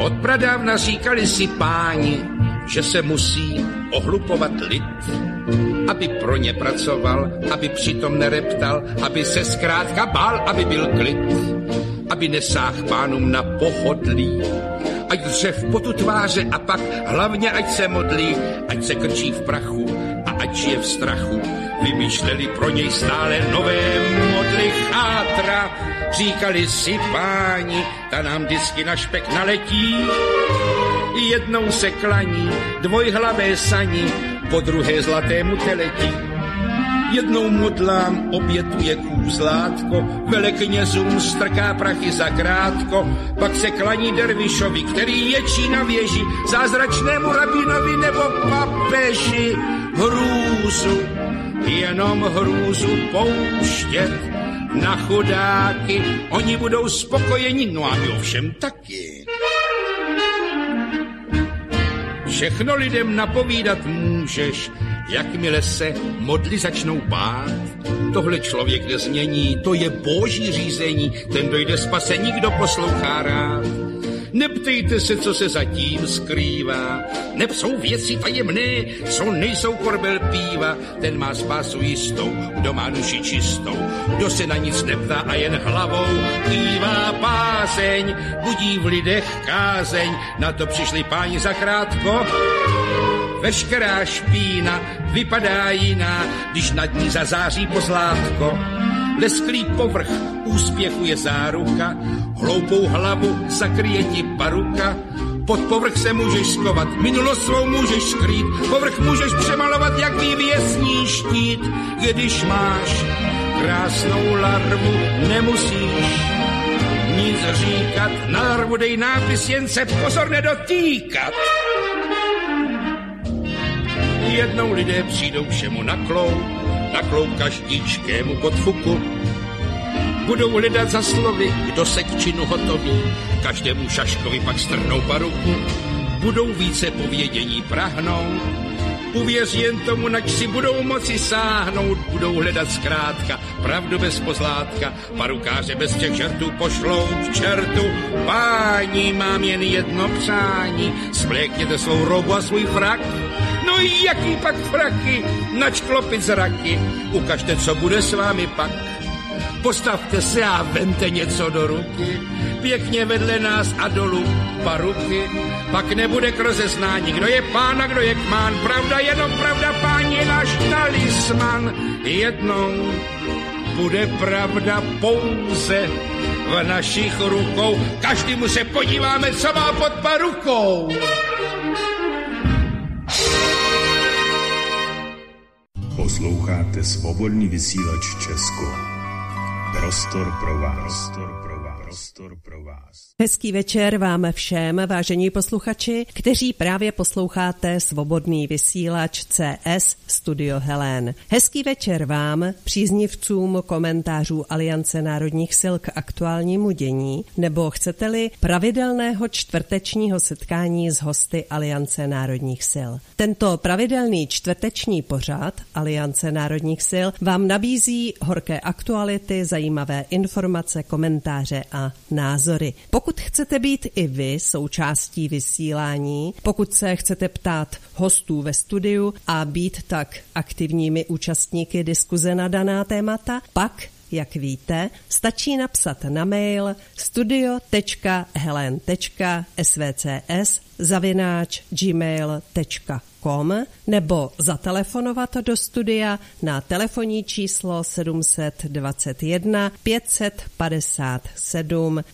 Od pradávna říkali si páni, že se musí ohlupovat lid, aby pro ně pracoval, aby přitom nereptal, aby se zkrátka bál, aby byl klid, aby nesáh pánům na pohodlí, ať dřev potu tváře a pak hlavně ať se modlí, ať se krčí v prachu a ať žije v strachu. Vymýšleli pro něj stále nové modly chátra, říkali si páni, ta nám disky na špek naletí. Jednou se klaní dvojhlavé saní, po druhé zlatému teletí. Jednou modlám obětuje kůzlátko, veleknězům strká prachy za krátko, pak se klaní dervišovi, který ječí na věži, zázračnému rabinovi nebo papeži. Hrůzu, jenom hrůzu pouštět na chudáky, oni budou spokojeni, no a my ovšem taky. Všechno lidem napovídat můžeš, jakmile se modly začnou bát. Tohle člověk nezmění, to je boží řízení, ten dojde spasení, kdo poslouchá rád. Neptejte se, co se zatím skrývá. Neb jsou věci tajemné, co nejsou korbel píva. Ten má spásu jistou, kdo má duši čistou. Kdo se na nic neptá a jen hlavou kývá páseň. Budí v lidech kázeň, na to přišli páni za krátko. Veškerá špína vypadá jiná, když nad ní zazáří pozlátko. Lesklý povrch úspěchu je záruka, hloupou hlavu zakryje ti paruka, pod povrch se můžeš skovat, minulost svou můžeš skrýt, povrch můžeš přemalovat jak vývěsní štít, když máš krásnou larvu, nemusíš nic říkat, na larvu dej nápis, jen se pozor nedotýkat. Jednou lidé přijdou všemu na klou, na klou každičkému podfuku. Budou hledat za slovy, kdo se k činu hotoví, každému šaškovi pak strhnou paruku. Budou více povědění prahnout, uvěř jen tomu, nač si budou moci sáhnout, budou hledat zkrátka pravdu bez pozlátka, parukáře bez těch žertů pošlou k čertu. Páni, mám jen jedno přání, splékněte svou robu a svůj frak, No jaký pak fraky, nač klopit zraky, ukažte, co bude s vámi pak. Postavte se a vente něco do ruky, pěkně vedle nás a dolů paruky, pak nebude k rozeznání, kdo je pán a kdo je kmán, pravda jenom pravda, pán je náš talisman. Jednou bude pravda pouze v našich rukou, každému se podíváme, co má pod parukou. Posloucháte svobodný vysílač Česko. Prostor pro vás. Prostor. Prostor pro vás. Hezký večer vám všem, vážení posluchači, kteří právě posloucháte svobodný vysílač CS Studio Helen. Hezký večer vám, příznivcům komentářů Aliance národních sil k aktuálnímu dění, nebo chcete-li pravidelného čtvrtečního setkání s hosty Aliance národních sil. Tento pravidelný čtvrteční pořad Aliance národních sil vám nabízí horké aktuality, zajímavé informace, komentáře a názory. Pokud chcete být i vy součástí vysílání, pokud se chcete ptát hostů ve studiu a být tak aktivními účastníky diskuze na daná témata, pak jak víte, stačí napsat na mail studio.helen.svcs zavináč gmail.com com nebo zatelefonovat do studia na telefonní číslo 721 557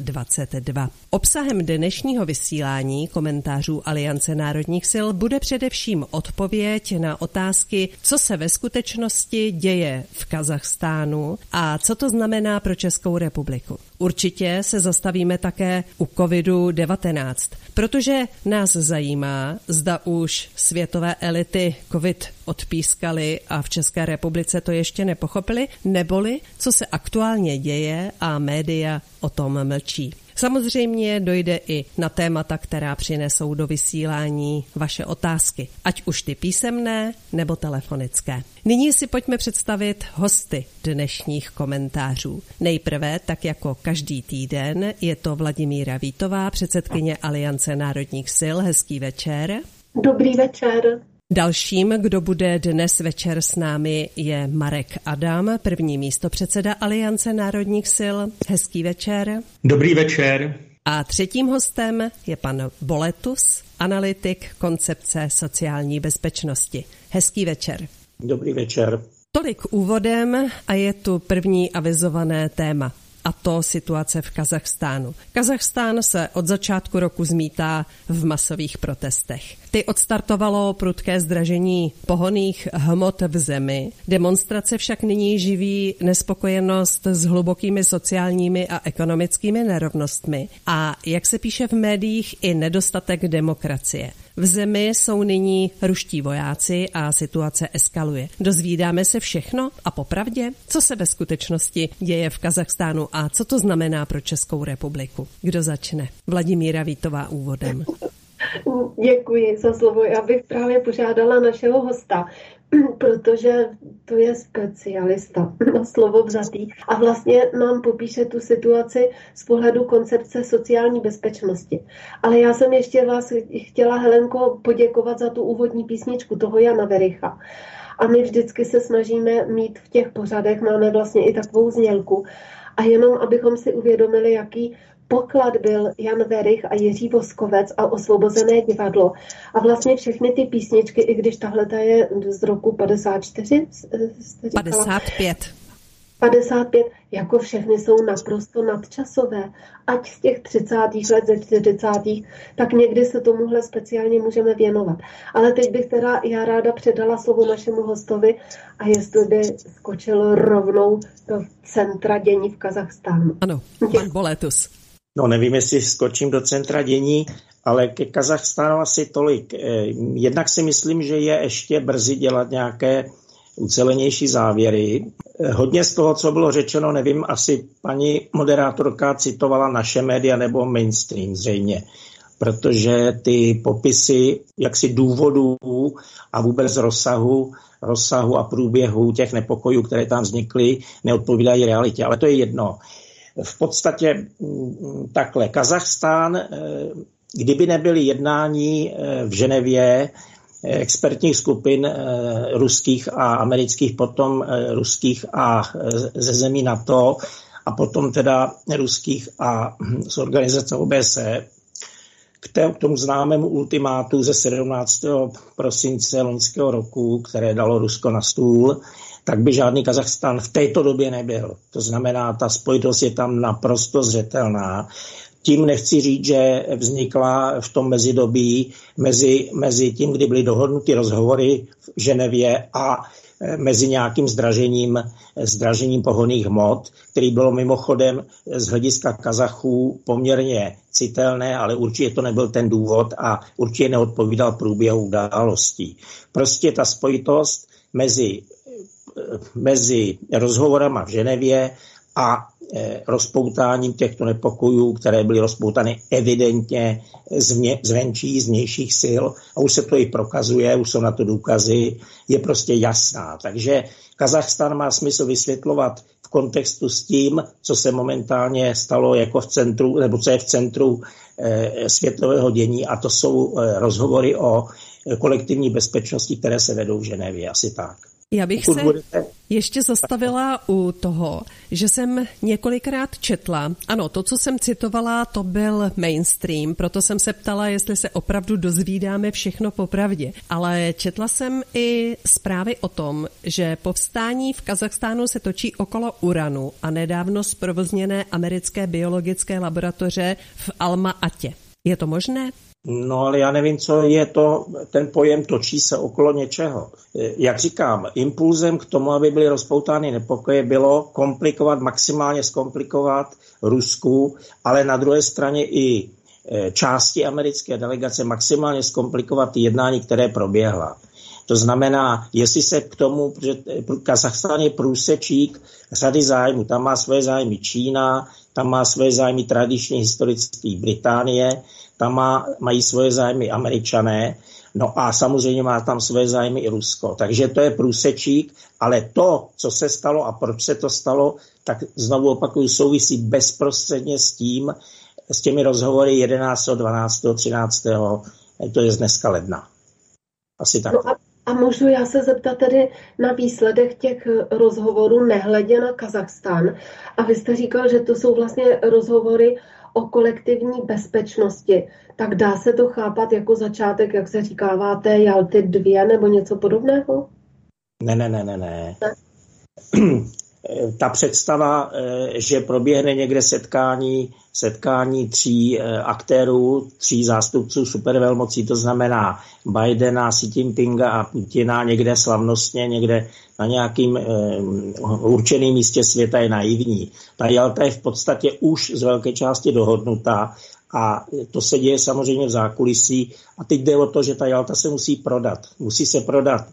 022. Obsahem dnešního vysílání komentářů Aliance národních sil bude především odpověď na otázky, co se ve skutečnosti děje v Kazachstánu a co to znamená pro Českou republiku. Určitě se zastavíme také u COVID-19, protože nás zajímá, zda už světové elity COVID odpískali a v České republice to ještě nepochopili, neboli co se aktuálně děje a média o tom mlčí. Samozřejmě dojde i na témata, která přinesou do vysílání vaše otázky, ať už ty písemné nebo telefonické. Nyní si pojďme představit hosty dnešních komentářů. Nejprve, tak jako každý týden, je to Vladimíra Vítová, předsedkyně Aliance národních sil. Hezký večer. Dobrý večer. Dalším, kdo bude dnes večer s námi, je Marek Adam, první místo předseda Aliance národních sil. Hezký večer. Dobrý večer. A třetím hostem je pan Boletus, analytik koncepce sociální bezpečnosti. Hezký večer. Dobrý večer. Tolik úvodem a je tu první avizované téma a to situace v Kazachstánu. Kazachstán se od začátku roku zmítá v masových protestech. Ty odstartovalo prudké zdražení pohoných hmot v zemi. Demonstrace však nyní živí nespokojenost s hlubokými sociálními a ekonomickými nerovnostmi a, jak se píše v médiích, i nedostatek demokracie. V zemi jsou nyní ruští vojáci a situace eskaluje. Dozvídáme se všechno a popravdě, co se ve skutečnosti děje v Kazachstánu a co to znamená pro Českou republiku. Kdo začne? Vladimíra Vítová úvodem. Děkuji za slovo. Já bych právě požádala našeho hosta, protože to je specialista na slovo vzatý a vlastně nám popíše tu situaci z pohledu koncepce sociální bezpečnosti. Ale já jsem ještě vás chtěla, Helenko, poděkovat za tu úvodní písničku toho Jana Vericha. A my vždycky se snažíme mít v těch pořadech, máme vlastně i takovou znělku. A jenom abychom si uvědomili, jaký poklad byl Jan Verich a Jiří Voskovec a Osvobozené divadlo. A vlastně všechny ty písničky, i když tahle je z roku 54, 55. 55, jako všechny jsou naprosto nadčasové. Ať z těch 30. let, ze 40. tak někdy se tomuhle speciálně můžeme věnovat. Ale teď bych teda já ráda předala slovo našemu hostovi a jestli by skočil rovnou do centra dění v Kazachstánu. Ano, pan Boletus. No nevím, jestli skočím do centra dění, ale ke Kazachstánu asi tolik. Eh, jednak si myslím, že je ještě brzy dělat nějaké ucelenější závěry. Eh, hodně z toho, co bylo řečeno, nevím, asi paní moderátorka citovala naše média nebo mainstream zřejmě, protože ty popisy jaksi důvodů a vůbec rozsahu rozsahu a průběhu těch nepokojů, které tam vznikly, neodpovídají realitě. Ale to je jedno v podstatě mm, takhle. Kazachstán, eh, kdyby nebyly jednání eh, v Ženevě eh, expertních skupin ruských a amerických, potom ruských a ze zemí NATO a potom teda ruských a hm, z organizace OBSE, k tomu známému ultimátu ze 17. prosince loňského roku, které dalo Rusko na stůl, tak by žádný Kazachstán v této době nebyl. To znamená, ta spojitost je tam naprosto zřetelná. Tím nechci říct, že vznikla v tom mezidobí mezi, mezi tím, kdy byly dohodnuty rozhovory v Ženevě a mezi nějakým zdražením, zdražením pohoných hmot, který bylo mimochodem z hlediska Kazachů poměrně citelné, ale určitě to nebyl ten důvod a určitě neodpovídal průběhu událostí. Prostě ta spojitost mezi mezi rozhovorama v Ženevě a e, rozpoutáním těchto nepokojů, které byly rozpoutány evidentně zvenčí, z vnějších sil, a už se to i prokazuje, už jsou na to důkazy, je prostě jasná. Takže Kazachstán má smysl vysvětlovat v kontextu s tím, co se momentálně stalo jako v centru, nebo co je v centru e, světového dění, a to jsou e, rozhovory o kolektivní bezpečnosti, které se vedou v Ženevě. Asi tak. Já bych se ještě zastavila u toho, že jsem několikrát četla, ano, to, co jsem citovala, to byl mainstream, proto jsem se ptala, jestli se opravdu dozvídáme všechno popravdě. Ale četla jsem i zprávy o tom, že povstání v Kazachstánu se točí okolo uranu a nedávno zprovozněné americké biologické laboratoře v Alma-Atě. Je to možné? No ale já nevím, co je to, ten pojem točí se okolo něčeho. Jak říkám, impulzem k tomu, aby byly rozpoutány nepokoje, bylo komplikovat, maximálně zkomplikovat Rusku, ale na druhé straně i e, části americké delegace maximálně zkomplikovat jednání, které proběhla. To znamená, jestli se k tomu, že Kazachstán je průsečík řady zájmů, tam má svoje zájmy Čína, tam má svoje zájmy tradičně historický Británie, tam má, mají svoje zájmy američané, no a samozřejmě má tam svoje zájmy i Rusko. Takže to je průsečík, ale to, co se stalo a proč se to stalo, tak znovu opakuju, souvisí bezprostředně s tím, s těmi rozhovory 11., 12., 13., to je z dneska ledna. Asi tak. No a, a můžu já se zeptat tedy na výsledek těch rozhovorů nehledě na Kazachstán. A vy jste říkal, že to jsou vlastně rozhovory o kolektivní bezpečnosti. Tak dá se to chápat jako začátek, jak se říkává, té Jalty 2 nebo něco podobného? Ne, ne, ne, ne, ne. ne? ta představa, eh, že proběhne někde setkání, setkání tří eh, aktérů, tří zástupců supervelmocí, to znamená Bidena, Xi Jinpinga a Putina někde slavnostně, někde na nějakým určeném místě světa je naivní. Ta Jalta je v podstatě už z velké části dohodnutá a to se děje samozřejmě v zákulisí. A teď jde o to, že ta Jalta se musí prodat. Musí se prodat Eh,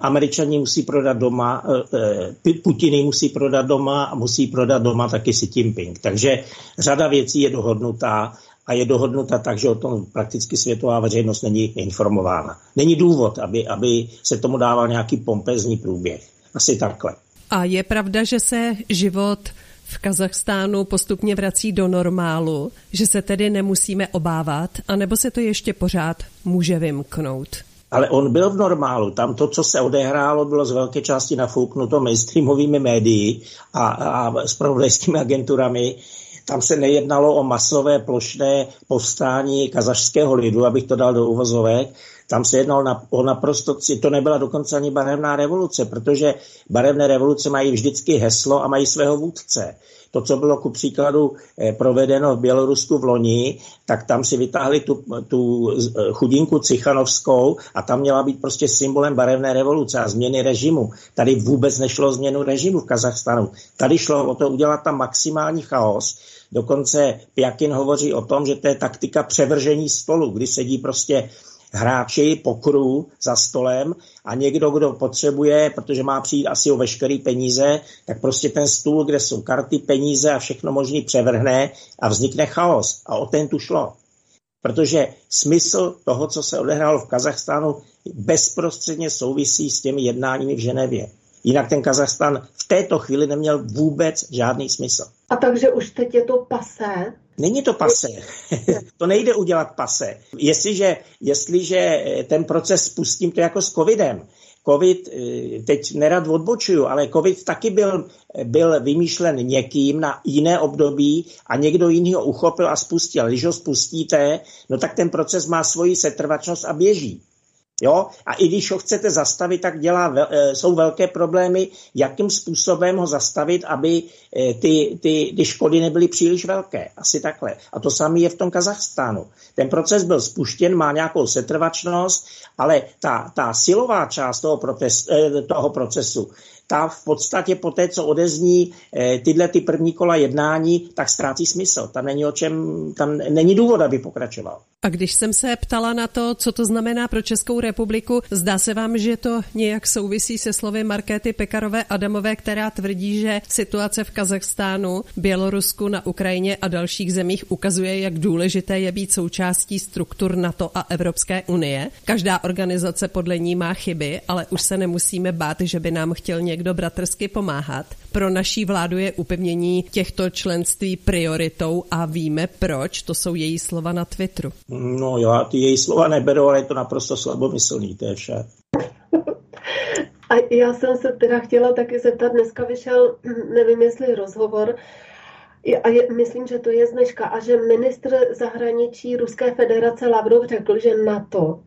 Američani musí prodat doma, eh, eh, Putiny musí prodat doma a musí prodat doma taky Xi Jinping. Takže řada věcí je dohodnutá a je dohodnuta tak, že o tom prakticky světová veřejnost není informována. Není důvod, aby, aby se tomu dával nějaký pompezní průběh. Asi takhle. A je pravda, že se život v Kazachstánu postupně vrací do normálu, že se tedy nemusíme obávat, anebo se to ještě pořád může vymknout? Ale on byl v normálu. Tam to, co se odehrálo, bylo z velké části nafouknuto mainstreamovými médii a, a spravodajskými agenturami. Tam se nejednalo o masové plošné povstání kazašského lidu, abych to dal do uvozovek. Tam se jednalo na, o naprosto, to nebyla dokonce ani barevná revoluce, protože barevné revoluce mají vždycky heslo a mají svého vůdce to, co bylo ku příkladu eh, provedeno v Bělorusku v loni, tak tam si vytáhli tu, tu eh, chudinku Cichanovskou a tam měla být prostě symbolem barevné revoluce a změny režimu. Tady vůbec nešlo o změnu režimu v Kazachstanu. Tady šlo o to udělat tam maximální chaos. Dokonce Pjakin hovoří o tom, že to je taktika převržení stolu, kdy sedí prostě hráči pokru za stolem a někdo, kdo potřebuje, protože má přijít asi o veškerý peníze, tak prostě ten stůl, kde jsou karty, peníze a všechno možný převrhne a vznikne chaos. A o ten tu šlo. Protože smysl toho, co se odehrálo v Kazachstánu, bezprostředně souvisí s těmi jednáními v Ženevě. Jinak ten Kazachstán v této chvíli neměl vůbec žádný smysl. A takže už teď je to pasé? Není to pase. to nejde udělat pase. Jestliže, jestliže ten proces spustím to jako s covidem, COVID, eh, teď nerad odbočuju, ale COVID taky byl, byl vymýšlen někým na jiné období a někdo jiný ho uchopil a spustil. Když ho spustíte, no tak ten proces má svoji setrvačnost a běží. Jo? A i když ho chcete zastavit, tak dělá, eh, jsou velké problémy, jakým způsobem ho zastavit, aby eh, ty, ty, ty škody nebyly příliš velké. Asi takhle. A to samé je v tom Kazachstánu. Ten proces byl spuštěn, má nějakou setrvačnost, ale ta, ta silová část toho, proces, eh, toho procesu, ta v podstatě po té, co odezní tyhle ty první kola jednání, tak ztrácí smysl. Tam není o čem, tam není důvod, aby pokračoval. A když jsem se ptala na to, co to znamená pro Českou republiku, zdá se vám, že to nějak souvisí se slovy Markéty Pekarové Adamové, která tvrdí, že situace v Kazachstánu, Bělorusku, na Ukrajině a dalších zemích ukazuje, jak důležité je být součástí struktur NATO a Evropské unie. Každá organizace podle ní má chyby, ale už se nemusíme bát, že by nám chtěl někdo bratrsky pomáhat. Pro naší vládu je upevnění těchto členství prioritou a víme proč. To jsou její slova na Twitteru. No já ty její slova neberu, ale je to naprosto slabomyslný, to je vše. A já jsem se teda chtěla taky zeptat, dneska vyšel, nevím jestli rozhovor, a je, myslím, že to je z dneška, a že ministr zahraničí Ruské federace Lavrov řekl, že NATO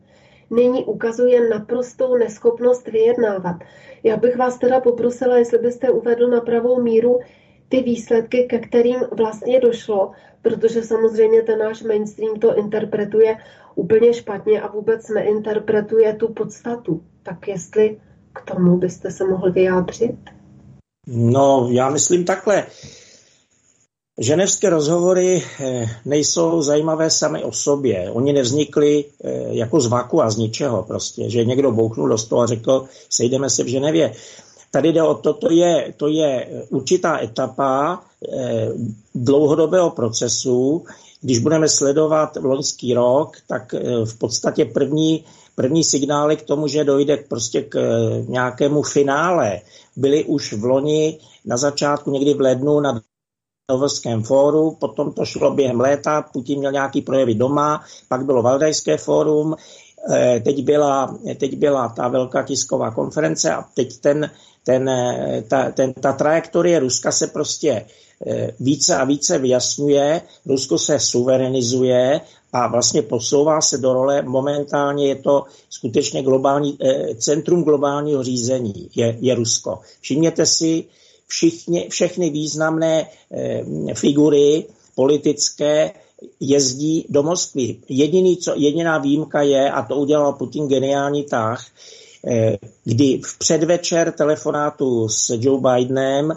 nyní ukazuje naprostou neschopnost vyjednávat. Já bych vás teda poprosila, jestli byste uvedl na pravou míru ty výsledky, ke kterým vlastně došlo, protože samozřejmě ten náš mainstream to interpretuje úplně špatně a vůbec neinterpretuje tu podstatu. Tak jestli k tomu byste se mohl vyjádřit? No, já myslím takhle. Ženevské rozhovory eh, nejsou zajímavé sami o sobě. Oni nevznikli eh, jako z vaku a z ničeho prostě, že někdo bouchnul do stola a řekl, sejdeme se v Ženevě. Tady jde o to, to je, to je určitá etapa eh, dlouhodobého procesu. Když budeme sledovat loňský rok, tak v podstatě první, první signály k tomu, že dojde prostě k nějakému finále, byly už v loni na začátku, někdy v lednu na Novorském fóru, potom to šlo během léta, Putin měl nějaký projevy doma, pak bylo Valdajské fórum, eh, teď byla, teď byla ta velká tisková konference a teď ten, ten, eh, ta, ten, ta trajektorie Ruska se prostě eh, více a více vyjasňuje, Rusko se suverenizuje a vlastně posouvá se do role, momentálně je to skutečně globální, centrum globálního řízení, je, je Rusko. Všimněte si, všichni, všechny významné eh, figury politické jezdí do Moskvy. Jediný, co, jediná výjimka je, a to udělal Putin geniální tah, eh, kdy v předvečer telefonátu s Joe Bidenem,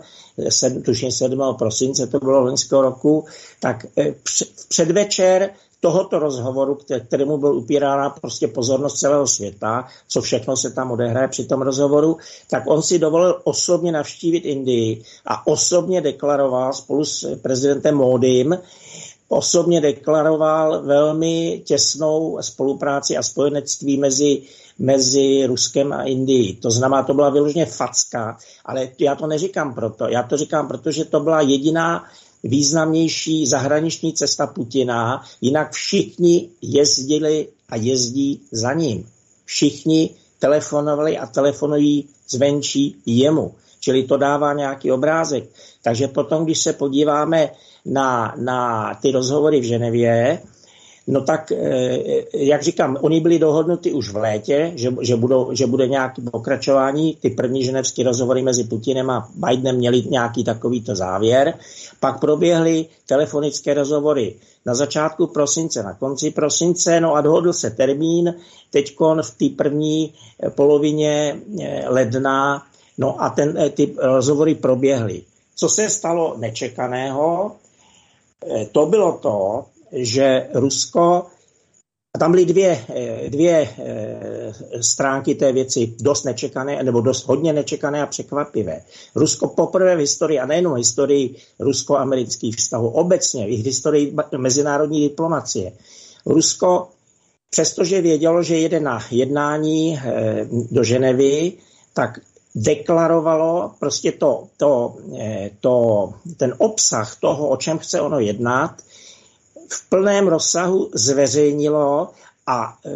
eh, tuším 7. prosince, to bylo loňského roku, tak v předvečer tohoto rozhovoru, kterému byl upírána prostě pozornost celého světa, co všechno se tam odehraje při tom rozhovoru, tak on si dovolil osobně navštívit Indii a osobně deklaroval spolu s prezidentem Módym, osobně deklaroval velmi těsnou spolupráci a spojenectví mezi, mezi Ruskem a Indií. To znamená, to byla vyloženě facka, ale já to neříkám proto. Já to říkám, protože to byla jediná významnější zahraniční cesta Putina, jinak všichni jezdili a jezdí za ním. Všichni telefonovali a telefonují zvenčí jemu. Čili to dává nějaký obrázek. Takže potom, když se podíváme na, na ty rozhovory v Ženevě, No tak, eh, jak říkám, oni byli dohodnuty už v létě, že, že, budou, že bude nějaké pokračování. Ty první ženevské rozhovory mezi Putinem a Bidenem měli nějaký takovýto závěr. Pak proběhly telefonické rozhovory na začátku prosince, na konci prosince, no a dohodl se termín teď v té první eh, polovině eh, ledna, no a ten, ty rozhovory proběhly. Co se stalo nečekaného, to bylo to, že Rusko, a tam byly dvě, eh, dvě eh, stránky té věci, dost nečekané, nebo dost hodně nečekané a překvapivé. Rusko poprvé v historii, a nejenom v historii rusko-amerických vztahů, obecně i v historii mezinárodní diplomacie, Rusko, přestože vědělo, že jede na jednání eh, do Ženevy, tak deklarovalo prostě to, to, to, ten obsah toho, o čem chce ono jednat, v plném rozsahu zveřejnilo a e,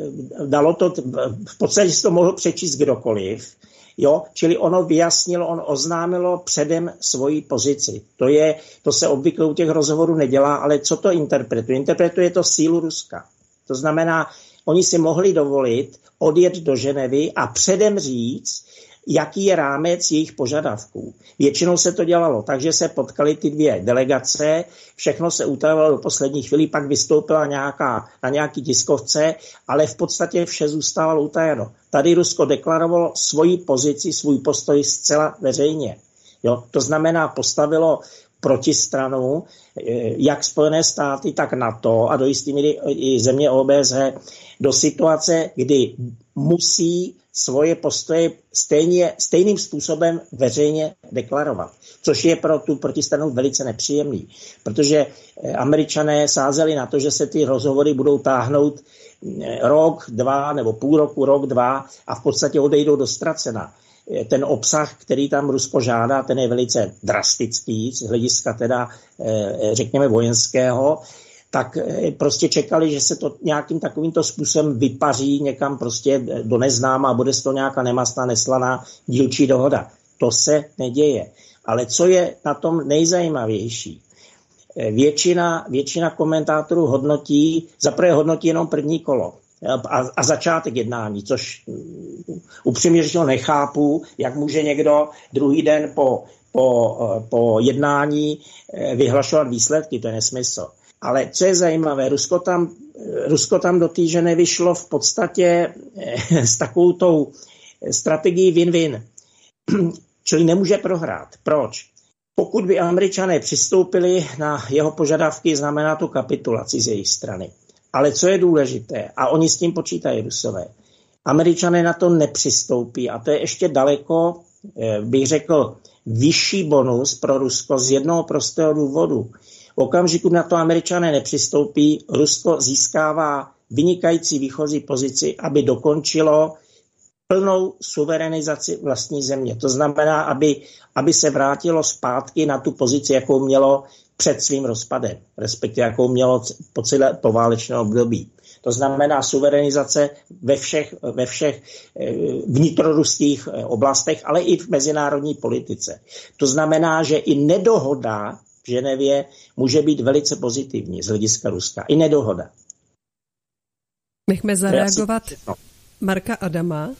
dalo to, v podstatě si to mohl přečíst kdokoliv, Jo, čili ono vyjasnilo, on oznámilo předem svoji pozici. To, je, to se obvykle u těch rozhovorů nedělá, ale co to interpretuje? Interpretuje to sílu Ruska. To znamená, oni si mohli dovolit odjet do Ženevy a předem říct, jaký je rámec jejich požadavků. Většinou se to dělalo tak, že se potkali ty dvě delegace, všechno se utajovalo do poslední chvíli, pak vystoupila nějaká, na nějaký tiskovce, ale v podstatě vše zůstávalo utajeno. Tady Rusko deklarovalo svoji pozici, svůj postoj zcela veřejně. Jo? To znamená, postavilo protistranu, eh, jak Spojené státy, tak NATO a do jisté míry i země OBSE do situace, kdy musí svoje postoje stejně, stejným způsobem veřejně deklarovat, což je pro tu protistranu velice nepříjemný, protože eh, američané sázeli na to, že se ty rozhovory budou táhnout eh, rok, dva nebo půl roku, rok, dva a v podstatě odejdou do ztracena. Eh, ten obsah, který tam Rusko žádá, ten je velice drastický z hlediska teda, řekněme, vojenského tak eh, prostě čekali, že se to nějakým takovýmto způsobem vypaří někam prostě do neznáma a bude toho nějaká nemastná, neslaná dílčí dohoda. To se neděje. Ale co je na tom nejzajímavější? Eh, většina, většina komentátorů hodnotí, zaprvé hodnotí jenom první kolo a, a začátek jednání, což mm, upřímně řečeno nechápu, jak může někdo druhý den po, po, eh, po jednání vyhlašovat výsledky, to je nesmysl. Ale co je zajímavé, Rusko tam, Rusko tam do týže nevyšlo v podstatě eh, s takovou tou strategií win-win. Čili nemůže prohrát. Proč? Pokud by američané přistoupili na jeho požadavky, znamená to kapitulaci z jejich strany. Ale co je důležité, a oni s tím počítají rusové, američané na to nepřistoupí a to je ještě daleko bych řekl, vyšší bonus pro Rusko z jednoho prostého důvodu. V okamžiku na to američané nepřistoupí, Rusko získává vynikající výchozí pozici, aby dokončilo plnou suverenizaci vlastní země. To znamená, aby, aby se vrátilo zpátky na tu pozici, jakou mělo před svým rozpadem, respektive jakou mělo po celé poválečné období. To znamená suverenizace ve všech, ve všech eh, vnitroruských eh, oblastech, ale i v mezinárodní politice. To znamená, že i nedohoda v Ženevě může být velice pozitivní z hlediska Ruska. I nedohoda. Nechme zareagovat no. Marka Adama.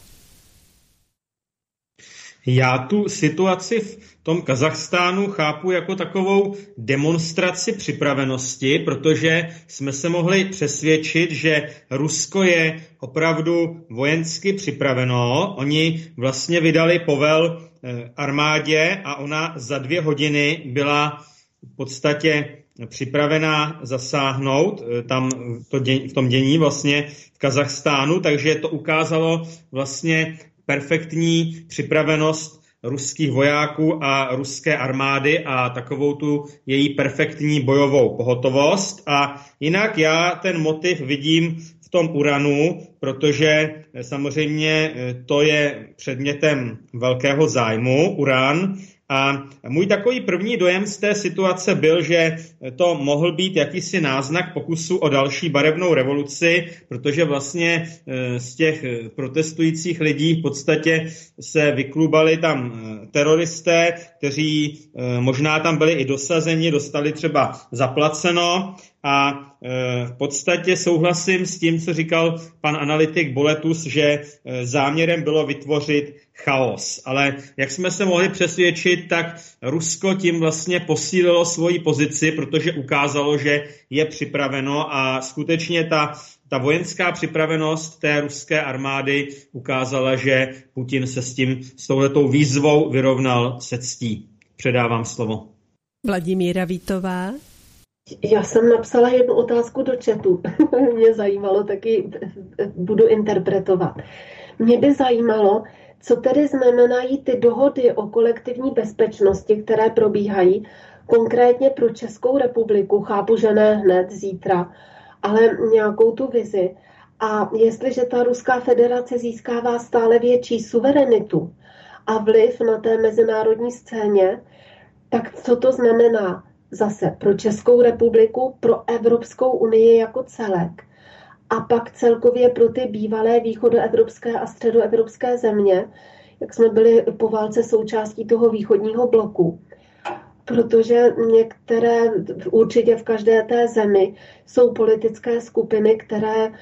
Já tu situaci v tom Kazachstánu chápu jako takovou demonstraci připravenosti, protože jsme se mohli přesvědčit, že Rusko je opravdu vojensky připraveno. Oni vlastně vydali povel eh, armádě a ona za dvě hodiny byla v podstatě připravená zasáhnout eh, tam to děň, v tom dění vlastně v Kazachstánu, takže to ukázalo vlastně perfektní připravenost ruských vojáků a ruské armády a takovou tu její perfektní bojovou pohotovost. A jinak já ten motiv vidím v tom uranu, protože samozřejmě to je předmětem velkého zájmu, uran, a můj takový první dojem z té situace byl, že to mohl být jakýsi náznak pokusu o další barevnou revoluci, protože vlastně e, z těch protestujících lidí v podstatě se vyklubali tam e, teroristé, kteří e, možná tam byli i dosazeni, dostali třeba zaplaceno a v podstatě souhlasím s tím, co říkal pan analytik Boletus, že záměrem bylo vytvořit chaos. Ale jak jsme se mohli přesvědčit, tak Rusko tím vlastně posílilo svoji pozici, protože ukázalo, že je připraveno a skutečně ta, ta vojenská připravenost té ruské armády ukázala, že Putin se s tím, s touhletou výzvou vyrovnal se ctí. Předávám slovo. Vladimíra Vítová. Já jsem napsala jednu otázku do četu. Mě zajímalo, taky budu interpretovat. Mě by zajímalo, co tedy znamenají ty dohody o kolektivní bezpečnosti, které probíhají konkrétně pro Českou republiku? Chápu, že ne hned zítra, ale nějakou tu vizi. A jestliže ta Ruská federace získává stále větší suverenitu a vliv na té mezinárodní scéně, tak co to znamená zase pro Českou republiku, pro Evropskou unii jako celek? a pak celkově pro ty bývalé východoevropské a středoevropské země, jak jsme byli po válce součástí toho východního bloku. Protože některé, určitě v každé té zemi, jsou politické skupiny, které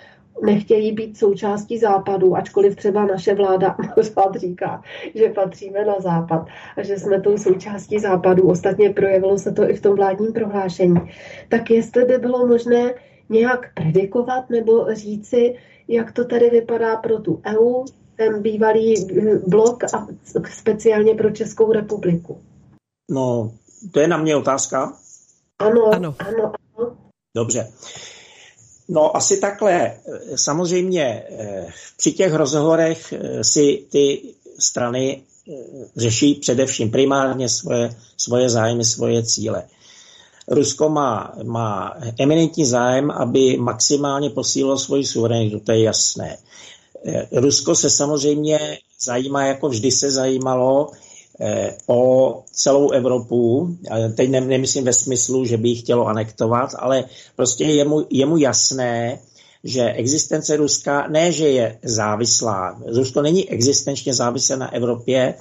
nechtějí být součástí západu, ačkoliv třeba naše vláda pořád říká, že patříme na západ a že jsme tou součástí západu. Ostatně projevilo se to i v tom vládním prohlášení. Tak jestli by bylo možné nějak predikovat nebo říci, jak to tady vypadá pro tu EU, ten bývalý eh, blok a speciálně pro Českou republiku? No, to je na mě otázka? Ano, ano, ano. ano. Dobře. No asi takhle. Samozřejmě eh, při těch rozhovorech eh, si ty strany řeší především primárně svoje, svoje zájmy, svoje cíle. Rusko má, má eminentní zájem, aby maximálně posílilo svoji suverenitu, to je jasné. Eh, Rusko se samozřejmě zajímá, jako vždy se zajímalo, eh, o celou Evropu. Teď nemyslím ve smyslu, že by ji chtělo anektovat, ale prostě je mu, je mu jasné, že existence Ruska ne, že je závislá. Rusko není existenčně závislé na Evropě,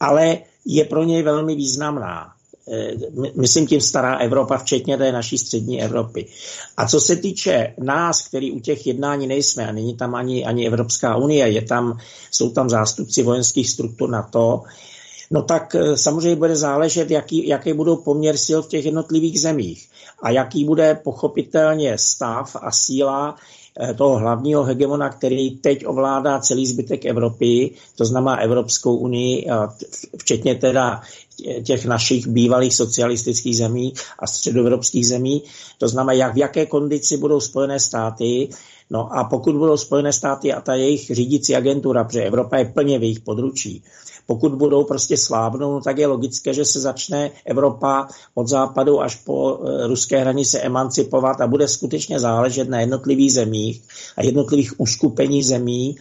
ale je pro něj velmi významná. Eh, myslím tím stará Evropa, včetně té naší střední Evropy. A co se týče nás, který u těch jednání nejsme, a není tam ani, ani Evropská unie, je tam, jsou tam zástupci vojenských struktur na to, no tak eh, samozřejmě bude záležet, jaký, jaký budou poměr sil v těch jednotlivých zemích a jaký bude pochopitelně stav a síla eh, toho hlavního hegemona, který teď ovládá celý zbytek Evropy, to znamená Evropskou unii, včetně teda těch našich bývalých socialistických zemí a středoevropských zemí. To znamená, jak v jaké kondici budou Spojené státy. No a pokud budou Spojené státy a ta jejich řídící agentura, protože Evropa je plně v jejich područí, pokud budou prostě slábnout, no tak je logické, že se začne Evropa od západu až po eh, ruské hranice emancipovat a bude skutečně záležet na jednotlivých zemích a jednotlivých uskupení zemí,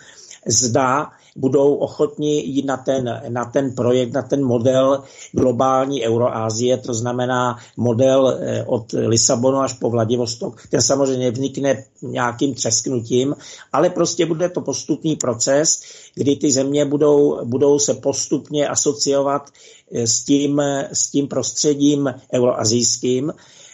zda budou ochotni jít na ten, na ten projekt, na ten model globální Euroázie, to znamená model eh, od Lisabonu až po Vladivostok. Ten samozřejmě vznikne nějakým třesknutím, ale prostě bude to postupný proces, kdy ty země budou, budou se postupně asociovat eh, s tím, s tím prostředím euroazijským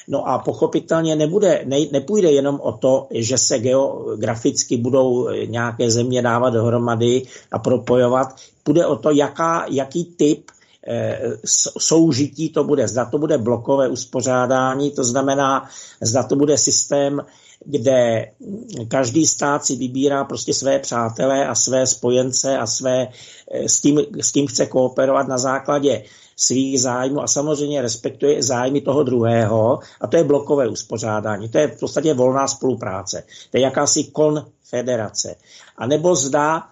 No a pochopitelně nebude, ne, nepůjde jenom o to, že se geograficky budou nějaké země dávat dohromady a propojovat. Půjde o to, jaká, jaký typ eh, soužití to bude. Zda to bude blokové uspořádání, to znamená, zda to bude systém, kde každý stát si vybírá prostě své přátelé a své spojence a své, eh, s, tím, s tím chce kooperovat na základě svých zájmů a samozřejmě respektuje zájmy toho druhého a to je blokové uspořádání. To je v podstatě volná spolupráce. To je jakási konfederace. A nebo zda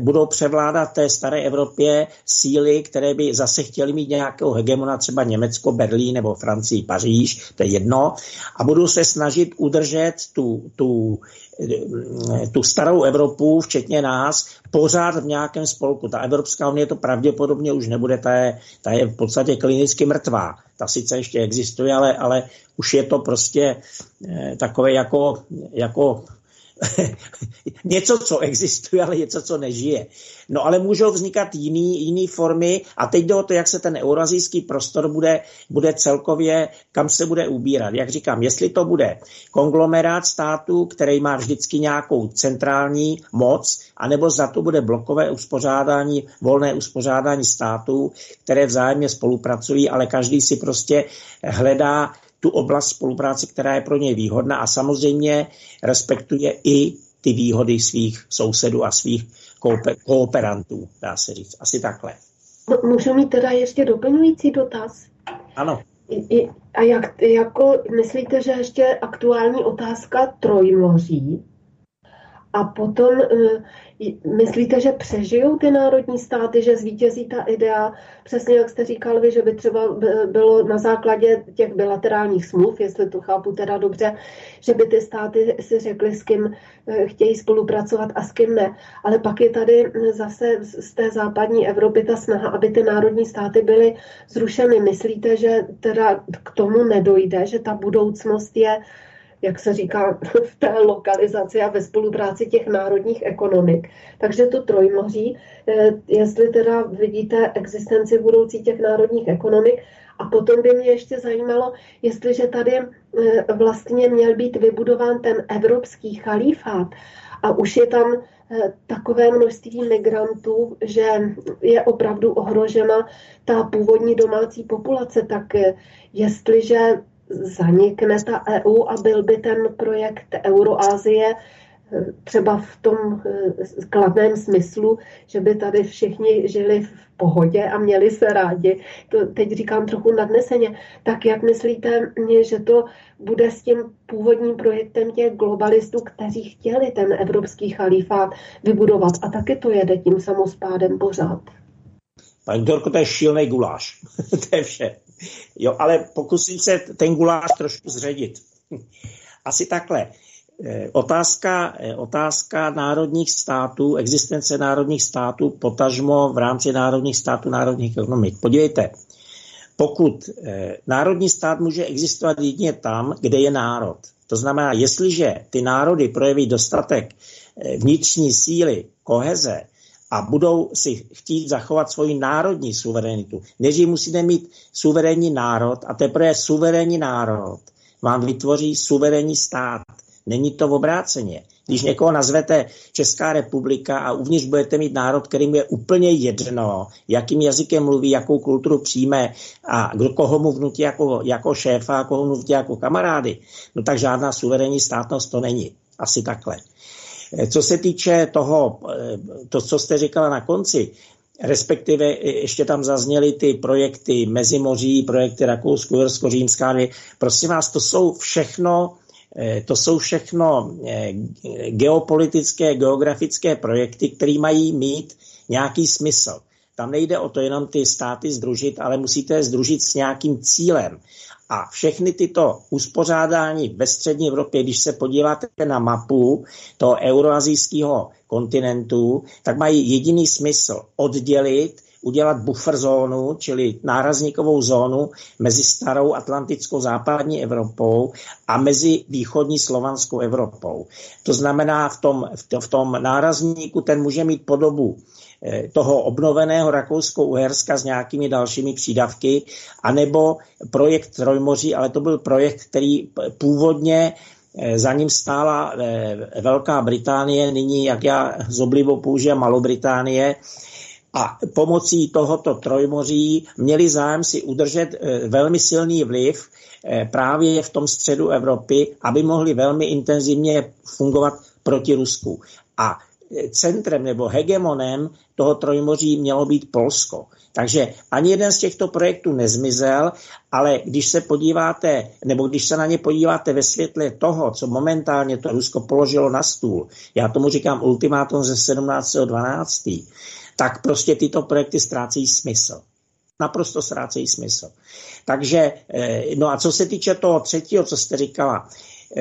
budou převládat té staré Evropě síly, které by zase chtěly mít nějakého hegemona, třeba Německo, Berlín nebo Francii, Paříž, to je jedno, a budou se snažit udržet tu, tu tu starou Evropu, včetně nás, pořád v nějakém spolku. Ta Evropská unie to pravděpodobně už nebude, ta je, ta je v podstatě klinicky mrtvá. Ta sice ještě existuje, ale, ale už je to prostě eh, takové jako, jako něco, co existuje, ale něco, co nežije. No ale můžou vznikat jiný, jiný formy a teď jde o to, jak se ten eurazijský prostor bude, bude celkově, kam se bude ubírat. Jak říkám, jestli to bude konglomerát států, který má vždycky nějakou centrální moc, anebo za to bude blokové uspořádání, volné uspořádání států, které vzájemně spolupracují, ale každý si prostě hledá tu oblast spolupráce, která je pro něj výhodná a samozřejmě respektuje i ty výhody svých sousedů a svých kooperantů, dá se říct. Asi takhle. Můžu mít teda ještě doplňující dotaz? Ano. I, a jak, jako myslíte, že ještě aktuální otázka trojmoří? A potom eh, Myslíte, že přežijou ty národní státy, že zvítězí ta idea, přesně jak jste říkal vy, že by třeba bylo na základě těch bilaterálních smluv, jestli to chápu teda dobře, že by ty státy si řekly, s kým eh, chtějí spolupracovat a s kým ne. Ale pak je tady zase z té západní Evropy ta snaha, aby ty národní státy byly zrušeny. Myslíte, že teda k tomu nedojde, že ta budoucnost je jak se říká, v té lokalizaci a ve spolupráci těch národních ekonomik. Takže to trojmoří, eh, jestli teda vidíte existenci budoucí těch národních ekonomik, a potom by mě ještě zajímalo, jestliže tady eh, vlastně měl být vybudován ten evropský chalífát a už je tam eh, takové množství migrantů, že je opravdu ohrožena ta původní domácí populace, tak jestliže zanikne ta EU a byl by ten projekt Euroázie eh, třeba v tom eh, kladném smyslu, že by tady všichni žili v pohodě a měli se rádi. To teď říkám trochu nadneseně. Tak jak myslíte, že to bude s tím původním projektem těch globalistů, kteří chtěli ten evropský chalífát vybudovat a taky to jede tím samospádem pořád? Pani Dorko, to je šílený guláš. to je vše. Jo, ale pokusím se ten guláš trošku zředit. Asi takhle. Eh, otázka, eh, otázka národních států, existence národních států, potažmo v rámci národních států, národních ekonomik. Podívejte, pokud eh, národní stát může existovat jedině tam, kde je národ. To znamená, jestliže ty národy projeví dostatek vnitřní síly, koheze, a budou si chtít zachovat svoji národní suverenitu. Než musíte mít suverénní národ a teprve suverénní národ vám vytvoří suverénní stát. Není to v obráceně. Když někoho nazvete Česká republika a uvnitř budete mít národ, kterým je úplně jedno, jakým jazykem mluví, jakou kulturu přijme a kdo koho mu vnutí jako, jako šéfa koho vnutí jako kamarády, no tak žádná suverénní státnost to není. Asi takhle. Co se týče toho, to, co jste říkala na konci, respektive ještě tam zazněly ty projekty Mezimoří, projekty Rakousko, Uhersko, Římská. Prosím vás, to jsou všechno Eh, to jsou všechno eh, geopolitické, geografické projekty, které mají mít nějaký smysl. Tam nejde o to jenom ty státy združit, ale musíte je združit s nějakým cílem. A všechny tyto uspořádání ve střední Evropě, když se podíváte na mapu toho euroazijského kontinentu, tak mají jediný smysl oddělit udělat buffer zónu, čili nárazníkovou zónu mezi starou atlantickou západní Evropou a mezi východní slovanskou Evropou. To znamená, v tom, v tom nárazníku ten může mít podobu toho obnoveného Rakousko-Uherska s nějakými dalšími přídavky, anebo projekt Trojmoří, ale to byl projekt, který původně eh, za ním stála eh, Velká Británie, nyní, jak já z oblibou používám Malobritánie, a pomocí tohoto trojmoří měli zájem si udržet eh, velmi silný vliv eh, právě v tom středu Evropy, aby mohli velmi intenzivně fungovat proti Rusku. A eh, centrem nebo hegemonem toho trojmoří mělo být Polsko. Takže ani jeden z těchto projektů nezmizel, ale když se podíváte, nebo když se na ně podíváte ve světle toho, co momentálně to Rusko položilo na stůl, já tomu říkám ultimátum ze 17.12., tak prostě tyto projekty ztrácejí smysl. Naprosto ztrácejí smysl. Takže, eh, no a co se týče toho třetího, co jste říkala,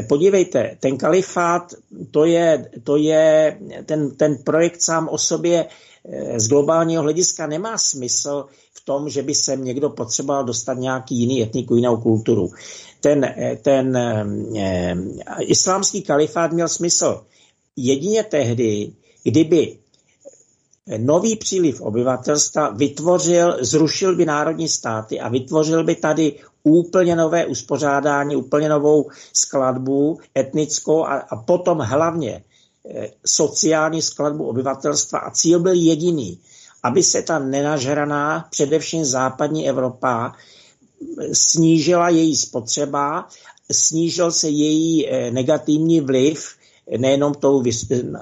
podívejte, ten kalifát, to je, to je ten, ten projekt sám o sobě eh, z globálního hlediska nemá smysl v tom, že by se někdo potřeboval dostat nějaký jiný etniku, jinou kulturu. Ten, ten eh, islámský kalifát měl smysl jedině tehdy, kdyby nový příliv obyvatelstva vytvořil, zrušil by národní státy a vytvořil by tady úplně nové uspořádání, úplně novou skladbu etnickou a, a potom hlavně e, sociální skladbu obyvatelstva. A cíl byl jediný, aby se ta nenažraná, především západní Evropa, snížila její spotřeba, snížil se její e, negativní vliv nejenom tou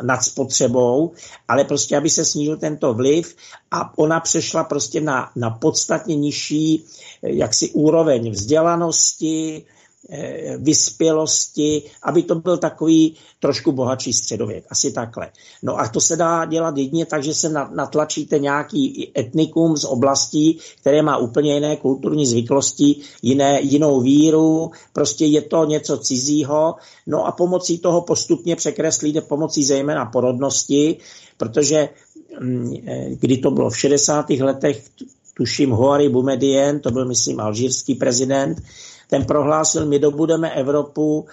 nadspotřebou, ale prostě, aby se snížil tento vliv a ona přešla prostě na, na podstatně nižší jaksi úroveň vzdělanosti, Eh, vyspělosti, aby to byl takový trošku bohatší středověk. Asi takhle. No a to se dá dělat jedině tak, že se natlačíte nějaký etnikum z oblastí, které má úplně jiné kulturní zvyklosti, jiné, jinou víru, prostě je to něco cizího, no a pomocí toho postupně překreslíte pomocí zejména porodnosti, protože mm, eh, kdy to bylo v 60. letech, tuším Hoari Boumediene, to byl myslím alžírský prezident, ten prohlásil, my dobudeme Evropu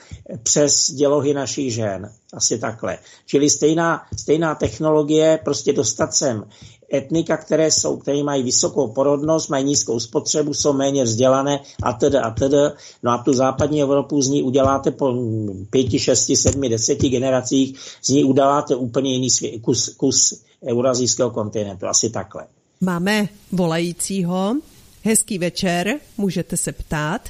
přes dělohy našich žen. Asi takhle. Čili stejná, stejná technologie, prostě dostat sem etnika, které jsou, které mají vysokou porodnost, mají nízkou spotřebu, jsou méně vzdělané a tedy a tedy. No a tu západní Evropu z ní uděláte po pěti, šesti, sedmi, deseti generacích, z ní uděláte úplně jiný svě- kus, kus eurazijského kontinentu. Asi takhle. Máme volajícího. Hezký večer, můžete se ptát.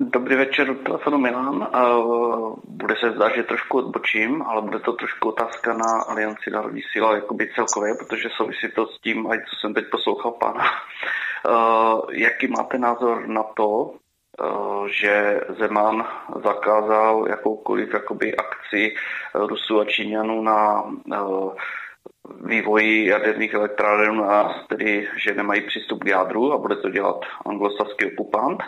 Dobrý večer, telefonu Milan. Bude se zdát, že trošku odbočím, ale bude to trošku otázka na Alianci národní síla jakoby celkově, protože souvisí to s tím, aj co jsem teď poslouchal pána. Jaký máte názor na to, že Zeman zakázal jakoukoliv jakoby akci Rusů a Číňanů na vývoji jaderných elektráren, tedy že nemají přístup k jádru a bude to dělat anglosaský okupant.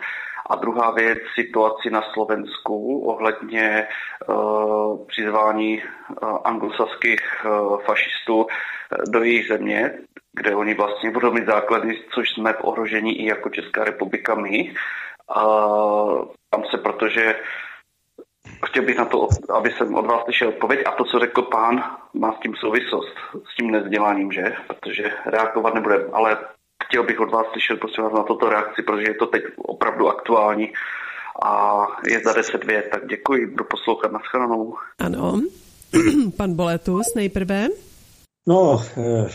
A druhá věc, situaci na Slovensku ohledně uh, přizvání uh, anglosaských uh, fašistů do jejich země, kde oni vlastně budou mít základy, což jsme v ohrožení i jako Česká republika my. A tam se, protože chtěl bych na to, aby jsem od vás slyšel odpověď a to, co řekl pán, má s tím souvislost, s tím nezděláním, že? Protože reagovat nebude, ale chtěl bych od vás slyšet prosím vás na toto reakci, protože je to teď opravdu aktuální a je za deset vět, tak děkuji, budu poslouchat na shranou. Ano, pan Boletus nejprve. No, eh,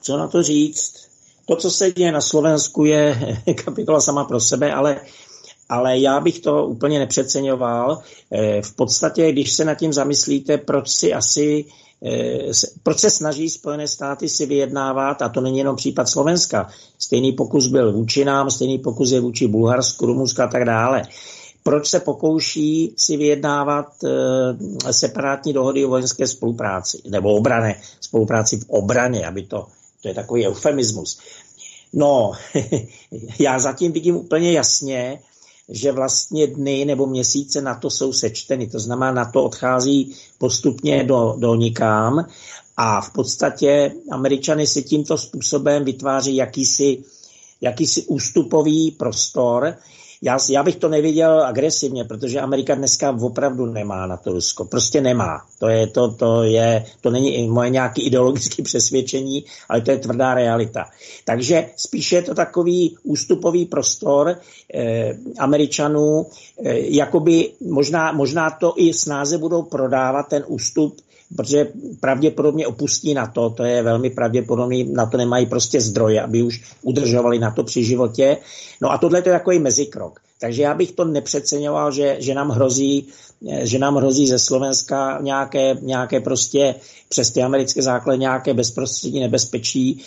co na to říct? To, co se děje na Slovensku, je kapitola sama pro sebe, ale ale já bych to úplně nepřeceňoval. Eh, v podstatě, když se nad tím zamyslíte, proč si asi eh, proč se snaží Spojené státy si vyjednávat, a to není jenom případ Slovenska, stejný pokus byl vůči nám, stejný pokus je vůči Bulharsku, Rumunsku a tak dále. Proč se pokouší si vyjednávat e, separátní dohody o vojenské spolupráci, nebo obrané spolupráci v obraně, aby to, to je takový eufemismus. No, já zatím vidím úplně jasně, že vlastně dny nebo měsíce na to jsou sečteny. To znamená, na to odchází postupně do, do nikám a v podstatě američany si tímto způsobem vytváří jakýsi, jakýsi ústupový prostor, já, já bych to neviděl agresivně, protože Amerika dneska opravdu nemá na to Rusko. Prostě nemá. To, je, to, to, je, to není moje nějaké ideologické přesvědčení, ale to je tvrdá realita. Takže spíše je to takový ústupový prostor eh, Američanů, eh, jakoby možná, možná to i snáze budou prodávat ten ústup protože pravděpodobně opustí na to, to je velmi pravděpodobný, na to nemají prostě zdroje, aby už udržovali na to při životě. No a tohle je takový mezikrok. Takže já bych to nepřeceňoval, že, že, nám hrozí, že nám hrozí ze Slovenska nějaké, nějaké prostě přes ty americké základy nějaké bezprostřední nebezpečí.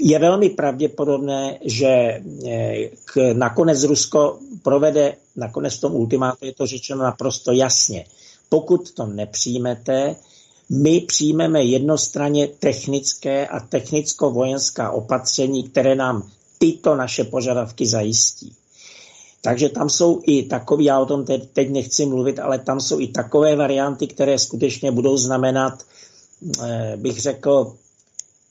Je velmi pravděpodobné, že eh, k, nakonec Rusko provede, nakonec v tom ultimátu je to řečeno naprosto jasně. Pokud to nepřijmete, my přijmeme jednostranně technické a technicko-vojenská opatření, které nám tyto naše požadavky zajistí. Takže tam jsou i takové, já o tom teď, nechci mluvit, ale tam jsou i takové varianty, které skutečně budou znamenat, eh, bych řekl,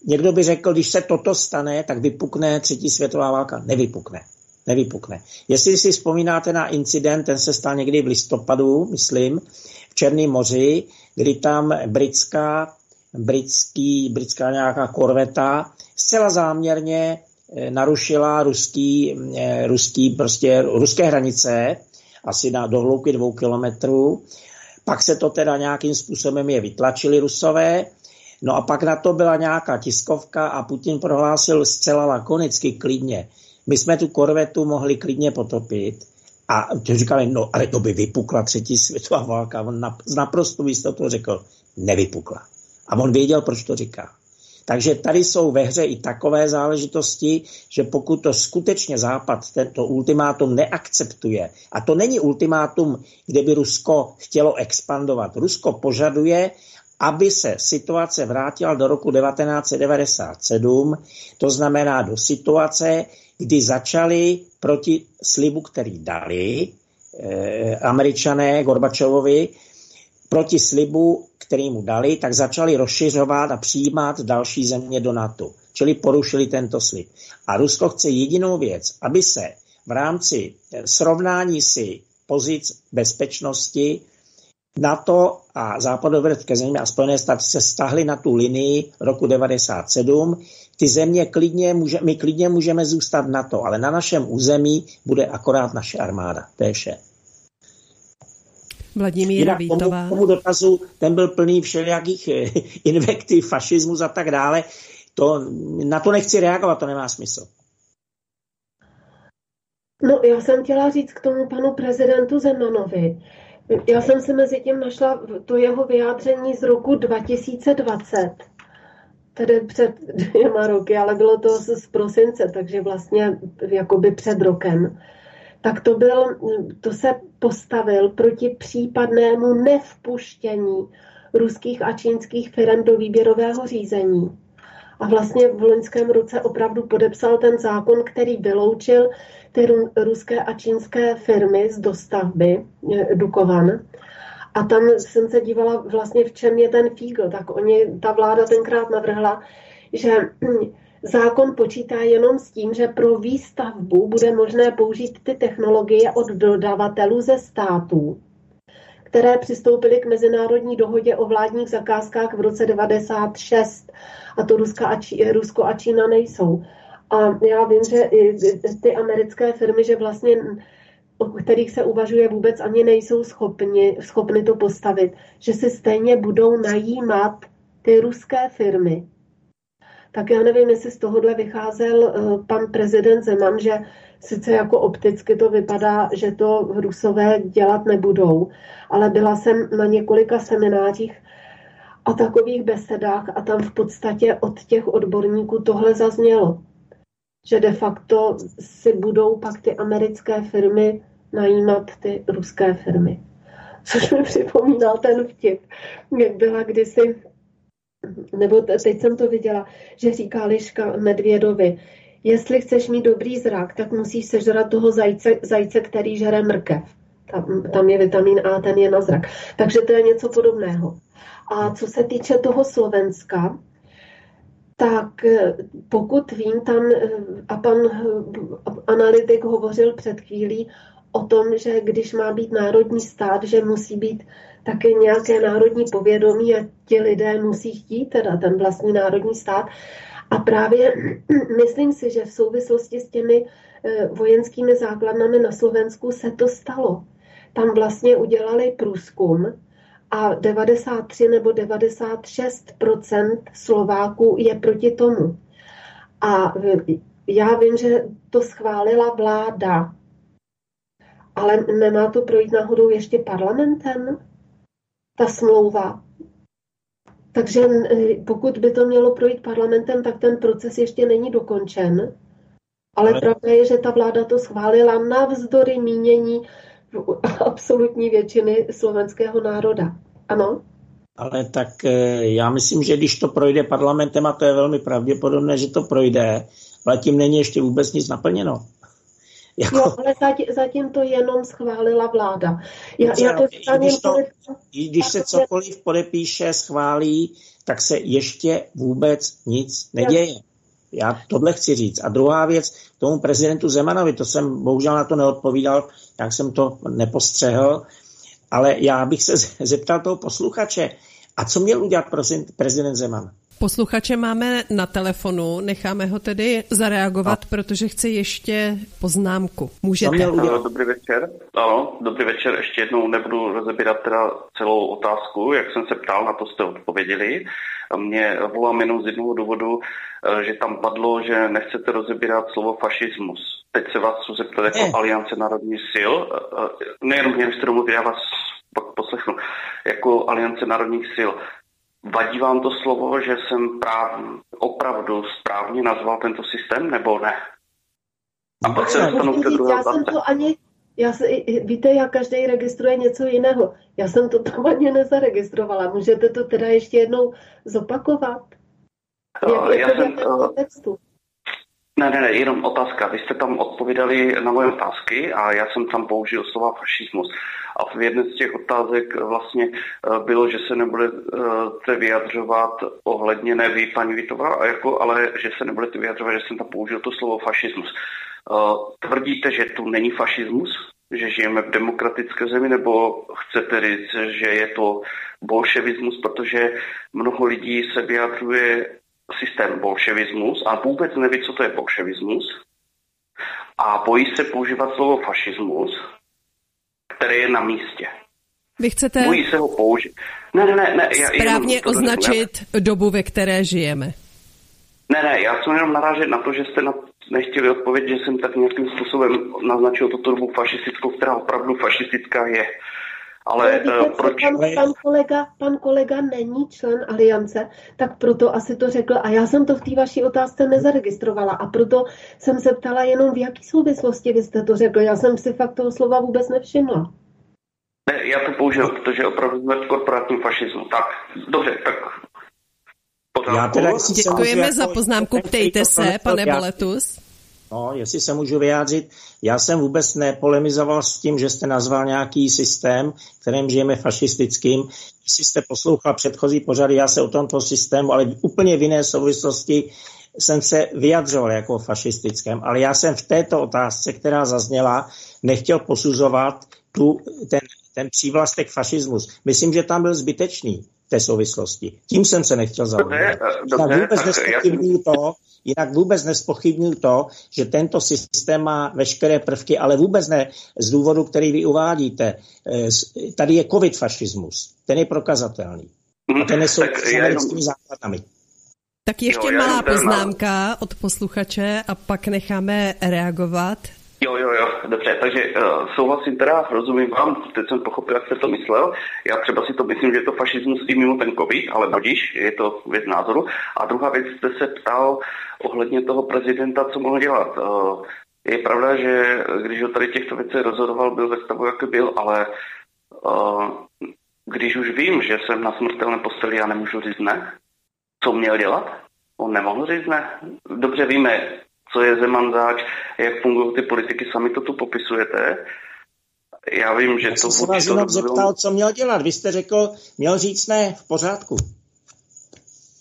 někdo by řekl, když se toto stane, tak vypukne třetí světová válka. Nevypukne. Nevypukne. Jestli si vzpomínáte na incident, ten se stal někdy v listopadu, myslím, v Černém moři, kdy tam britská, britský, britská nějaká korveta zcela záměrně eh, narušila ruský, eh, ruský, prostě, ruské hranice, asi na dohloubky dvou kilometrů. Pak se to teda nějakým způsobem je vytlačili rusové, No a pak na to byla nějaká tiskovka a Putin prohlásil zcela lakonicky, klidně. My jsme tu korvetu mohli klidně potopit, a říkali, no ale to by vypukla třetí světová válka. On naprosto jistotu řekl, nevypukla. A on věděl, proč to říká. Takže tady jsou ve hře i takové záležitosti, že pokud to skutečně Západ tento ultimátum neakceptuje, a to není ultimátum, kde by Rusko chtělo expandovat. Rusko požaduje, aby se situace vrátila do roku 1997, to znamená do situace, kdy začali proti slibu, který dali eh, američané Gorbačovovi, proti slibu, který mu dali, tak začali rozšiřovat a přijímat další země do NATO. Čili porušili tento slib. A Rusko chce jedinou věc, aby se v rámci srovnání si pozic bezpečnosti NATO a západoevropské země a Spojené státy se stahly na tu linii roku 97. Ty země klidně může, my klidně můžeme zůstat na to, ale na našem území bude akorát naše armáda. To je vše. Vladimíra Vítová. Tomu, tomu dotazu, ten byl plný všelijakých eh, invektiv, fašismus a tak dále. To, na to nechci reagovat, to nemá smysl. No, já jsem chtěla říct k tomu panu prezidentu Zemanovi, já jsem si mezi tím našla to jeho vyjádření z roku 2020, tedy před dvěma roky, ale bylo to z prosince, takže vlastně jakoby před rokem. Tak to, byl, to se postavil proti případnému nevpuštění ruských a čínských firm do výběrového řízení. A vlastně v loňském roce opravdu podepsal ten zákon, který vyloučil ty ruské a čínské firmy z dostavby eh, Dukovan. A tam jsem se dívala vlastně, v čem je ten fígl. Tak oni, ta vláda tenkrát navrhla, že zákon počítá jenom s tím, že pro výstavbu bude možné použít ty technologie od dodavatelů ze států, které přistoupily k mezinárodní dohodě o vládních zakázkách v roce 96. A to Ruska a Čí, Rusko a Čína nejsou. A já vím, že i ty americké firmy, že vlastně o kterých se uvažuje vůbec ani nejsou schopni, schopni to postavit, že si stejně budou najímat ty ruské firmy. Tak já nevím, jestli z tohohle vycházel eh, pan prezident Zeman, že Sice jako opticky to vypadá, že to Rusové dělat nebudou, ale byla jsem na několika seminářích a takových besedách a tam v podstatě od těch odborníků tohle zaznělo, že de facto si budou pak ty americké firmy najímat ty ruské firmy. Což mi připomínal ten vtip, jak byla kdysi, nebo teď jsem to viděla, že říká Liška Medvědovi, jestli chceš mít dobrý zrak, tak musíš sežrat toho zajce, zajce který žere mrkev. Tam, tam je vitamin A, ten je na zrak. Takže to je něco podobného. A co se týče toho Slovenska, tak eh, pokud vím, tam eh, a pan eh, analytik hovořil před chvílí o tom, že když má být národní stát, že musí být také nějaké národní povědomí a ti lidé musí chtít teda ten vlastní národní stát. A právě myslím si, že v souvislosti s těmi vojenskými základnami na Slovensku se to stalo. Tam vlastně udělali průzkum, a 93 nebo 96% Slováků je proti tomu. A já vím, že to schválila vláda, ale nemá to projít náhodou ještě parlamentem, ta smlouva. Takže pokud by to mělo projít parlamentem, tak ten proces ještě není dokončen. Ale, ale pravda je, že ta vláda to schválila navzdory mínění absolutní většiny slovenského národa. Ano? Ale tak eh, já myslím, že když to projde parlamentem, a to je velmi pravděpodobné, že to projde, ale tím není ještě vůbec nic naplněno. Jako... Jo, ale zatím, zatím to jenom schválila vláda. Já, já to když, to, když se cokoliv podepíše, schválí, tak se ještě vůbec nic neděje. Já tohle chci říct. A druhá věc, tomu prezidentu Zemanovi, to jsem bohužel na to neodpovídal, jak jsem to nepostřehl, ale já bych se zeptal toho posluchače, a co měl udělat prezident Zeman? Posluchače máme na telefonu, necháme ho tedy zareagovat, no. protože chce ještě poznámku. Můžete. Měl Dobrý večer. Ano, dobrý večer. Ještě jednou nebudu rozebírat teda celou otázku, jak jsem se ptal, na to jste odpověděli. Mě volám jenom z jednoho důvodu, eh, že tam padlo, že nechcete rozebírat slovo fašismus. Teď se vás chci zeptat jako ne. Aliance národních sil. Eh, eh, nejenom mě, jste domluvili, já vás pak poslechnu. Jako Aliance národních sil. Vadí vám to slovo, že jsem práv, opravdu správně nazval tento systém, nebo ne? A pak se dostanu k druhé Já jsem to ani, já se, víte, jak každý registruje něco jiného. Já jsem to tam ani nezaregistrovala. Můžete to teda ještě jednou zopakovat? Jak, já jsem, textu? Ne, ne, ne, jenom otázka. Vy jste tam odpovídali na moje otázky a já jsem tam použil slova fašismus. A v jedné z těch otázek vlastně eh, bylo, že se nebudete vyjadřovat ohledně, ne vy, paní Vitová, jako, ale že se nebudete vyjadřovat, že jsem tam použil to slovo fašismus. Eh, tvrdíte, že tu není fašismus? Že žijeme v demokratické zemi, nebo chcete říct, že je to bolševismus, protože mnoho lidí se vyjadřuje systém bolševismus a vůbec neví, co to je bolševismus a bojí se používat slovo fašismus, které je na místě. Vy chcete bojí se ho použít. Ne, ne, ne, ne. Správně označit ne. dobu, ve které žijeme. Ne, ne, já jsem jenom narážet na to, že jste na, nechtěli odpovědět, že jsem tak nějakým způsobem naznačil tuto dobu fašistickou, která opravdu fašistická je. Ale víte, uh, proč? Pan, pan, kolega, pan kolega není člen aliance, tak proto asi to řekl. A já jsem to v té vaší otázce nezaregistrovala. A proto jsem se ptala jenom, v jaký souvislosti vy jste to řekl. Já jsem si fakt toho slova vůbec nevšimla. Ne, já to použil, protože opravdu jsme v korporátním fašismu. Tak, dobře, tak já teda, Děkujeme za jako poznámku. Ptejte se, pane Boletus. No, jestli se můžu vyjádřit, já jsem vůbec nepolemizoval s tím, že jste nazval nějaký systém, kterým žijeme fašistickým. Jestli jste poslouchal předchozí pořady, já se o tomto systému, ale úplně v jiné souvislosti jsem se vyjadřoval jako fašistickém, ale já jsem v této otázce, která zazněla, nechtěl posuzovat tu, ten, ten přívlastek fašismus. Myslím, že tam byl zbytečný té souvislosti. Tím jsem se nechtěl zaujímat. Dobře, vůbec nespochybnuju to, Jinak vůbec nespochybnuju to, že tento systém má veškeré prvky, ale vůbec ne z důvodu, který vy uvádíte. Eh, tady je covid fašismus, ten je prokazatelný. A ten jsou s americkými základami. Tak ještě jo, malá poznámka od posluchače a pak necháme reagovat Jo, jo, jo, dobře, takže uh, souhlasím teda, rozumím vám, teď jsem pochopil, jak jste to myslel. Já třeba si to myslím, že je to fašismus i mimo ten covid, ale budíš, je to věc názoru. A druhá věc, jste se ptal ohledně toho prezidenta, co mohl dělat. Uh, je pravda, že když ho tady těchto věcí rozhodoval, byl ve stavu, jaký byl, ale uh, když už vím, že jsem na smrtelné posteli, já nemůžu říct ne. Co měl dělat? On nemohl říct ne. Dobře víme, co je Zeman zač, jak fungují ty politiky, sami to tu popisujete. Já vím, že Já to... jsem se vás jenom zeptal, co měl dělat. Vy jste řekl, měl říct ne, v pořádku.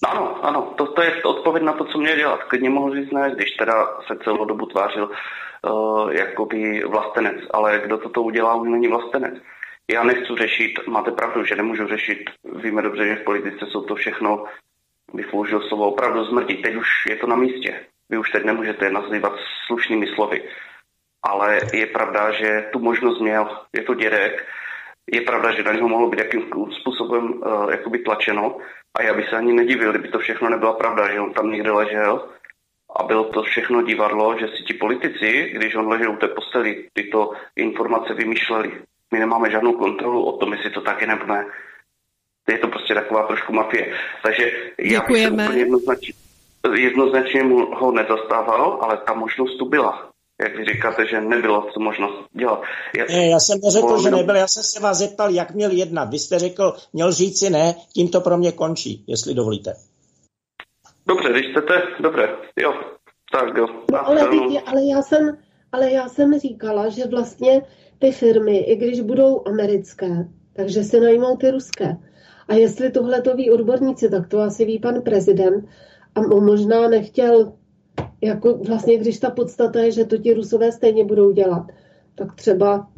Ano, ano, to, to je odpověď na to, co měl dělat. Klidně mohl říct ne, když teda se celou dobu tvářil uh, jakoby vlastenec. Ale kdo toto udělá, už není vlastenec. Já nechci řešit, máte pravdu, že nemůžu řešit, víme dobře, že v politice jsou to všechno, bych použil slovo opravdu zmrdí. Teď už je to na místě. Vy už teď nemůžete nazývat slušnými slovy. Ale je pravda, že tu možnost měl, je to dědek, je pravda, že na něho mohlo být jakým způsobem uh, jakoby tlačeno a já bych se ani nedivil, kdyby to všechno nebyla pravda, že on tam někde ležel a bylo to všechno divadlo, že si ti politici, když on ležel u té posteli, tyto informace vymýšleli. My nemáme žádnou kontrolu o tom, jestli to taky nebo ne. Je to prostě taková trošku mafie. Takže já bych se úplně jednoznačně, jednoznačně mu ho nezastával, ale ta možnost tu byla. Jak vy říkáte, že nebylo co možnost dělat. Já, ne, já jsem neřekl, že nebyl, já jsem se vás zeptal, jak měl jednat. Vy jste řekl, měl říci ne, tím to pro mě končí, jestli dovolíte. Dobře, když chcete, dobře, jo, tak jo. No, ale, vidí, ale, já jsem, ale já jsem říkala, že vlastně ty firmy, i když budou americké, takže si najmou ty ruské. A jestli tohle to ví odborníci, tak to asi ví pan prezident. A možná nechtěl, jako vlastně když ta podstata je, že to ti rusové stejně budou dělat, tak třeba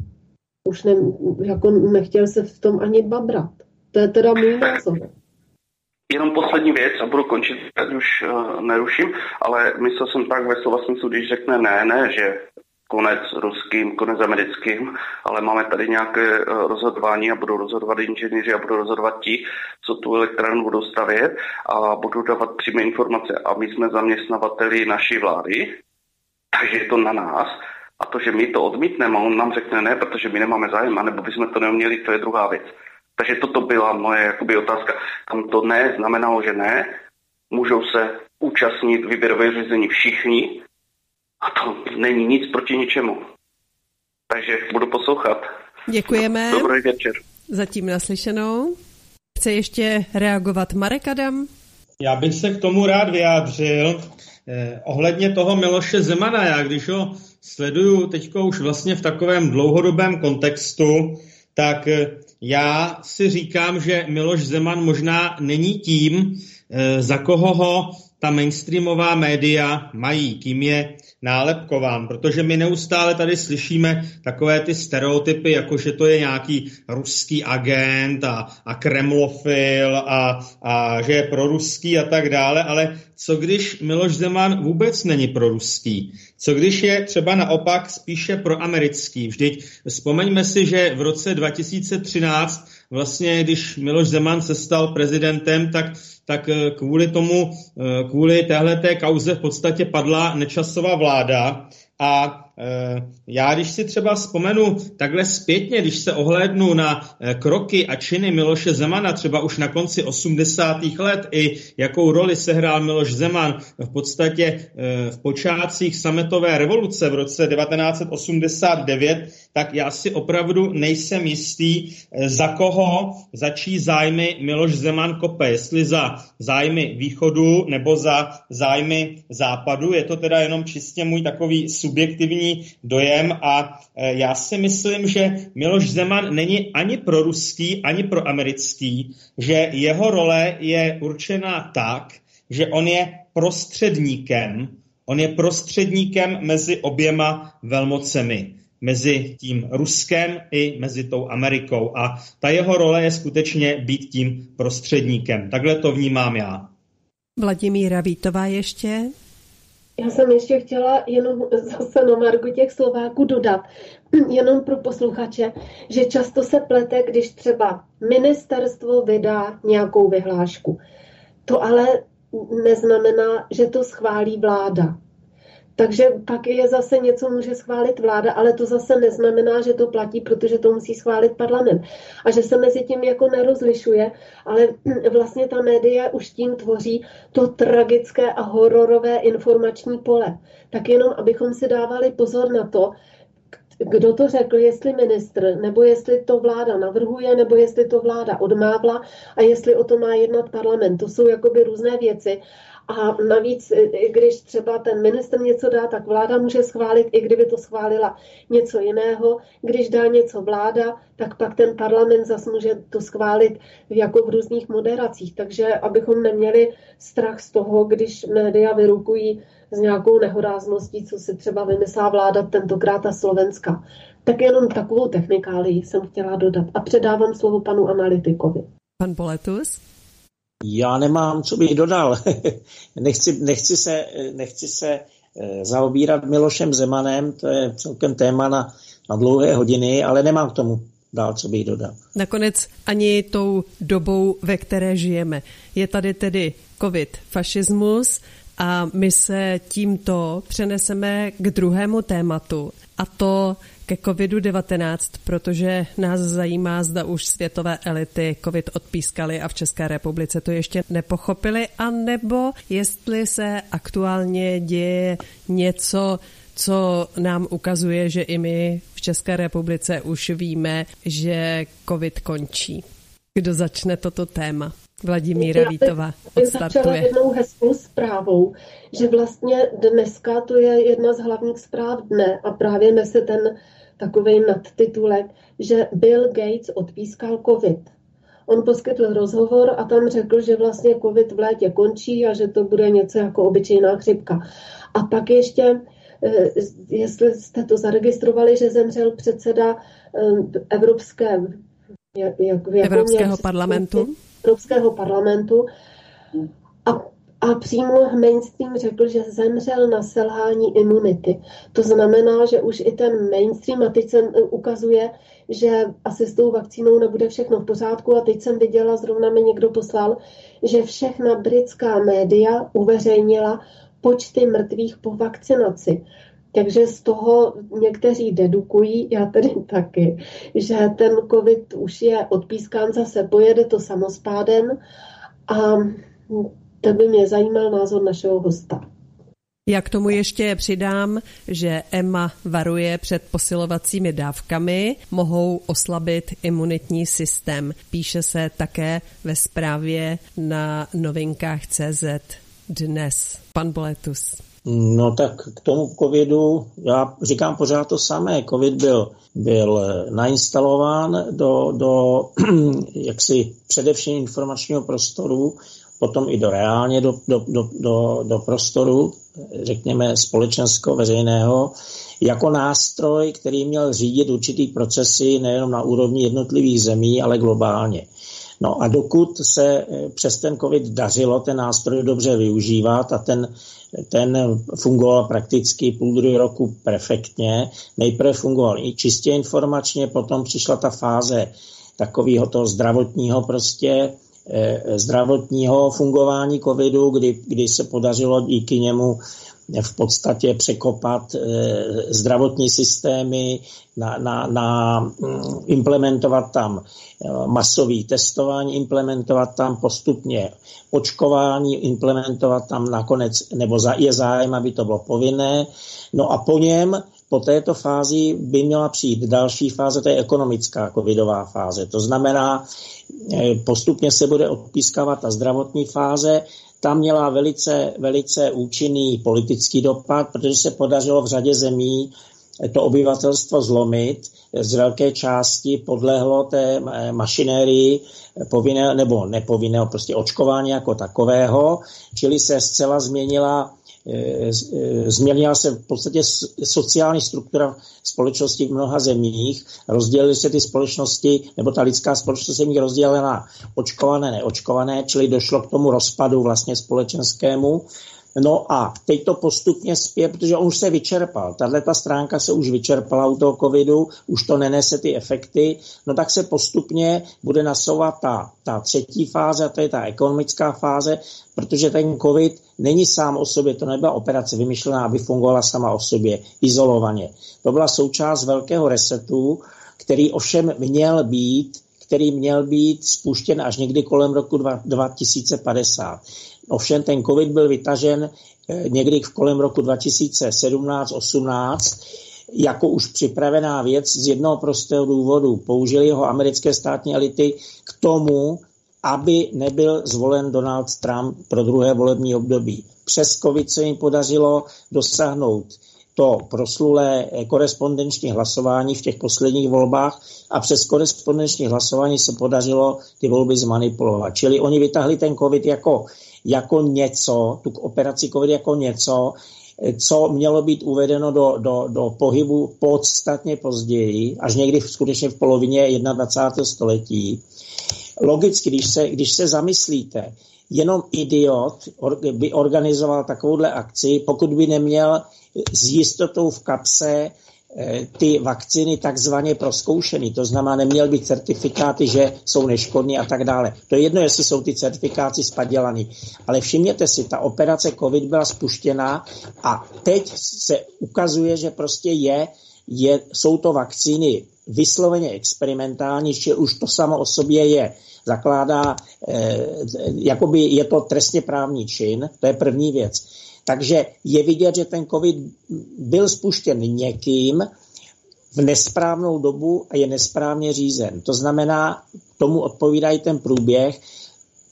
už ne, jako nechtěl se v tom ani babrat. To je teda můj názor. Jenom poslední věc a budu končit, teď už uh, neruším, ale myslel jsem tak ve slova smyslu, když řekne ne, ne, že konec ruským, konec americkým, ale máme tady nějaké eh, rozhodování a budou rozhodovat inženýři a budou rozhodovat ti, co tu elektrárnu budou stavět a budou dávat přímé informace. A my jsme zaměstnavateli naší vlády, takže je to na nás. A to, že my to odmítneme, on nám řekne ne, protože my nemáme zájem, anebo bychom to neuměli, to je druhá věc. Takže toto byla moje jakoby, otázka. Tam to ne znamenalo, že ne. Můžou se účastnit výběrové řízení všichni, a to není nic proti ničemu. Takže budu poslouchat. Děkujeme. Dobrý večer. Zatím naslyšenou. Chce ještě reagovat Marek Adam? Já bych se k tomu rád vyjádřil. Eh, ohledně toho Miloše Zemana, já když ho sleduju teď už vlastně v takovém dlouhodobém kontextu, tak eh, já si říkám, že Miloš Zeman možná není tím, eh, za koho ho ta mainstreamová média mají, kým je nálepkován, protože my neustále tady slyšíme takové ty stereotypy, jako že to je nějaký ruský agent a, a kremlofil a, a že je proruský a tak dále, ale co když Miloš Zeman vůbec není proruský? Co když je třeba naopak spíše proamerický? Vždyť vzpomeňme si, že v roce 2013 vlastně, když Miloš Zeman se stal prezidentem, tak tak eh, kvůli tomu, eh, kvůli téhleté kauze v podstatě padla nečasová vláda a Eh, já, když si třeba vzpomenu takhle zpětně, když se ohlédnu na kroky a činy Miloše Zemana, třeba už na konci 80. let, i jakou roli sehrál Miloš Zeman v podstatě v počátcích sametové revoluce v roce 1989, tak já si opravdu nejsem jistý, za koho, začí zájmy Miloš Zeman kope, jestli za zájmy východu nebo za zájmy západu. Je to teda jenom čistě můj takový subjektivní dojem a e, já si myslím, že Miloš Zeman není ani pro ruský, ani pro americký, že jeho role je určená tak, že on je prostředníkem, on je prostředníkem mezi oběma velmocemi mezi tím Ruskem i mezi tou Amerikou. A ta jeho role je skutečně být tím prostředníkem. Takhle to vnímám já. Vladimíra Vítová ještě. Já jsem ještě chtěla jenom zase na Margu těch Slováků dodat, jenom pro posluchače, že často se plete, když třeba ministerstvo vydá nějakou vyhlášku. To ale neznamená, že to schválí vláda. Takže pak je zase něco může schválit vláda, ale to zase neznamená, že to platí, protože to musí schválit parlament. A že se mezi tím jako nerozlišuje, ale vlastně ta média už tím tvoří to tragické a hororové informační pole. Tak jenom, abychom si dávali pozor na to, kdo to řekl, jestli ministr, nebo jestli to vláda navrhuje, nebo jestli to vláda odmávla a jestli o to má jednat parlament. To jsou jakoby různé věci. A navíc, když třeba ten ministr něco dá, tak vláda může schválit, i kdyby to schválila něco jiného. Když dá něco vláda, tak pak ten parlament zase může to schválit jako v různých moderacích. Takže abychom neměli strach z toho, když média vyrukují s nějakou nehorázností, co si třeba vymyslá vláda, tentokrát a Slovenska. Tak jenom takovou technikálii jsem chtěla dodat. A předávám slovo panu analytikovi. Pan Boletus? Já nemám, co bych dodal. nechci, nechci, se, nechci se eh, zaobírat Milošem Zemanem, to je celkem téma na, na dlouhé hodiny, ale nemám k tomu dál, co bych dodal. Nakonec ani tou dobou, ve které žijeme. Je tady tedy covid, fašismus a my se tímto přeneseme k druhému tématu a to ke COVID-19, protože nás zajímá, zda už světové elity COVID odpískaly a v České republice to ještě nepochopili, anebo jestli se aktuálně děje něco, co nám ukazuje, že i my v České republice už víme, že COVID končí. Kdo začne toto téma? Vladimíra Vítová odstartuje. Začala jednou hezkou zprávou, že vlastně dneska to je jedna z hlavních zpráv dne a právě nese ten takový nadtitulek, že Bill Gates odpískal COVID. On poskytl rozhovor a tam řekl, že vlastně COVID v létě končí a že to bude něco jako obyčejná chřipka. A pak ještě, eh, jestli jste to zaregistrovali, že zemřel předseda eh, Evropské, jak, jak, Evropského parlamentu. Evropského parlamentu a přímo mainstream řekl, že zemřel na selhání imunity. To znamená, že už i ten mainstream, a teď se ukazuje, že asi s tou vakcínou nebude všechno v pořádku a teď jsem viděla, zrovna mi někdo poslal, že všechna britská média uveřejnila počty mrtvých po vakcinaci. Takže z toho někteří dedukují, já tedy taky, že ten covid už je odpískán zase, pojede to samospádem a tak by mě zajímal názor našeho hosta. Já k tomu ještě přidám, že Emma varuje před posilovacími dávkami, mohou oslabit imunitní systém. Píše se také ve zprávě na novinkách CZ dnes. Pan Boletus. No tak k tomu covidu, já říkám pořád to samé. Covid byl, byl nainstalován do, do jaksi především informačního prostoru potom i do reálně do, do, do, do, do prostoru, řekněme, společensko-veřejného, jako nástroj, který měl řídit určitý procesy nejenom na úrovni jednotlivých zemí, ale globálně. No a dokud se eh, přes ten COVID dařilo ten nástroj dobře využívat a ten, ten fungoval prakticky půl roku perfektně, nejprve fungoval i čistě informačně, potom přišla ta fáze takového toho zdravotního prostě zdravotního fungování covidu, kdy, kdy se podařilo díky němu v podstatě překopat eh, zdravotní systémy, na, na, na mm, implementovat tam eh, masový testování, implementovat tam postupně očkování, implementovat tam nakonec, nebo je zájem, aby to bylo povinné. No a po něm po této fázi by měla přijít další fáze, to je ekonomická covidová fáze. To znamená, eh, postupně se bude odpískávat ta zdravotní fáze, tam měla velice, velice účinný politický dopad, protože se podařilo v řadě zemí to obyvatelstvo zlomit. Z velké části podlehlo té eh, mašinérii povinné, nebo nepovinného, prostě očkování jako takového, čili se zcela změnila Eh, eh, změnila se v podstatě sociální struktura společnosti v mnoha zemích, rozdělily se ty společnosti, nebo ta lidská společnost se rozdělena očkované, neočkované, čili došlo k tomu rozpadu vlastně společenskému. No a teď to postupně zpět, protože on už se vyčerpal. Tahle ta stránka se už vyčerpala u toho covidu, už to nenese ty efekty, no tak se postupně bude nasouvat ta, ta třetí fáze, a to je ta ekonomická fáze, protože ten covid není sám o sobě, to nebyla operace vymyšlená, aby fungovala sama o sobě, izolovaně. To byla součást velkého resetu, který ovšem měl být který měl být spuštěn až někdy kolem roku 2050. Ovšem ten COVID byl vytažen eh, někdy v kolem roku 2017-18 jako už připravená věc z jednoho prostého důvodu. Použili ho americké státní elity k tomu, aby nebyl zvolen Donald Trump pro druhé volební období. Přes COVID se jim podařilo dosáhnout to proslulé korespondenční hlasování v těch posledních volbách a přes korespondenční hlasování se podařilo ty volby zmanipulovat. Čili oni vytahli ten COVID jako jako něco, tu operaci COVID jako něco, co mělo být uvedeno do, do, do pohybu podstatně později, až někdy v, skutečně v polovině 21. století. Logicky, když se, když se zamyslíte, jenom idiot by organizoval takovouhle akci, pokud by neměl s jistotou v kapse ty vakcíny takzvaně proskoušeny, to znamená, neměl být certifikáty, že jsou neškodní a tak dále. To je jedno, jestli jsou ty certifikáty spadělaný. Ale všimněte si, ta operace COVID byla spuštěná a teď se ukazuje, že prostě je, je jsou to vakcíny vysloveně experimentální, že už to samo o sobě je zakládá, eh, jakoby je to trestně právní čin, to je první věc. Takže je vidět, že ten COVID byl spuštěn někým v nesprávnou dobu a je nesprávně řízen. To znamená, tomu odpovídají ten průběh,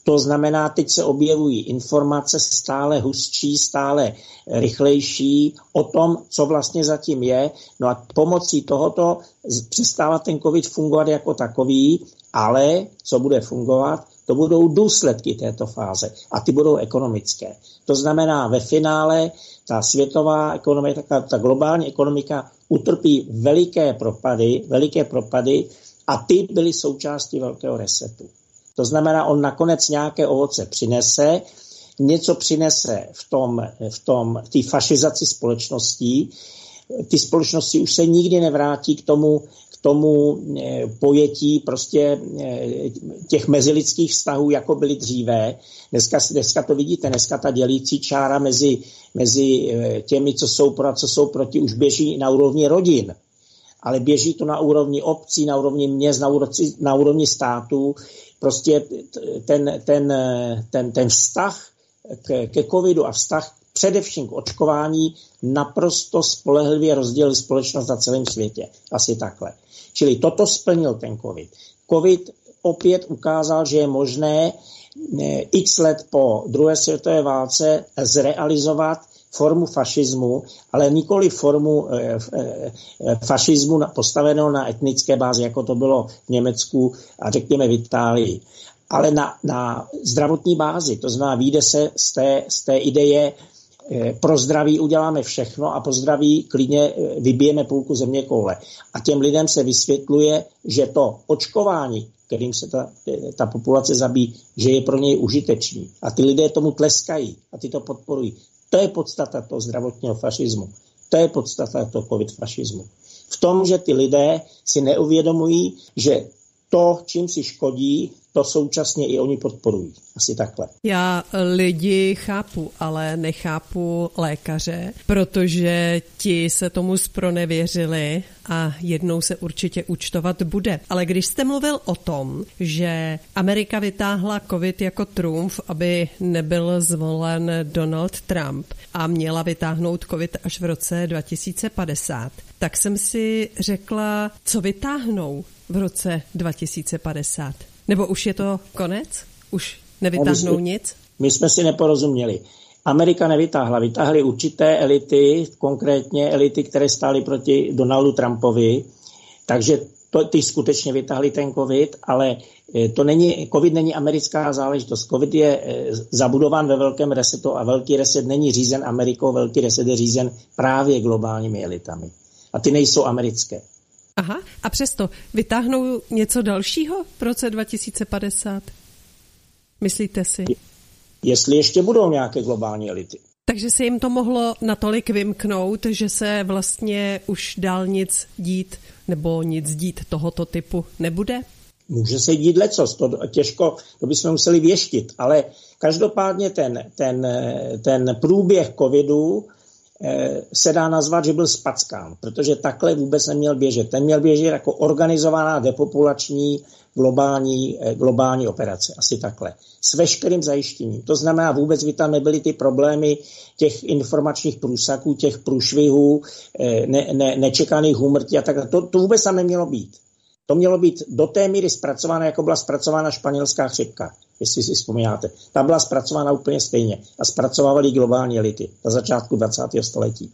to znamená, teď se objevují informace stále hustší, stále rychlejší o tom, co vlastně zatím je. No a pomocí tohoto přestává ten COVID fungovat jako takový, ale co bude fungovat, to budou důsledky této fáze a ty budou ekonomické. To znamená, ve finále ta světová ekonomika, ta, ta globální ekonomika utrpí veliké propady, veliké propady a ty byly součástí velkého resetu. To znamená, on nakonec nějaké ovoce přinese, něco přinese v tom, v tom, té fašizaci společností. Ty společnosti už se nikdy nevrátí k tomu, tomu eh, pojetí prostě eh, těch mezilidských vztahů, jako byly dříve. Dneska, dneska to vidíte, dneska ta dělící čára mezi, mezi eh, těmi, co jsou pro a co jsou proti, už běží na úrovni rodin. Ale běží to na úrovni obcí, na úrovni měst, na úrovni, na úrovni států. Prostě ten, ten, ten, ten vztah ke, ke covidu a vztah především k očkování naprosto spolehlivě rozdělil společnost na celém světě. Asi takhle. Čili toto splnil ten COVID. COVID opět ukázal, že je možné eh, x let po druhé světové válce zrealizovat formu fašismu, ale nikoli formu e, e, fašismu postavenou na etnické bázi, jako to bylo v Německu a řekněme v Itálii, ale na, na zdravotní bázi. To znamená, výjde se z té, z té ideje Eh, pro zdraví uděláme všechno a po zdraví klidně eh, vybijeme půlku země koule. A těm lidem se vysvětluje, že to očkování, kterým se ta, eh, ta populace zabíjí, že je pro něj užitečný. A ty lidé tomu tleskají a ty to podporují. To je podstata toho zdravotního fašismu. To je podstata toho covid fašismu. V tom, že ty lidé si neuvědomují, že to, čím si škodí, to současně i oni podporují. Asi takhle. Já lidi chápu, ale nechápu lékaře, protože ti se tomu spronevěřili a jednou se určitě účtovat bude. Ale když jste mluvil o tom, že Amerika vytáhla COVID jako trumf, aby nebyl zvolen Donald Trump a měla vytáhnout COVID až v roce 2050, tak jsem si řekla, co vytáhnou v roce 2050. Nebo už je to konec? Už nevytáhnou my, nic? My jsme si neporozuměli. Amerika nevytáhla, vytáhly určité elity, konkrétně elity, které stály proti Donaldu Trumpovi, takže to, ty skutečně vytáhli ten COVID, ale eh, to není, COVID není americká záležitost. COVID je eh, zabudován ve velkém resetu a velký reset není řízen Amerikou, velký reset je řízen právě globálními elitami. A ty nejsou americké. Aha, a přesto vytáhnou něco dalšího v roce 2050? Myslíte si? Jestli ještě budou nějaké globální elity. Takže se jim to mohlo natolik vymknout, že se vlastně už dál nic dít nebo nic dít tohoto typu nebude? Může se dít lecos, to těžko, to bychom museli věštit, ale každopádně ten, ten, ten průběh covidu se dá nazvat, že byl spackán, protože takhle vůbec neměl běžet. Ten měl běžet jako organizovaná depopulační globální, eh, globální operace, asi takhle. S veškerým zajištěním. To znamená, vůbec by tam nebyly ty problémy těch informačních průsaků, těch průšvihů, eh, ne, ne, nečekaných úmrtí a tak. To, to vůbec tam nemělo být. To mělo být do té míry zpracováno, jako byla zpracována španělská chřipka, jestli si vzpomínáte. Ta byla zpracována úplně stejně a zpracovávali globální elity na začátku 20. století.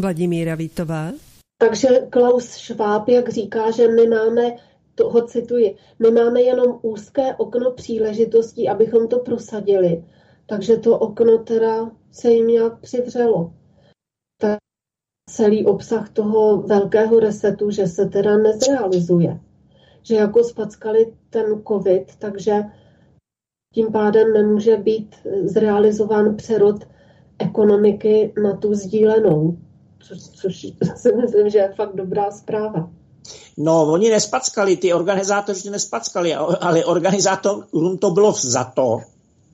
Vladimíra Vítová. Takže Klaus Schwab, jak říká, že my máme, toho cituji, my máme jenom úzké okno příležitostí, abychom to prosadili. Takže to okno teda se jim nějak přivřelo. Tak celý obsah toho velkého resetu, že se teda nezrealizuje že jako spackali ten covid, takže tím pádem nemůže být zrealizován přerod ekonomiky na tu sdílenou, což, což si myslím, že je fakt dobrá zpráva. No, oni nespackali, ty organizátoři nespackali, ale organizátorům to bylo za to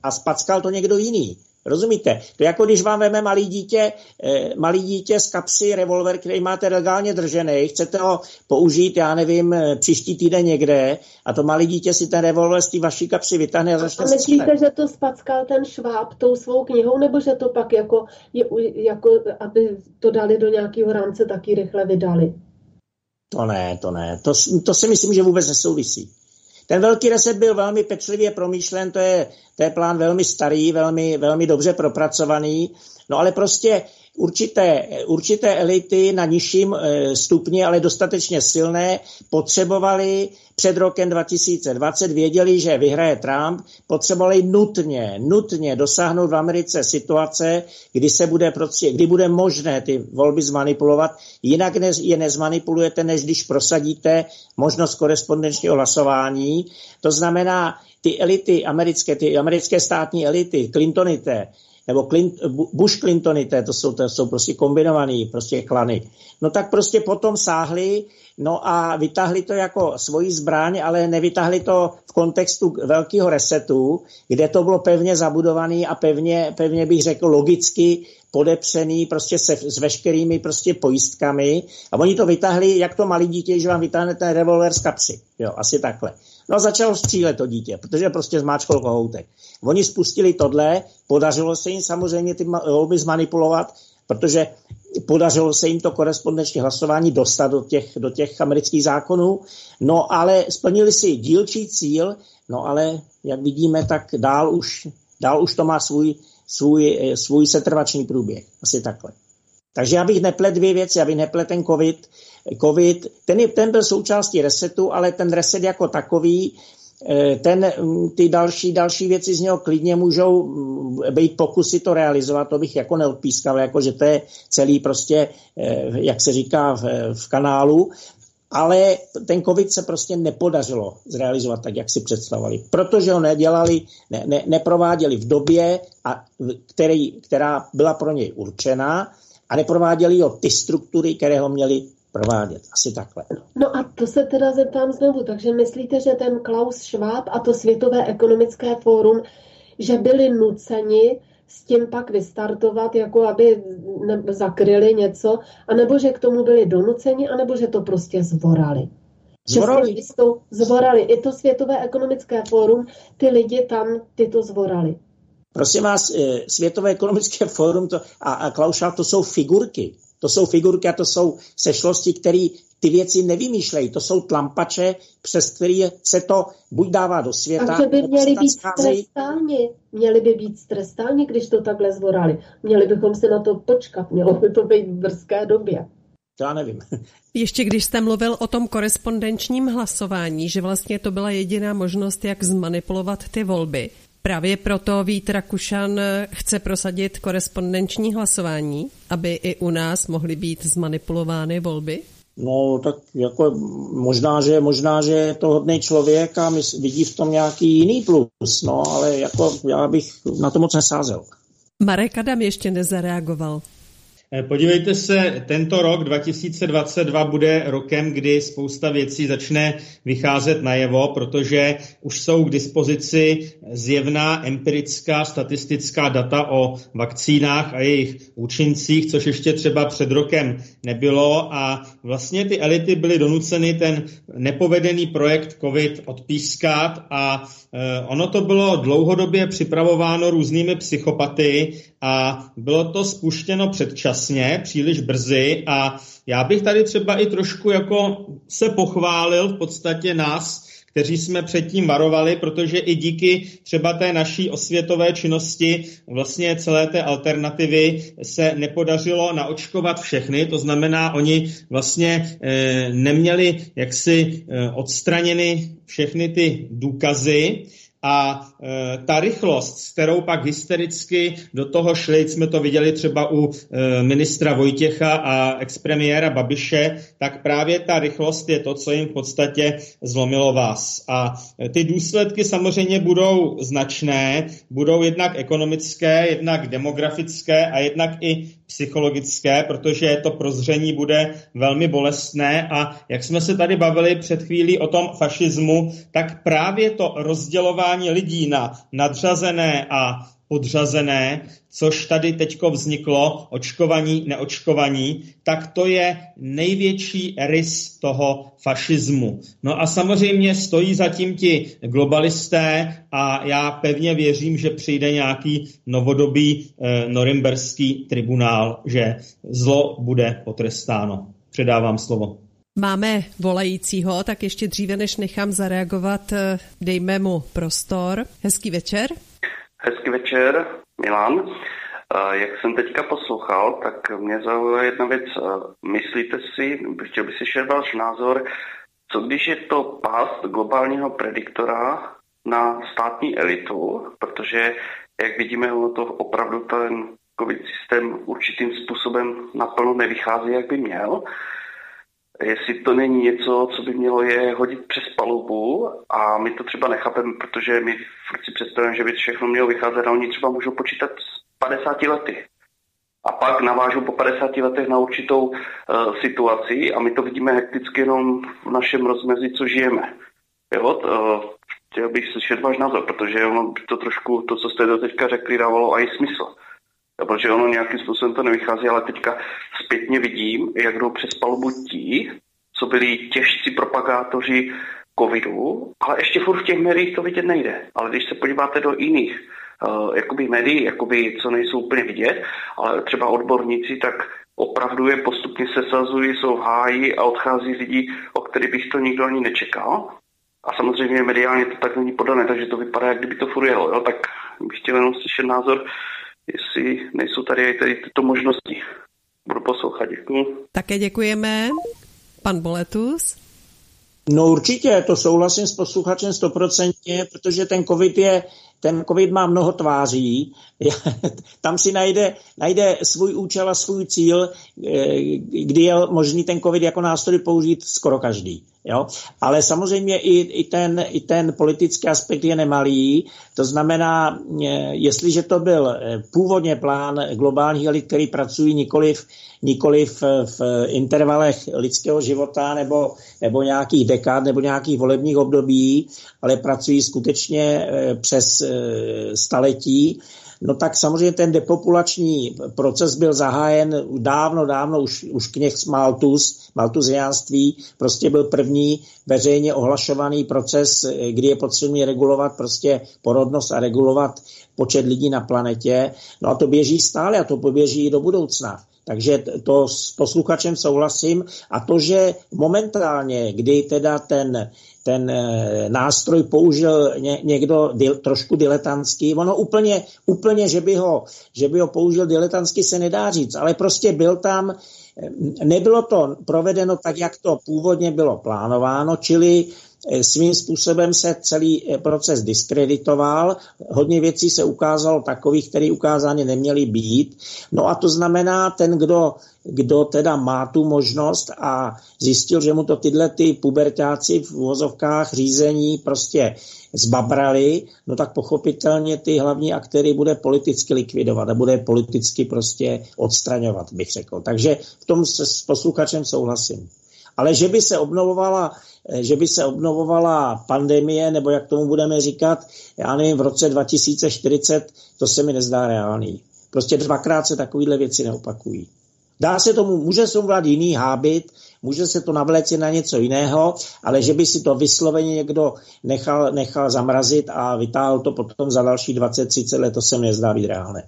a spackal to někdo jiný. Rozumíte? To je jako když vám veme malý dítě, eh, malý dítě z kapsy revolver, který máte legálně držený, chcete ho použít, já nevím, eh, příští týden někde a to malý dítě si ten revolver z té vaší kapsy vytáhne a začne A myslíte, že to spackal ten šváb tou svou knihou, nebo že to pak jako, jako aby to dali do nějakého rámce, taky rychle vydali? To ne, to ne. To, to si myslím, že vůbec nesouvisí. Ten velký reset byl velmi pečlivě promýšlen, to je, to je plán velmi starý, velmi, velmi dobře propracovaný, no ale prostě určité, určité elity na nižším eh, stupni, ale dostatečně silné, potřebovali před rokem 2020, věděli, že vyhraje Trump, potřebovali nutně, nutně dosáhnout v Americe situace, kdy se bude prostě, kdy bude možné ty volby zmanipulovat, jinak je nezmanipulujete, než když prosadíte možnost korespondenčního hlasování. To znamená, ty elity americké, ty americké státní elity, Clintonité, nebo Clint, Bush Clintonité, to jsou, to jsou prostě kombinovaný prostě klany. No tak prostě potom sáhli, no a vytáhli to jako svoji zbraň, ale nevytáhli to v kontextu velkého resetu, kde to bylo pevně zabudovaný a pevně, pevně bych řekl logicky podepřený prostě se, s veškerými prostě pojistkami a oni to vytáhli, jak to malý dítě, že vám vytáhne ten revolver z kapsy. Jo, asi takhle. No a začalo střílet to dítě, protože prostě zmáčkol kohoutek. Oni spustili tohle, podařilo se jim samozřejmě ty volby zmanipulovat, protože podařilo se jim to korespondenční hlasování dostat do těch, do těch amerických zákonů, no ale splnili si dílčí cíl, no ale jak vidíme, tak dál už, dál už to má svůj, svůj, svůj setrvačný průběh. Asi takhle. Takže já bych neplet dvě věci, já bych neplet ten COVID. COVID ten, je, ten byl součástí resetu, ale ten reset jako takový, eh, ten, mm, ty další, další věci z něho klidně můžou mm, být pokusy to realizovat, to bych jako neodpískal, jako že to je celý prostě, eh, jak se říká v, v kanálu, ale ten covid se prostě nepodařilo zrealizovat tak, jak si představovali, protože ho nedělali, ne, ne, neprováděli v době, a, který, která byla pro něj určená a neprováděli ho ty struktury, které ho měli provádět. Asi takhle. No a to se teda zeptám znovu. Takže myslíte, že ten Klaus Schwab a to Světové ekonomické fórum, že byli nuceni s tím pak vystartovat, jako aby zakryli něco, anebo že k tomu byli donuceni, anebo že to prostě zvorali. Zvorali. zvorali. I to Světové ekonomické fórum, ty lidi tam, ty to zvorali. Prosím vás, eh, Světové ekonomické fórum to, a, a Klauša, to jsou figurky. To jsou figurky a to jsou sešlosti, které ty věci nevymýšlejí. To jsou tlampače, přes které se to buď dává do světa. Takže by měli být trestáni. Měli by být trestáni, když to takhle zvorali. Měli bychom se na to počkat. Mělo by to být v brzké době. To já nevím. Ještě když jste mluvil o tom korespondenčním hlasování, že vlastně to byla jediná možnost, jak zmanipulovat ty volby, Právě proto Vít Rakušan chce prosadit korespondenční hlasování, aby i u nás mohly být zmanipulovány volby? No, tak jako možná, že, možná, že je to hodný člověk a vidí v tom nějaký jiný plus, no, ale jako já bych na to moc nesázel. Marek Adam ještě nezareagoval. Eh, podívejte se, tento rok 2022 bude rokem, kdy spousta věcí začne vycházet najevo, protože už jsou k dispozici zjevná empirická statistická data o vakcínách a jejich účincích, což ještě třeba před rokem nebylo. A vlastně ty elity byly donuceny ten nepovedený projekt COVID odpískat a eh, ono to bylo dlouhodobě připravováno různými psychopaty a bylo to spuštěno předčasně, příliš brzy a já bych tady třeba i trošku jako se pochválil v podstatě nás, kteří jsme předtím varovali, protože i díky třeba té naší osvětové činnosti vlastně celé té alternativy se nepodařilo naočkovat všechny, to znamená, oni vlastně e, neměli jaksi e, odstraněny všechny ty důkazy, a e, ta rychlost, s kterou pak hystericky do toho šli, jsme to viděli třeba u e, ministra Vojtěcha a expremiéra Babiše, tak právě ta rychlost je to, co jim v podstatě zlomilo vás. A e, ty důsledky samozřejmě budou značné, budou jednak ekonomické, jednak demografické a jednak i psychologické, protože to prozření bude velmi bolestné. A jak jsme se tady bavili před chvílí o tom fašismu, tak právě to rozdělování lidí na nadřazené a podřazené, což tady teďko vzniklo, očkovaní, neočkovaní, tak to je největší rys toho fašismu. No a samozřejmě stojí zatím ti globalisté a já pevně věřím, že přijde nějaký novodobý eh, norimberský tribunál, že zlo bude potrestáno. Předávám slovo. Máme volajícího, tak ještě dříve, než nechám zareagovat, eh, dejme mu prostor. Hezký večer. Hezký večer, Milan. Jak jsem teďka poslouchal, tak mě zaujala jedna věc. Myslíte si, chtěl bych si šel váš názor, co když je to past globálního prediktora na státní elitu, protože, jak vidíme, ono to opravdu ten covid systém určitým způsobem naplno nevychází, jak by měl jestli to není něco, co by mělo je hodit přes palubu a my to třeba nechápeme, protože my si představujeme, že by všechno mělo vycházet a oni třeba můžou počítat z 50 lety. A pak navážou po 50 letech na určitou uh, situaci a my to vidíme hekticky jenom v našem rozmezí, co žijeme. Jo, uh, chtěl bych slyšet váš názor, protože ono to trošku, to, co jste do teďka řekli, dávalo i smysl protože ono nějakým způsobem to nevychází, ale teďka zpětně vidím, jak jdou přes palubu tí, co byli těžcí propagátoři covidu, ale ještě furt v těch médiích to vidět nejde. Ale když se podíváte do jiných uh, jakoby médií, jakoby, co nejsou úplně vidět, ale třeba odborníci, tak opravdu je postupně sesazují, jsou v háji a odchází lidi, o kterých bych to nikdo ani nečekal. A samozřejmě mediálně to tak není podané, takže to vypadá, jak kdyby to furt jelo. Jo? Tak bych chtěl jenom slyšet názor jestli nejsou tady tady tyto možnosti. Budu poslouchat, děkuji. Také děkujeme. Pan Boletus? No určitě, to souhlasím s posluchačem stoprocentně, protože ten covid je, ten covid má mnoho tváří, tam si najde, najde svůj účel a svůj cíl, eh, kdy je možný ten covid jako nástroj použít skoro každý. Jo? Ale samozřejmě i, i, ten, i ten politický aspekt je nemalý. To znamená, eh, jestliže to byl eh, původně plán globálních elit, který pracují nikoliv, nikoliv v, v intervalech lidského života nebo, nebo nějakých dekád nebo nějakých volebních období, ale pracují skutečně eh, přes staletí, No tak samozřejmě ten depopulační proces byl zahájen dávno, dávno, už, už kněh Maltus, maltuziánství, prostě byl první veřejně ohlašovaný proces, kdy je potřebný regulovat prostě porodnost a regulovat počet lidí na planetě. No a to běží stále a to poběží i do budoucna. Takže to s posluchačem souhlasím. A to, že momentálně, kdy teda ten ten eh, nástroj použil ně, někdo dil, trošku diletantský. Ono úplně, úplně že, by ho, že by ho použil diletantsky, se nedá říct, ale prostě byl tam, eh, nebylo to provedeno tak, jak to původně bylo plánováno, čili svým způsobem se celý eh, proces diskreditoval, hodně věcí se ukázalo takových, které ukázány neměly být. No a to znamená, ten, kdo, kdo teda má tu možnost a zjistil, že mu to tyhle ty pubertáci v uvozovkách řízení prostě zbabrali, no tak pochopitelně ty hlavní aktéry bude politicky likvidovat a bude politicky prostě odstraňovat, bych řekl. Takže v tom se s posluchačem souhlasím. Ale že by se obnovovala Eh, že by se obnovovala pandemie, nebo jak tomu budeme říkat, já nevím, v roce 2040, to se mi nezdá reálný. Prostě dvakrát se takovéhle věci neopakují. Dá se tomu, může se tomu jiný hábit, může se to navléci na něco jiného, ale že by si to vysloveně někdo nechal, nechal zamrazit a vytáhl to potom za další 20-30 let, to se mi nezdá být reálné.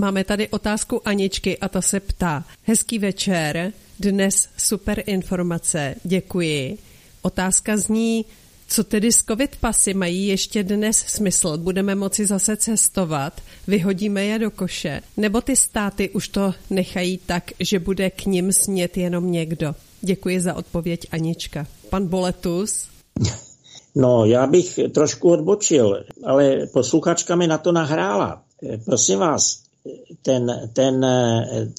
Máme tady otázku Aničky a ta se ptá. Hezký večer, dnes super informace, děkuji. Otázka zní, co tedy s covid pasy mají ještě dnes smysl? Budeme moci zase cestovat, vyhodíme je do koše, nebo ty státy už to nechají tak, že bude k ním smět jenom někdo? Děkuji za odpověď Anička. Pan Boletus? No, já bych trošku odbočil, ale posluchačka mi na to nahrála. Prosím vás, ten, ten,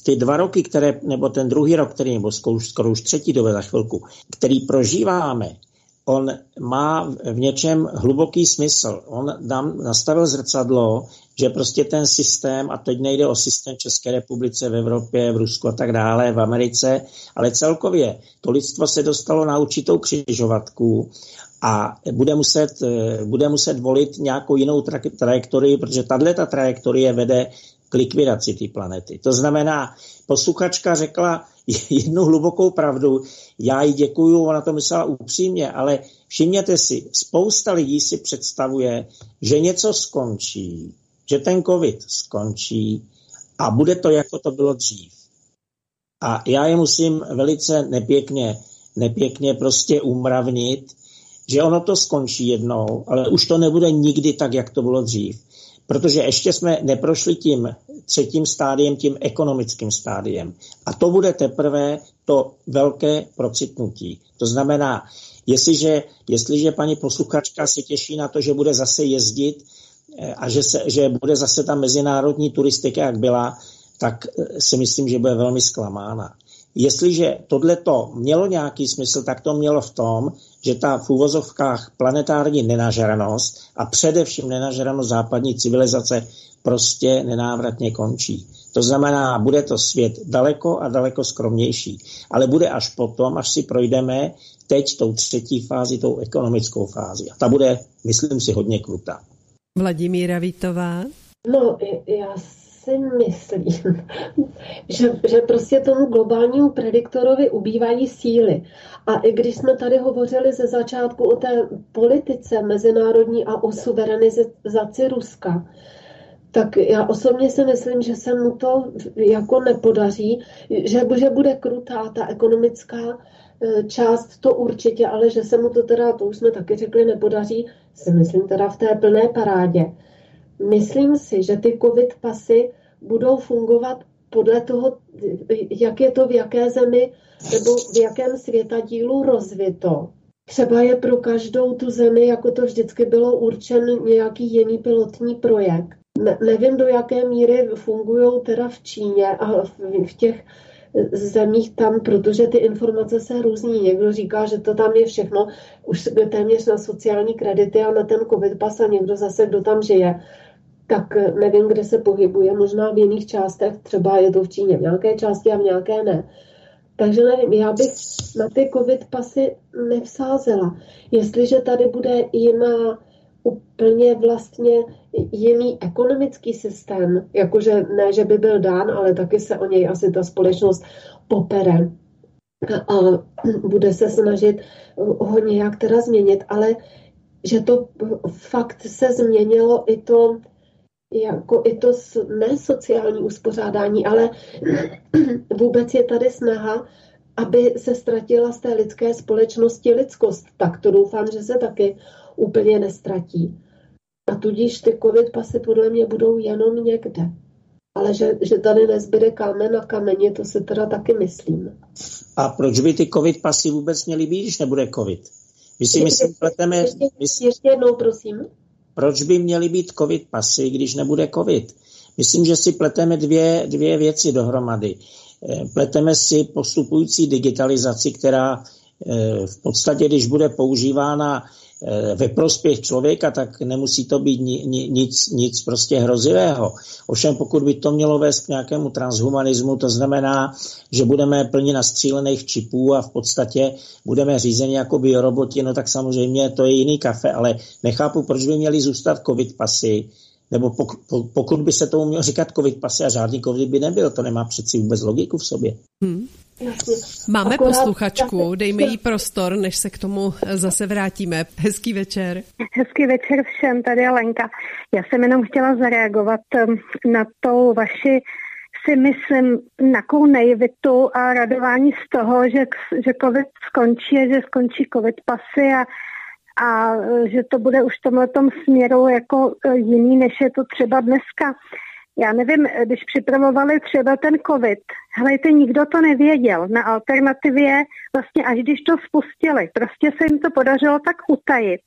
ty dva roky, které, nebo ten druhý rok, který, nebo skoro, skoro už třetí dobe za chvilku, který prožíváme, on má v něčem hluboký smysl. On nám nastavil zrcadlo, že prostě ten systém, a teď nejde o systém České republice, v Evropě, v Rusku a tak dále, v Americe, ale celkově to lidstvo se dostalo na určitou křižovatku a bude muset, bude muset volit nějakou jinou tra- trajektorii, protože tahle trajektorie vede k likvidaci té planety. To znamená, posluchačka řekla jednu hlubokou pravdu, já jí děkuju, ona to myslela upřímně, ale všimněte si, spousta lidí si představuje, že něco skončí, že ten covid skončí a bude to, jako to bylo dřív. A já je musím velice nepěkně, nepěkně prostě umravnit, že ono to skončí jednou, ale už to nebude nikdy tak, jak to bylo dřív protože ještě jsme neprošli tím třetím stádiem, tím ekonomickým stádiem. A to bude teprve to velké procitnutí. To znamená, jestliže, jestliže paní posluchačka se těší na to, že bude zase jezdit eh, a že, se, že bude zase ta mezinárodní turistika, jak byla, tak eh, si myslím, že bude velmi zklamána. Jestliže tohle to mělo nějaký smysl, tak to mělo v tom, že ta v úvozovkách planetární nenažranost a především nenažranost západní civilizace prostě nenávratně končí. To znamená, bude to svět daleko a daleko skromnější, ale bude až potom, až si projdeme teď tou třetí fázi, tou ekonomickou fázi. A ta bude, myslím si, hodně krutá. Vladimíra Vítová? No, já si myslím, že, že prostě tomu globálnímu prediktorovi ubývají síly. A i když jsme tady hovořili ze začátku o té politice mezinárodní a o suverenizaci Ruska, tak já osobně si myslím, že se mu to jako nepodaří, že, že bude krutá ta ekonomická e, část, to určitě, ale že se mu to teda, to už jsme taky řekli, nepodaří, si myslím teda v té plné parádě. Myslím si, že ty covid pasy budou fungovat podle toho, jak je to v jaké zemi nebo v jakém světadílu rozvito. Třeba je pro každou tu zemi, jako to vždycky bylo určen nějaký jiný pilotní projekt. Ne, nevím, do jaké míry fungují teda v Číně a v, v těch zemích tam, protože ty informace se různí. Někdo říká, že to tam je všechno už téměř na sociální kredity a na ten covid pas a někdo zase, kdo tam žije, tak nevím, kde se pohybuje, možná v jiných částech, třeba je to v Číně v nějaké části a v nějaké ne. Takže nevím, já bych na ty covid pasy nevsázela. Jestliže tady bude jiná úplně vlastně jiný ekonomický systém, jakože ne, že by byl dán, ale taky se o něj asi ta společnost popere a bude se snažit ho nějak teda změnit, ale že to fakt se změnilo i to, jako i to ne sociální uspořádání, ale vůbec je tady snaha, aby se ztratila z té lidské společnosti lidskost. Tak to doufám, že se taky úplně nestratí. A tudíž ty covid pasy podle mě budou jenom někde. Ale že, že tady nezbyde kámen na kameně, to se teda taky myslím. A proč by ty covid pasy vůbec měly být, když nebude covid? My si myslím, pleteme... Ještě, ještě jednou, prosím. Proč by měly být covid pasy, když nebude covid? Myslím, že si pleteme dvě, dvě věci dohromady. Eh, pleteme si postupující digitalizaci, která eh, v podstatě, když bude používána ve prospěch člověka, tak nemusí to být nic, nic prostě hrozivého. Ovšem pokud by to mělo vést k nějakému transhumanismu, to znamená, že budeme plně nastřílených čipů a v podstatě budeme řízeni jako bioroboti, no tak samozřejmě to je jiný kafe, ale nechápu, proč by měli zůstat covid pasy, nebo pokud, pokud by se tomu mělo říkat covid pasy a žádný covid by nebyl, to nemá přeci vůbec logiku v sobě. Hmm. Máme Akorát posluchačku, dejme jí prostor, než se k tomu zase vrátíme. Hezký večer. Hezký večer všem, tady je Lenka. Já jsem jenom chtěla zareagovat na to vaši si myslím nakou naivitu a radování z toho, že, že covid skončí a že skončí covid pasy a, a že to bude už v tomhle směru jako e, jiný, než je to třeba dneska já nevím, když připravovali třeba ten covid, helejte, nikdo to nevěděl. Na alternativě, vlastně až když to spustili, prostě se jim to podařilo tak utajit,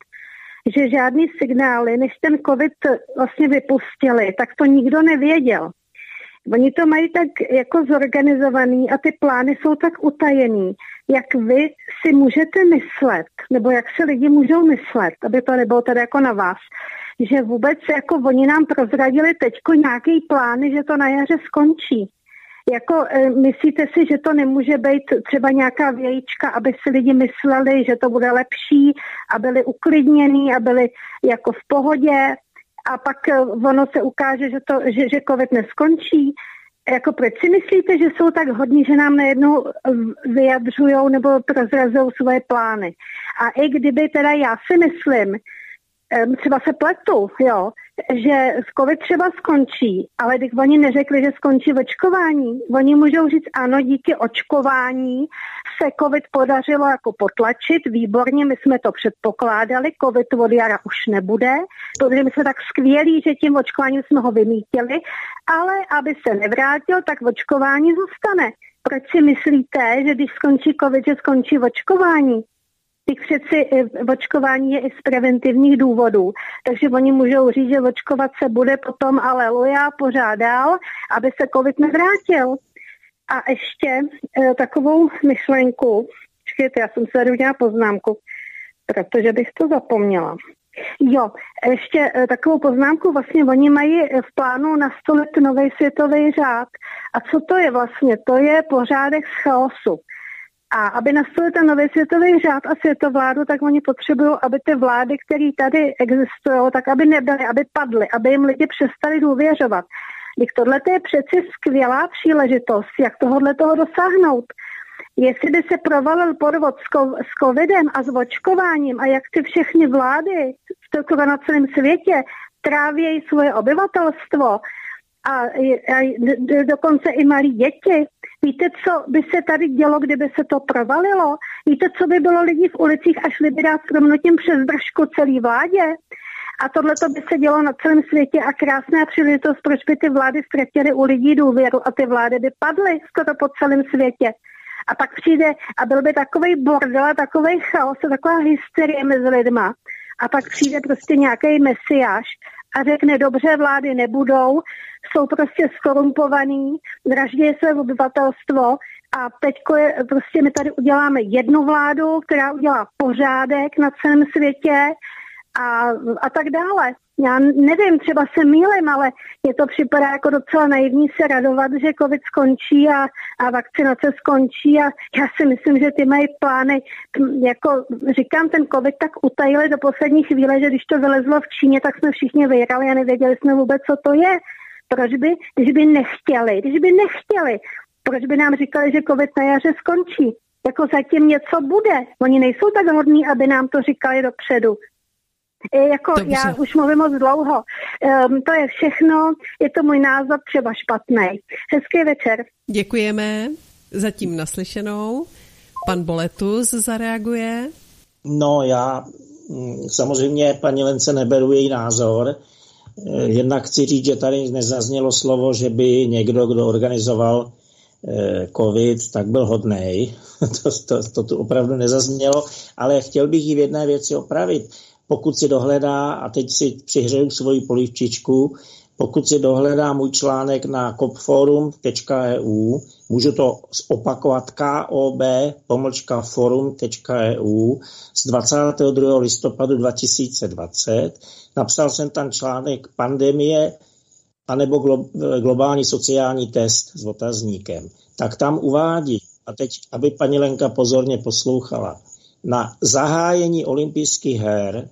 že žádný signály, než ten covid vlastně vypustili, tak to nikdo nevěděl. Oni to mají tak jako zorganizovaný a ty plány jsou tak utajený, jak vy si můžete myslet, nebo jak si lidi můžou myslet, aby to nebylo tady jako na vás, že vůbec jako oni nám prozradili teďko nějaký plány, že to na jaře skončí. Jako e, myslíte si, že to nemůže být třeba nějaká vějíčka, aby si lidi mysleli, že to bude lepší a byli uklidnění a byli jako v pohodě a pak e, ono se ukáže, že, to, že, že covid neskončí. Jako proč si myslíte, že jsou tak hodní, že nám najednou vyjadřují nebo prozrazují svoje plány? A i kdyby teda já si myslím, třeba se pletu, jo, že COVID třeba skončí, ale když oni neřekli, že skončí očkování, oni můžou říct, ano, díky očkování se COVID podařilo jako potlačit, výborně, my jsme to předpokládali, COVID od jara už nebude, protože my jsme tak skvělí, že tím očkováním jsme ho vymítili, ale aby se nevrátil, tak očkování zůstane. Proč si myslíte, že když skončí COVID, že skončí očkování? Teď přeci eh, očkování je i z preventivních důvodů, takže oni můžou říct, že očkovat se bude potom aleluja pořád dál, aby se covid nevrátil. A ještě e, takovou myšlenku, počkejte, já jsem se udělala poznámku, protože bych to zapomněla. Jo, ještě e, takovou poznámku, vlastně oni mají v plánu nastolit nový světový řád. A co to je vlastně? To je pořádek z chaosu. A aby nastolil ten nový světový řád a světovládu, tak oni potřebují, aby ty vlády, které tady existují, tak aby nebyly, aby padly, aby jim lidi přestali důvěřovat. Když tohle je přeci skvělá příležitost, jak tohle toho dosáhnout. Jestli by se provalil podvod s covidem a s očkováním a jak ty všechny vlády na celém světě trávějí svoje obyvatelstvo a, a dokonce i malí děti, Víte, co by se tady dělo, kdyby se to provalilo? Víte, co by bylo lidí v ulicích a šli by dát promnutím přes držku celý vládě? A tohle to by se dělo na celém světě a krásná příležitost, proč by ty vlády ztratily u lidí důvěru a ty vlády by padly skoro po celém světě. A pak přijde a byl by takový bordel a takový chaos a taková hysterie mezi lidma. A pak přijde prostě nějaký mesiáš a řekne, dobře, vlády nebudou, jsou prostě skorumpovaný, vraždí své obyvatelstvo a teď prostě my tady uděláme jednu vládu, která udělá pořádek na celém světě a, a tak dále. Já nevím, třeba se mýlim, ale je to připadá jako docela naivní se radovat, že covid skončí a, a vakcinace skončí a já si myslím, že ty mají plány, jako říkám, ten covid tak utajili do poslední chvíle, že když to vylezlo v Číně, tak jsme všichni vyjrali a nevěděli jsme vůbec, co to je. Proč by, když by nechtěli, když by nechtěli, proč by nám říkali, že covid na jaře skončí? Jako zatím něco bude. Oni nejsou tak hodní, aby nám to říkali dopředu. E, jako Dobře. já už mluvím moc dlouho. Um, to je všechno, je to můj názor třeba špatný. Hezký večer. Děkujeme, zatím naslyšenou. Pan Boletus zareaguje. No já mm, samozřejmě paní Lence neberu její názor. E, jednak chci říct, že tady nezaznělo slovo, že by někdo, kdo organizoval covid, tak byl hodnej. to, to, to tu opravdu nezaznělo, ale chtěl bych ji v jedné věci opravit. Pokud si dohledá, a teď si přihřeju svoji polivčičku, pokud si dohledá můj článek na copforum.eu, můžu to opakovat kob pomlčka forum.eu z 22. listopadu 2020. Napsal jsem tam článek pandemie anebo globální sociální test s otazníkem. Tak tam uvádí, a teď, aby paní Lenka pozorně poslouchala, na zahájení olympijských her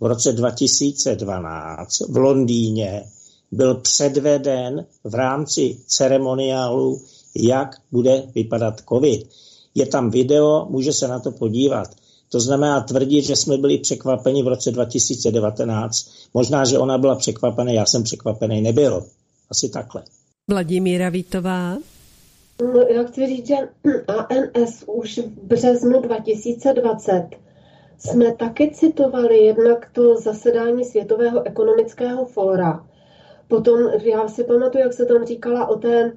v roce 2012 v Londýně byl předveden v rámci ceremoniálu, jak bude vypadat COVID. Je tam video, může se na to podívat. To znamená tvrdit, že jsme byli překvapeni v roce 2019. Možná, že ona byla překvapená, já jsem překvapený nebyl. Asi takhle. Vladimíra Vítová. No, já chci říct, že ANS už v březnu 2020 jsme taky citovali jednak to zasedání Světového ekonomického fóra, Potom já si pamatuju, jak se tam říkala o té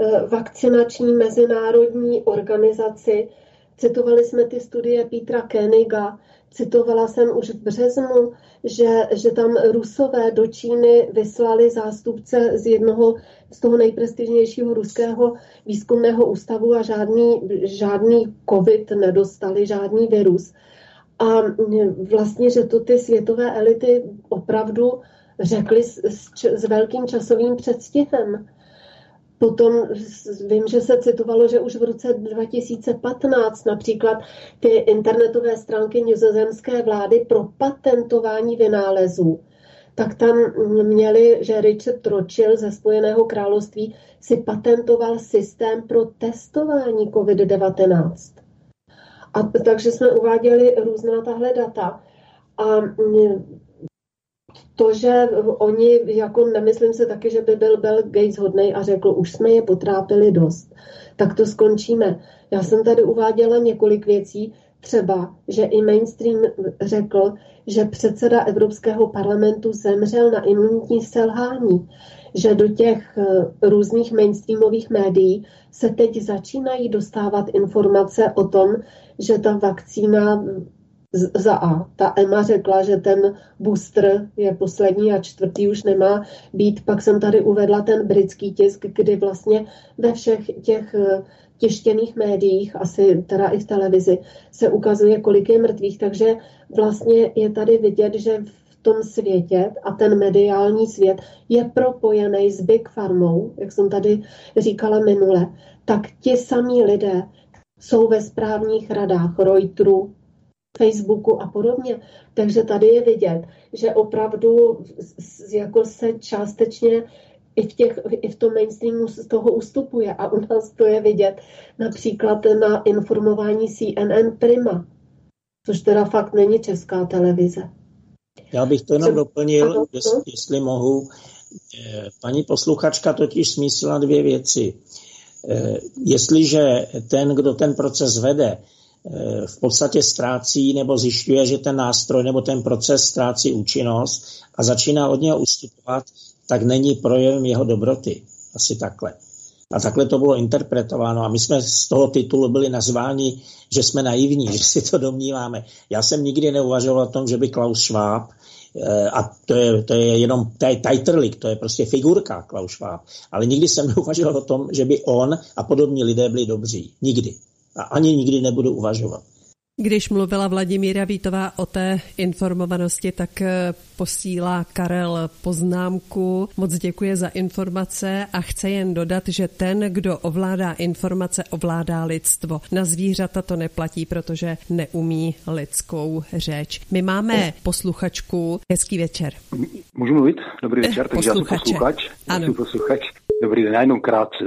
eh, vakcinační mezinárodní organizaci. Citovali jsme ty studie Petra Koeniga, citovala jsem už v březnu, že, že tam Rusové do Číny vyslali zástupce z jednoho z toho nejprestižnějšího ruského výzkumného ústavu a žádný, žádný covid nedostali, žádný virus. A vlastně, že to ty světové elity opravdu řekli s, s, s velkým časovým předstihem. Potom vím, že se citovalo, že už v roce 2015 například ty internetové stránky nizozemské vlády pro patentování vynálezů, tak tam měli, že Richard Rothschild ze Spojeného království si patentoval systém pro testování COVID-19. A takže jsme uváděli různá tahle data. A to, že oni, jako nemyslím se taky, že by byl Bill Gates hodnej a řekl, už jsme je potrápili dost, tak to skončíme. Já jsem tady uváděla několik věcí, třeba, že i mainstream řekl, že předseda Evropského parlamentu zemřel na imunitní selhání, že do těch eh, různých mainstreamových médií se teď začínají dostávat informace o tom, že ta vakcína za A. Ta EMA řekla, že ten booster je poslední a čtvrtý už nemá být. Pak jsem tady uvedla ten britský tisk, kdy vlastně ve všech těch eh, tištěných médiích, asi teda i v televizi, se ukazuje, kolik je mrtvých. Takže vlastně je tady vidět, že v tom světě a ten mediální svět je propojený s Big Farmou, jak jsem tady říkala minule, tak ti samí lidé jsou ve správních radách Reuteru, Facebooku a podobně. Takže tady je vidět, že opravdu jako se částečně i v, těch, i v tom mainstreamu z toho ustupuje. A u nás to je vidět například na informování CNN Prima, což teda fakt není česká televize. Já bych to jenom doplnil, jestli, jestli mohu. Eh, paní posluchačka totiž smísila dvě věci. Eh, jestliže ten, kdo ten proces vede, v podstatě ztrácí nebo zjišťuje, že ten nástroj nebo ten proces ztrácí účinnost a začíná od něho ustupovat, tak není projevem jeho dobroty. Asi takhle. A takhle to bylo interpretováno. A my jsme z toho titulu byli nazváni, že jsme naivní, že si to domníváme. Já jsem nikdy neuvažoval o tom, že by Klaus Schwab, eh, a to je, to je jenom to je tajtrlik, to je prostě figurka Klaus Schwab, ale nikdy jsem neuvažoval o tom, že by on a podobní lidé byli dobří. Nikdy a ani nikdy nebudu uvažovat. Když mluvila Vladimíra Vítová o té informovanosti, tak eh, posílá Karel poznámku. Moc děkuje za informace a chce jen dodat, že ten, kdo ovládá informace, ovládá lidstvo. Na zvířata to neplatí, protože neumí lidskou řeč. My máme posluchačku. Hezký večer. Můžu mluvit? Dobrý večer, takže já jsem posluchač. Ano. Já jsem posluchač. Dobrý den, já jenom krátce.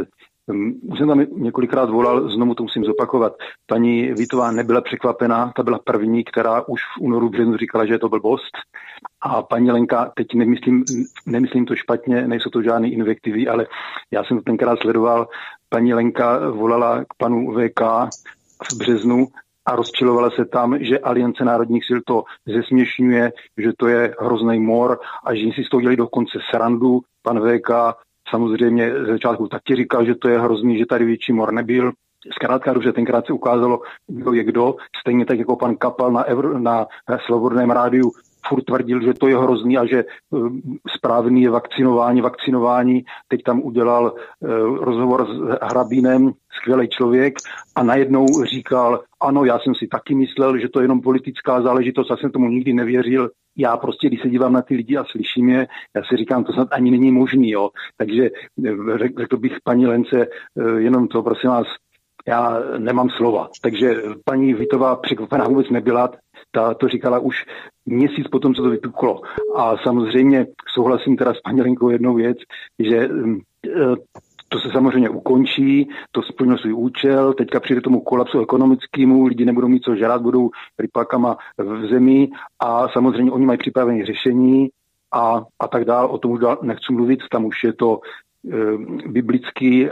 Hm, už jsem tam několikrát volal, znovu to musím zopakovat. Paní Vítová nebyla překvapená, ta byla první, která už v únoru březnu říkala, že je to blbost. A paní Lenka, teď nemyslím, nemyslím to špatně, nejsou to žádné invektivy, ale já jsem to tenkrát sledoval. Paní Lenka volala k panu VK v březnu a rozčilovala se tam, že Aliance národních sil to zesměšňuje, že to je hrozný mor a že si z toho dělali dokonce srandu. Pan VK samozřejmě ze začátku taky říkal, že to je hrozný, že tady větší mor nebyl, Zkrátka dobře, tenkrát se ukázalo, kdo je kdo, stejně tak jako pan Kapal na, Evro, na Slobodném rádiu furt tvrdil, že to je hrozný a že uh, správný je vakcinování, vakcinování. Teď tam udělal uh, rozhovor s Hrabínem, skvělý člověk a najednou říkal, ano, já jsem si taky myslel, že to je jenom politická záležitost, já jsem tomu nikdy nevěřil. Já prostě, když se dívám na ty lidi a slyším je, já si říkám, to snad ani není možný, jo. Takže eh, řekl bych paní Lence jenom to, prosím vás, já nemám slova. Takže paní Vitová překvapená vůbec nebyla, ta to říkala už měsíc potom, co to vypuklo. A samozřejmě souhlasím teda s paní Lenkou jednou věc, že mm, e, to se samozřejmě ukončí, to splnilo svůj účel, teďka přijde tomu kolapsu ekonomickému, lidi nebudou mít co žrát, budou rypákama v zemi a samozřejmě oni mají připravené řešení a, a tak dál, o tom už nechci mluvit, tam už je to e, biblický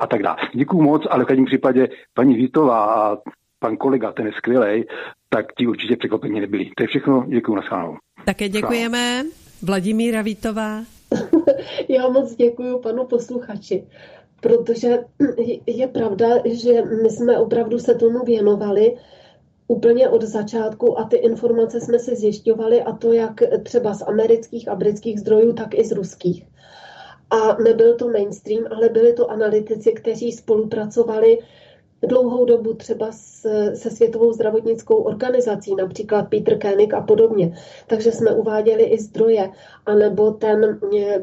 a tak dále. Děkuju moc, ale v každém případě paní Vítová a pan kolega, ten je skvělý, tak ti určitě překvapení nebyli. To je všechno, děkuji na schválu. Také děkujeme. Vladimíra Vítová. Já moc děkuji panu posluchači, protože je pravda, že my jsme opravdu se tomu věnovali úplně od začátku a ty informace jsme si zjišťovali a to jak třeba z amerických a britských zdrojů, tak i z ruských. A nebyl to mainstream, ale byli to analytici, kteří spolupracovali dlouhou dobu třeba se Světovou zdravotnickou organizací, například Peter Koenig a podobně. Takže jsme uváděli i zdroje, anebo ten eh,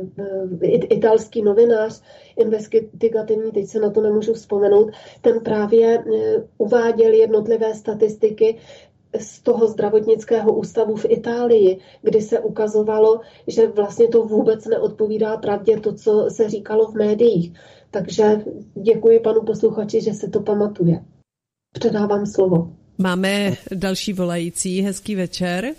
italský novinář investigativní, teď se na to nemůžu vzpomenout, ten právě eh, uváděl jednotlivé statistiky z toho zdravotnického ústavu v Itálii, kdy se ukazovalo, že vlastně to vůbec neodpovídá pravdě to, co se říkalo v médiích. Takže děkuji panu posluchači, že se to pamatuje. Předávám slovo. Máme další volající. Hezký večer.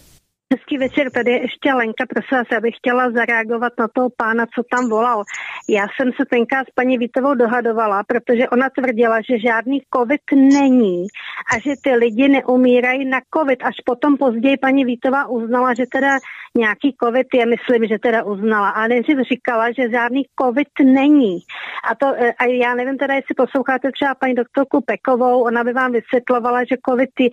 Hezký večer, tady je ještě Lenka, prosím vás, já bych chtěla zareagovat na toho pána, co tam volal. Já jsem se tenkrát s paní Vítovou dohadovala, protože ona tvrdila, že žádný covid není a že ty lidi neumírají na covid. Až potom později paní Vítová uznala, že teda nějaký covid je, myslím, že teda uznala. A nejdřív říkala, že žádný covid není. A, to, e, a já nevím teda, jestli posloucháte třeba paní doktorku Pekovou, ona by vám vysvětlovala, že covid, je,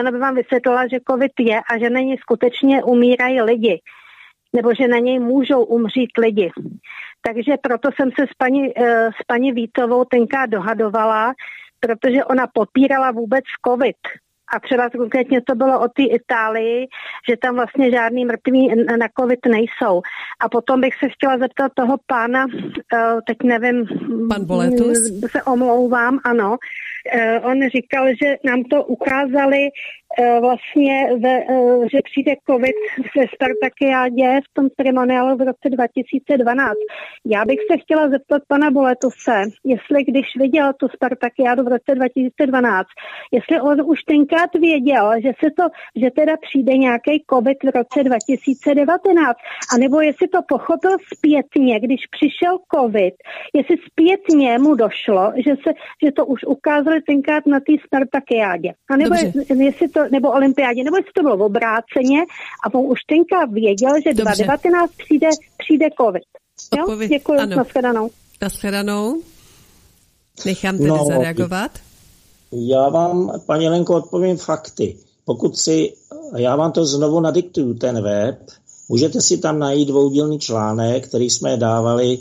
ona by vám vysvětlila, že covid je a že není skutečně umírají lidi nebo že na něj můžou umřít lidi. Takže proto jsem se s paní, e, s paní Vítovou tenká dohadovala, protože ona popírala vůbec covid a třeba konkrétně to bylo o té Itálii, že tam vlastně žádný mrtví na covid nejsou. A potom bych se chtěla zeptat toho pána, eh, teď nevím, Pan Boletus? se omlouvám, ano, eh, on říkal, že nám to ukázali Eh, vlastně, ve, eh, že přijde covid ve Spartakiádě v tom ceremoniálu v roce 2012. Já bych se chtěla zeptat pana Boletuse, jestli když viděl tu Spartakiádu v roce 2012, jestli on už tenkrát věděl, že se to, že teda přijde nějaký covid v roce 2019, anebo jestli to pochopil zpětně, když přišel covid, jestli zpětně mu došlo, že, se, že to už ukázali tenkrát na té Spartakiádě. A nebo jestli to to, nebo olympiádě, nebo jestli to bylo v obráceně a on už tenka věděl, že Dobře. 2019 přijde, přijde covid. Jo? Odpověď, Děkuji, ano. nashledanou. Nashledanou. Nechám tedy no, zareagovat. Já vám, paní Lenko, odpovím fakty. Pokud si, já vám to znovu nadiktuju, ten web, můžete si tam najít dvoudílný článek, který jsme dávali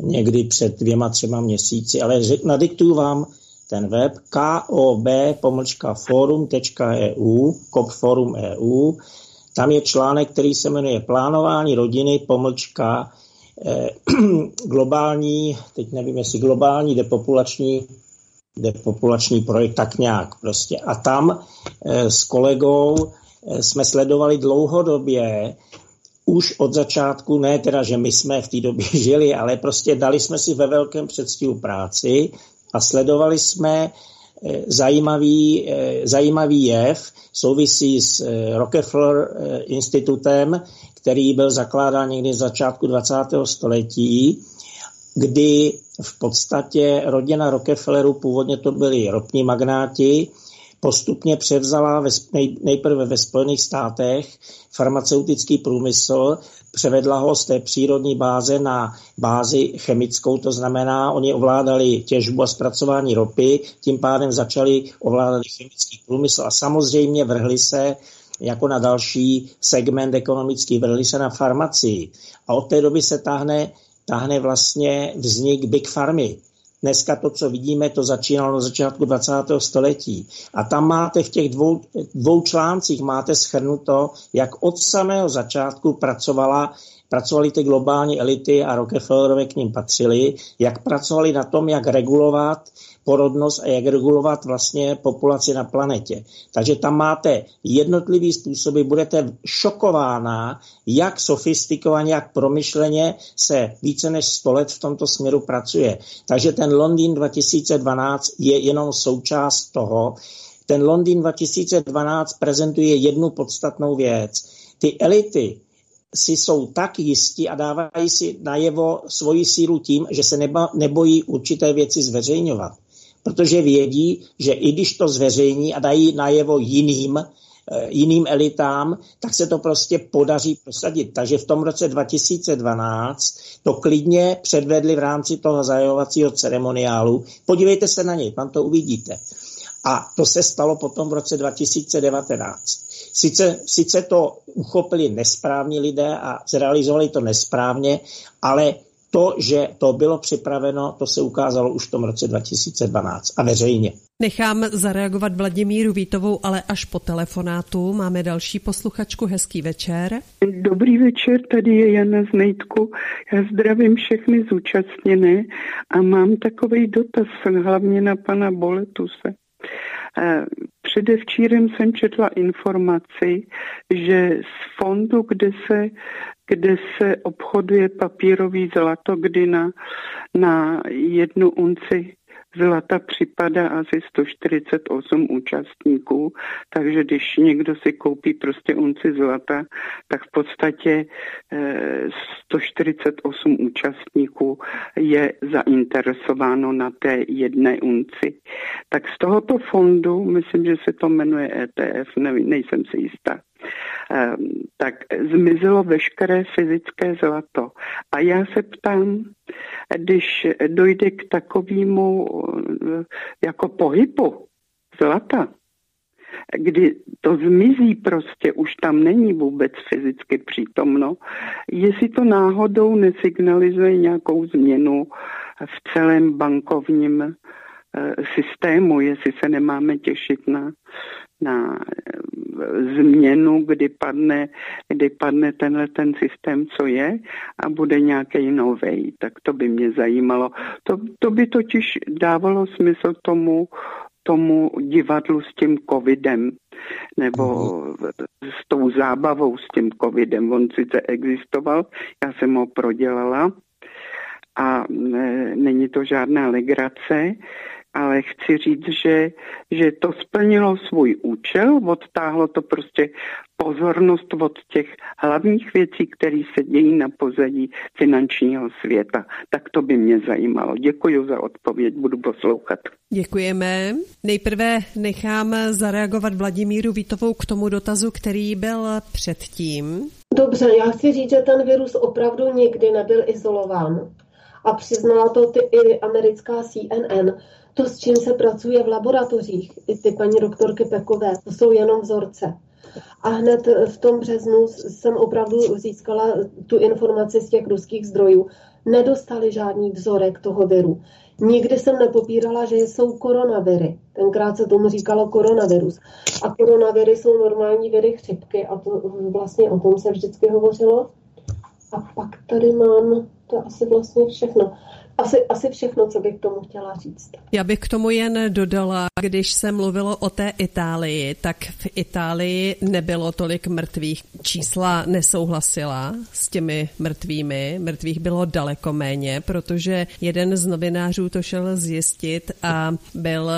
někdy před dvěma, třema měsíci, ale nadiktuju vám ten web kob-forum.eu, kopforum.eu. Tam je článek, který se jmenuje Plánování rodiny pomlčka eh, globální, teď nevím, jestli globální depopulační, depopulační projekt, tak nějak prostě. A tam eh, s kolegou eh, jsme sledovali dlouhodobě už od začátku, ne teda, že my jsme v té době žili, ale prostě dali jsme si ve velkém předstihu práci, a sledovali jsme eh, zajímavý, eh, zajímavý jev, souvisí s eh, Rockefeller institutem, který byl zakládán někdy z začátku 20. století, kdy v podstatě rodina Rockefellerů, původně to byli ropní magnáti, postupně převzala ve, nejprve ve Spojených státech farmaceutický průmysl, převedla ho z té přírodní báze na bázi chemickou, to znamená, oni ovládali těžbu a zpracování ropy, tím pádem začali ovládat chemický průmysl a samozřejmě vrhli se jako na další segment ekonomický, vrhli se na farmacii. A od té doby se táhne, táhne vlastně vznik Big Farmy. Dneska to, co vidíme, to začínalo na začátku 20. století. A tam máte v těch dvou, dvou článcích máte schrnuto, jak od samého začátku pracovala pracovali ty globální elity a Rockefellerové k ním patřili, jak pracovali na tom, jak regulovat porodnost a jak regulovat vlastně populaci na planetě. Takže tam máte jednotlivý způsoby, budete šokována, jak sofistikovaně, jak promyšleně se více než 100 let v tomto směru pracuje. Takže ten Londýn 2012 je jenom součást toho. Ten Londýn 2012 prezentuje jednu podstatnou věc. Ty elity, si jsou tak jistí a dávají si najevo svoji sílu tím, že se nebojí určité věci zveřejňovat protože vědí, že i když to zveřejní a dají najevo jiným, eh, jiným elitám, tak se to prostě podaří prosadit. Takže v tom roce 2012 to klidně předvedli v rámci toho zajovacího ceremoniálu. Podívejte se na něj, tam to uvidíte. A to se stalo potom v roce 2019. Sice, sice to uchopili nesprávní lidé a zrealizovali to nesprávně, ale to, že to bylo připraveno, to se ukázalo už v tom roce 2012 a veřejně. Nechám zareagovat Vladimíru Vítovou, ale až po telefonátu. Máme další posluchačku. Hezký večer. Dobrý večer, tady je Jana z Nejtku. Já zdravím všechny zúčastněné a mám takový dotaz hlavně na pana Boletuse. Eh, předevčírem jsem četla informaci, že z fondu, kde se kde se obchoduje papírový zlato, kdy na, na jednu unci zlata připadá asi 148 účastníků, takže když někdo si koupí prostě unci zlata, tak v podstatě 148 eh, účastníků je zainteresováno na té jedné unci. Tak z tohoto fondu, myslím, že se to jmenuje ETF, ne, nejsem si jistá, tak zmizelo veškeré fyzické zlato. A já se ptám, když dojde k takovému eh, jako pohybu zlata, kdy to zmizí prostě, už tam není vůbec fyzicky přítomno, jestli to náhodou nesignalizuje nějakou změnu v celém bankovním eh, systému, jestli se nemáme těšit na na eh, změnu, kdy padne, kdy padne tenhle ten systém, co je a bude nějaký nový. Tak to by mě zajímalo. To, to by totiž dávalo smysl tomu, tomu divadlu s tím covidem nebo s tou zábavou s tím covidem. On sice existoval, já jsem ho prodělala a ne, není to žádná legrace, ale chci říct, že, že to splnilo svůj účel, odtáhlo to prostě pozornost od těch hlavních věcí, které se dějí na pozadí finančního světa. Tak to by mě zajímalo. Děkuji za odpověď, budu poslouchat. Děkujeme. Nejprve nechám zareagovat Vladimíru Vítovou k tomu dotazu, který byl předtím. Dobře, já chci říct, že ten virus opravdu nikdy nebyl izolován. A přiznala to ty, i americká CNN to, s čím se pracuje v laboratořích, i ty paní doktorky Pekové, to jsou jenom vzorce. A hned v tom březnu jsem opravdu získala tu informaci z těch ruských zdrojů. Nedostali žádný vzorek toho viru. Nikdy jsem nepopírala, že jsou koronaviry. Tenkrát se tomu říkalo koronavirus. A koronaviry jsou normální viry chřipky a to vlastně o tom se vždycky hovořilo. A pak tady mám, to asi vlastně všechno. Asi, asi všechno, co bych k tomu chtěla říct. Já bych k tomu jen dodala, když se mluvilo o té Itálii, tak v Itálii nebylo tolik mrtvých. Čísla nesouhlasila s těmi mrtvými. Mrtvých bylo daleko méně, protože jeden z novinářů to šel zjistit a byl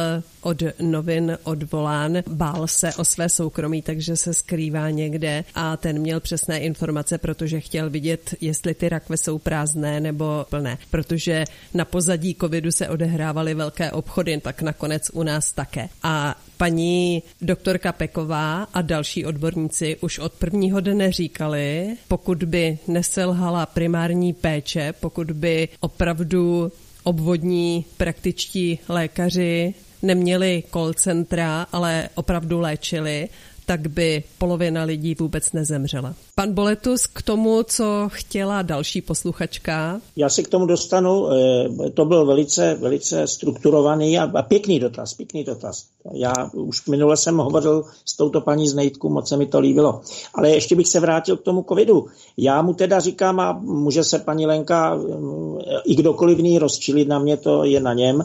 od novin odvolán, bál se o své soukromí, takže se skrývá někde. A ten měl přesné informace, protože chtěl vidět, jestli ty rakve jsou prázdné nebo plné, protože na pozadí covidu se odehrávaly velké obchody, tak nakonec u nás také. A Paní doktorka Peková a další odborníci už od prvního dne říkali, pokud by neselhala primární péče, pokud by opravdu obvodní praktičtí lékaři neměli call centra, ale opravdu léčili, tak by polovina lidí vůbec nezemřela. Pan Boletus k tomu, co chtěla další posluchačka. Já se k tomu dostanu, eh, to byl velice, velice strukturovaný a pěkný dotaz, pěkný dotaz. Já už minule jsem hovořil s touto paní z Nejtku, moc se mi to líbilo. Ale ještě bych se vrátil k tomu covidu. Já mu teda říkám, a může se paní Lenka eh, i kdokoliv ní rozčilit na mě, to je na něm,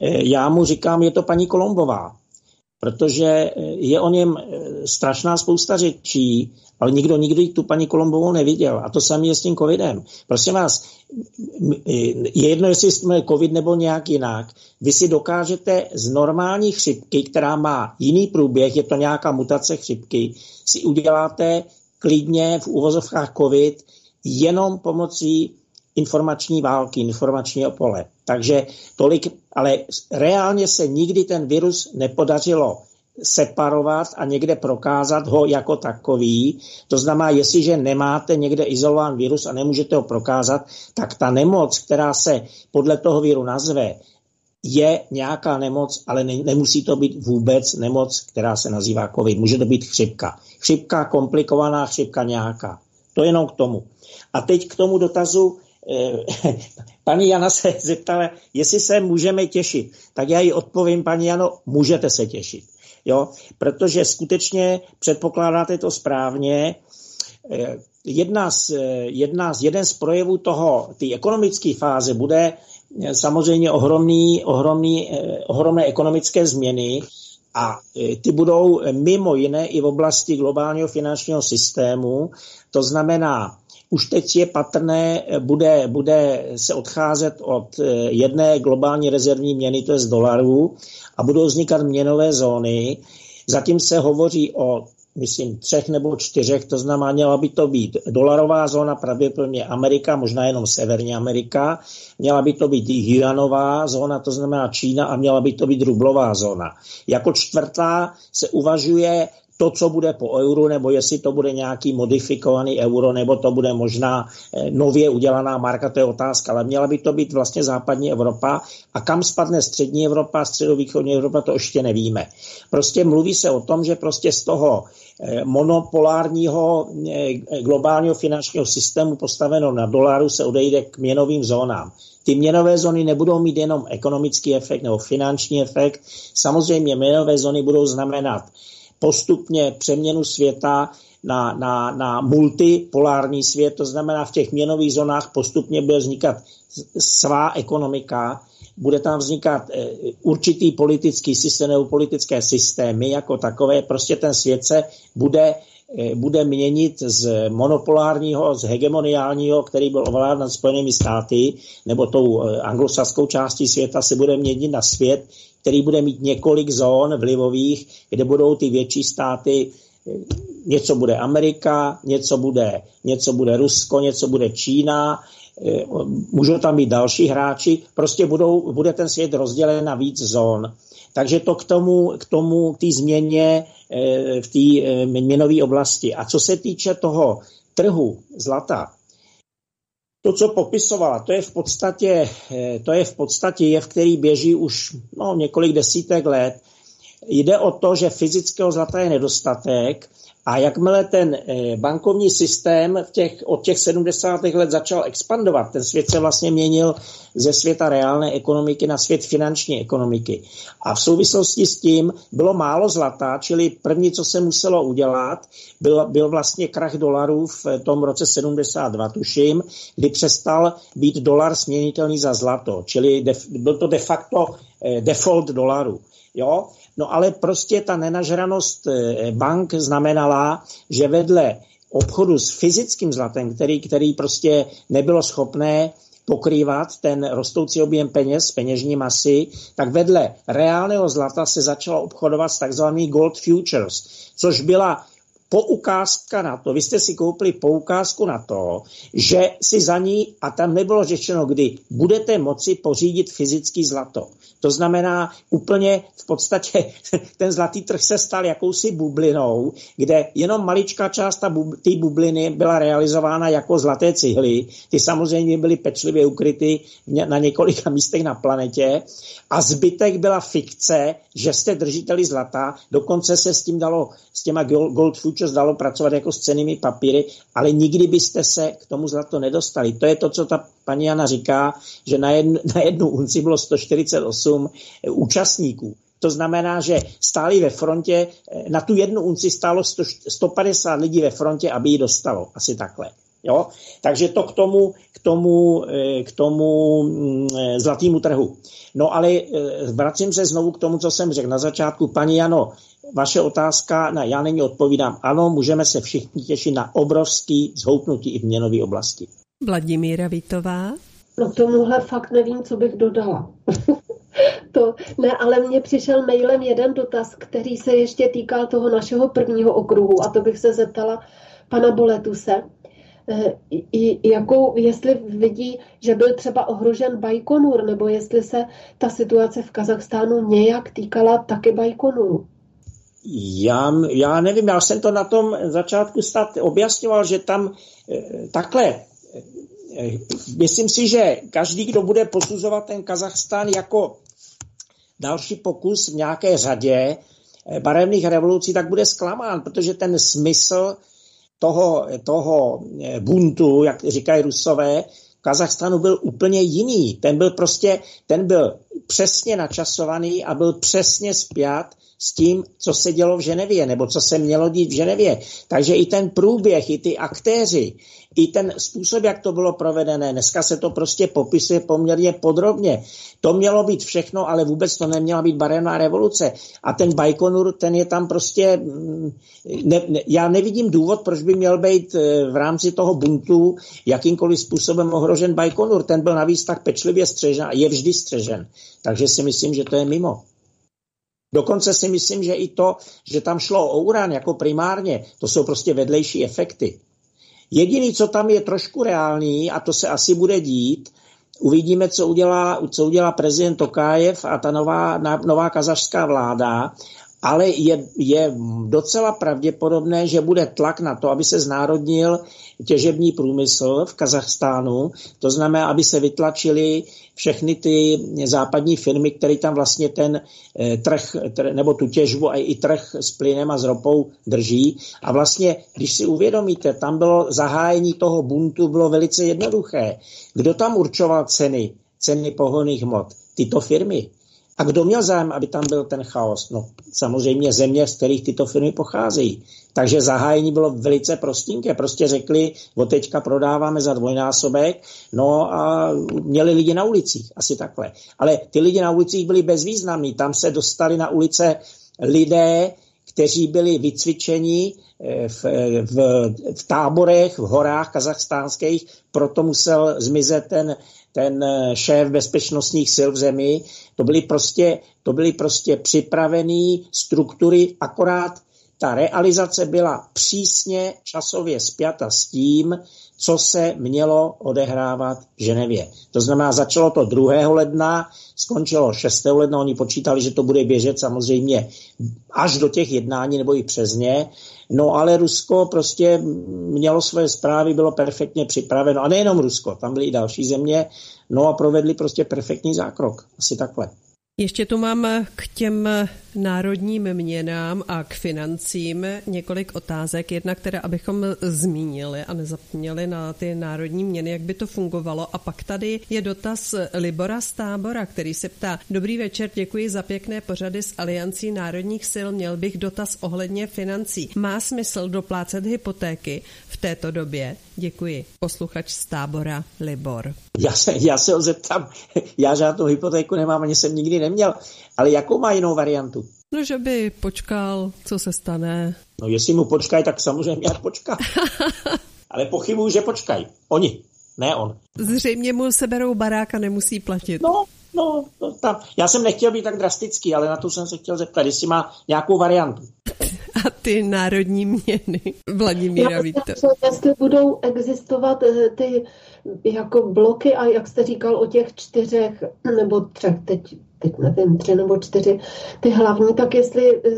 já mu říkám, je to paní Kolombová protože eh, je o něm eh, strašná spousta řečí, ale nikdo nikdy tu paní Kolombovou neviděl. A to samé je s tím covidem. Prosím vás, je jedno, jestli jsme covid nebo nějak jinak. Vy si dokážete z normální chřipky, která má jiný průběh, je to nějaká mutace chřipky, si uděláte klidně v úvozovkách covid jenom pomocí informační války, informačního pole. Takže tolik, ale reálně se nikdy ten virus nepodařilo separovat a někde prokázat ho jako takový. To znamená, jestliže nemáte někde izolován virus a nemůžete ho prokázat, tak ta nemoc, která se podle toho viru nazve, je nějaká nemoc, ale ne, nemusí to být vůbec nemoc, která se nazývá COVID. Může to být chřipka. Chřipka, komplikovaná chřipka nějaká. To jenom k tomu. A teď k tomu dotazu, paní Jana se zeptala, jestli se můžeme těšit. Tak já jí odpovím, paní Jano, můžete se těšit. Jo? Protože skutečně předpokládáte to správně. Eh, jedna z, eh, jedna z, jeden z projevů toho, ty ekonomické fáze bude samozřejmě ohromný, ohromný, ohromné ekonomické změny, a ty budou mimo jiné i v oblasti globálního finančního systému. To znamená, už teď je patrné, bude, bude se odcházet od eh, jedné globální rezervní měny, to je z dolarů, a budou vznikat měnové zóny. Zatím se hovoří o myslím, třech nebo čtyřech, to znamená, měla by to být dolarová zóna, pravděpodobně Amerika, možná jenom Severní Amerika, měla by to být yuanová zóna, to znamená Čína a měla by to být rublová zóna. Jako čtvrtá se uvažuje to, co bude po euru, nebo jestli to bude nějaký modifikovaný euro, nebo to bude možná eh, nově udělaná marka, to je otázka, ale měla by to být vlastně západní Evropa a kam spadne střední Evropa, středovýchodní Evropa, to ještě nevíme. Prostě mluví se o tom, že prostě z toho eh, monopolárního eh, globálního finančního systému postaveno na dolaru se odejde k měnovým zónám. Ty měnové zóny nebudou mít jenom ekonomický efekt nebo finanční efekt. Samozřejmě měnové zóny budou znamenat postupně přeměnu světa na, na, na multipolární svět, to znamená v těch měnových zónách postupně bude vznikat svá ekonomika, bude tam vznikat eh, určitý politický systém nebo politické systémy jako takové, prostě ten svět se bude bude měnit z monopolárního, z hegemoniálního, který byl ovládán nad Spojenými státy, nebo tou eh, anglosaskou částí světa, se bude měnit na svět, který bude mít několik zón vlivových, kde budou ty větší státy, něco bude Amerika, něco bude, něco bude Rusko, něco bude Čína, eh, můžou tam být další hráči, prostě budou, bude ten svět rozdělen na víc zón. Takže to k tomu, k tomu, k té změně eh, v té eh, měnové oblasti. A co se týče toho trhu zlata, to, co popisovala, to je v podstatě, eh, to je v podstatě jev, který běží už no, několik desítek let. Jde o to, že fyzického zlata je nedostatek a jakmile ten eh, bankovní systém v těch, od těch 70. let začal expandovat, ten svět se vlastně měnil ze světa reálné ekonomiky na svět finanční ekonomiky. A v souvislosti s tím bylo málo zlata, čili první, co se muselo udělat, byl, byl vlastně krach dolarů v tom roce 72, tuším, kdy přestal být dolar směnitelný za zlato, čili de, byl to de facto default dolaru. Jo? No ale prostě ta nenažranost eh, bank znamenala, že vedle obchodu s fyzickým zlatem, který, který prostě nebylo schopné pokrývat ten rostoucí objem peněz, peněžní masy, tak vedle reálného zlata se začalo obchodovat s takzvanými gold futures, což byla poukázka na to, vy jste si koupili poukázku na to, že si za ní, a tam nebylo řečeno kdy, budete moci pořídit fyzický zlato. To znamená úplně v podstatě ten zlatý trh se stal jakousi bublinou, kde jenom maličká část té bubliny byla realizována jako zlaté cihly. Ty samozřejmě byly pečlivě ukryty na několika místech na planetě a zbytek byla fikce, že jste držiteli zlata, dokonce se s tím dalo, s těma gold futures dalo pracovat jako s cenými papíry, ale nikdy byste se k tomu zlato nedostali. To je to, co ta paní Jana říká, že na jednu, na jednu unci bylo 148 eh, účastníků. To znamená, že stáli ve frontě, eh, na tu jednu unci stálo 100, 150 lidí ve frontě, aby ji dostalo. Asi takhle. Jo? Takže to k tomu, k tomu, eh, k tomu mm, zlatému trhu. No ale vracím se znovu k tomu, co jsem řekl na začátku. Paní Jano, vaše otázka, na já není odpovídám. Ano, můžeme se všichni těšit na obrovský zhoupnutí i v měnové oblasti. Vladimíra Vitová. No tomuhle fakt nevím, co bych dodala. to ne, ale mně přišel mailem jeden dotaz, který se ještě týkal toho našeho prvního okruhu a to bych se zeptala pana Boletuse. E, jakou, jestli vidí, že byl třeba ohrožen Bajkonur, nebo jestli se ta situace v Kazachstánu nějak týkala taky Bajkonuru. Já, já nevím, já jsem to na tom začátku stát objasňoval, že tam e, takhle myslím si, že každý, kdo bude posuzovat ten Kazachstán jako další pokus v nějaké řadě eh, barevných revolucí, tak bude zklamán, protože ten smysl toho, toho eh, buntu, jak říkají rusové, v Kazachstánu byl úplně jiný. Ten byl prostě, ten byl přesně načasovaný a byl přesně spjat s tím, co se dělo v Ženevě, nebo co se mělo dít v Ženevě. Takže i ten průběh, i ty aktéři, i ten způsob, jak to bylo provedené, dneska se to prostě popisuje poměrně podrobně. To mělo být všechno, ale vůbec to neměla být barevná revoluce. A ten Bajkonur, ten je tam prostě... Mm, ne, ne, já nevidím důvod, proč by měl být eh, v rámci toho buntu jakýmkoliv způsobem ohrožen Bajkonur. Ten byl navíc tak pečlivě střežen a je vždy střežen. Takže si myslím, že to je mimo. Dokonce si myslím, že i to, že tam šlo o uran jako primárně, to jsou prostě vedlejší efekty. Jediný, co tam je trošku reálný, a to se asi bude dít, uvidíme, co udělá, co udělá prezident Tokájev a ta nová, nová kazašská vláda, ale je, je docela pravděpodobné, že bude tlak na to, aby se znárodnil těžební průmysl v Kazachstánu. To znamená, aby se vytlačili všechny ty západní firmy, které tam vlastně ten eh, trh, nebo tu těžbu a i trh s plynem a s ropou drží. A vlastně, když si uvědomíte, tam bylo zahájení toho buntu bylo velice jednoduché. Kdo tam určoval ceny, ceny pohonných hmot? Tyto firmy. A kdo měl zájem, aby tam byl ten chaos? No samozřejmě země, z kterých tyto firmy pocházejí. Takže zahájení bylo velice prostinké. Prostě řekli, od teďka prodáváme za dvojnásobek, no a měli lidi na ulicích, asi takhle. Ale ty lidi na ulicích byli bezvýznamní. Tam se dostali na ulice lidé, kteří byli vycvičeni eh, v, v, v táborech, v horách kazachstánských, proto musel zmizet ten, ten eh, šéf bezpečnostních sil v zemi. To byly prostě, to byly prostě připravené struktury, akorát ta realizace byla přísně časově spjata s tím, co se mělo odehrávat v Ženevě. To znamená, začalo to 2. ledna, skončilo 6. ledna, oni počítali, že to bude běžet samozřejmě až do těch jednání nebo i přes ně. No ale Rusko prostě mělo své zprávy, bylo perfektně připraveno. A nejenom Rusko, tam byly i další země. No a provedli prostě perfektní zákrok. Asi takhle. Ještě tu mám k těm národním měnám a k financím několik otázek. Jedna, která abychom zmínili a nezapomněli na ty národní měny, jak by to fungovalo. A pak tady je dotaz Libora z tábora, který se ptá, dobrý večer, děkuji za pěkné pořady s Aliancí národních sil. Měl bych dotaz ohledně financí. Má smysl doplácet hypotéky v této době? Děkuji. Posluchač z tábora Libor. Já se, já se ho zeptám, já žádnou hypotéku nemám, ani jsem nikdy neměl, ale jakou má jinou variantu? No, že by počkal, co se stane. No, jestli mu počkají, tak samozřejmě jak počká. ale pochybuju, že počkají. Oni, ne on. Zřejmě mu seberou barák a nemusí platit. No, no, no tam. Já jsem nechtěl být tak drastický, ale na to jsem se chtěl zeptat, jestli má nějakou variantu. a ty národní měny. Vladimíra Víto. Jestli budou existovat eh, ty jako bloky a jak jste říkal o těch čtyřech nebo třech, teď, teď nevím, tři nebo čtyři, ty hlavní, tak jestli eh,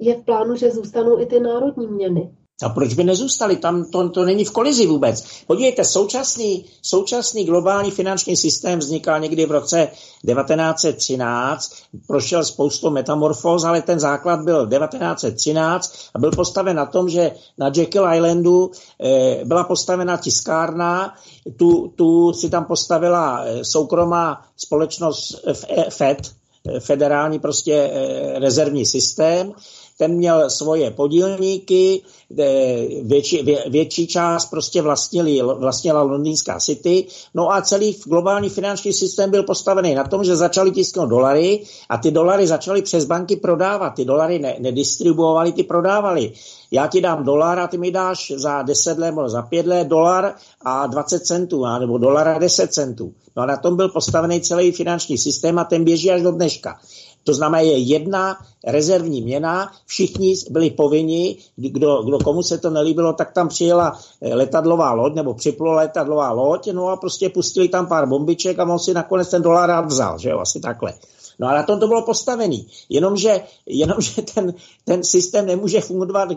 je v plánu, že zůstanou i ty národní měny. A proč by nezůstali? Tam to, to není v kolizi vůbec. Podívejte, současný, současný globální finanční systém vznikal někdy v roce 1913, prošel spoustu metamorfóz, ale ten základ byl 1913 a byl postaven na tom, že na Jekyll Islandu eh, byla postavena tiskárna, tu, tu si tam postavila eh, soukromá společnost FED, eh, federální prostě eh, rezervní systém, ten měl svoje podílníky, větší, vě, větší část prostě vlastnili, vlastnila londýnská city, no a celý globální finanční systém byl postavený na tom, že začali tisknout dolary a ty dolary začaly přes banky prodávat, ty dolary ne, nedistribuovali, ty prodávali. Já ti dám dolar a ty mi dáš za 10 let nebo za 5 let dolar a 20 centů, nebo dolar a 10 centů. No a na tom byl postavený celý finanční systém a ten běží až do dneška. To znamená, je jedna rezervní měna, všichni byli povinni, kdo, kdo komu se to nelíbilo, tak tam přijela eh, letadlová loď, nebo připlula letadlová loď, no a prostě pustili tam pár bombiček a on si nakonec ten dolar rád vzal, že jo, asi takhle. No a na tom to bylo postavený. Jenomže, jenomže ten, ten systém nemůže fungovat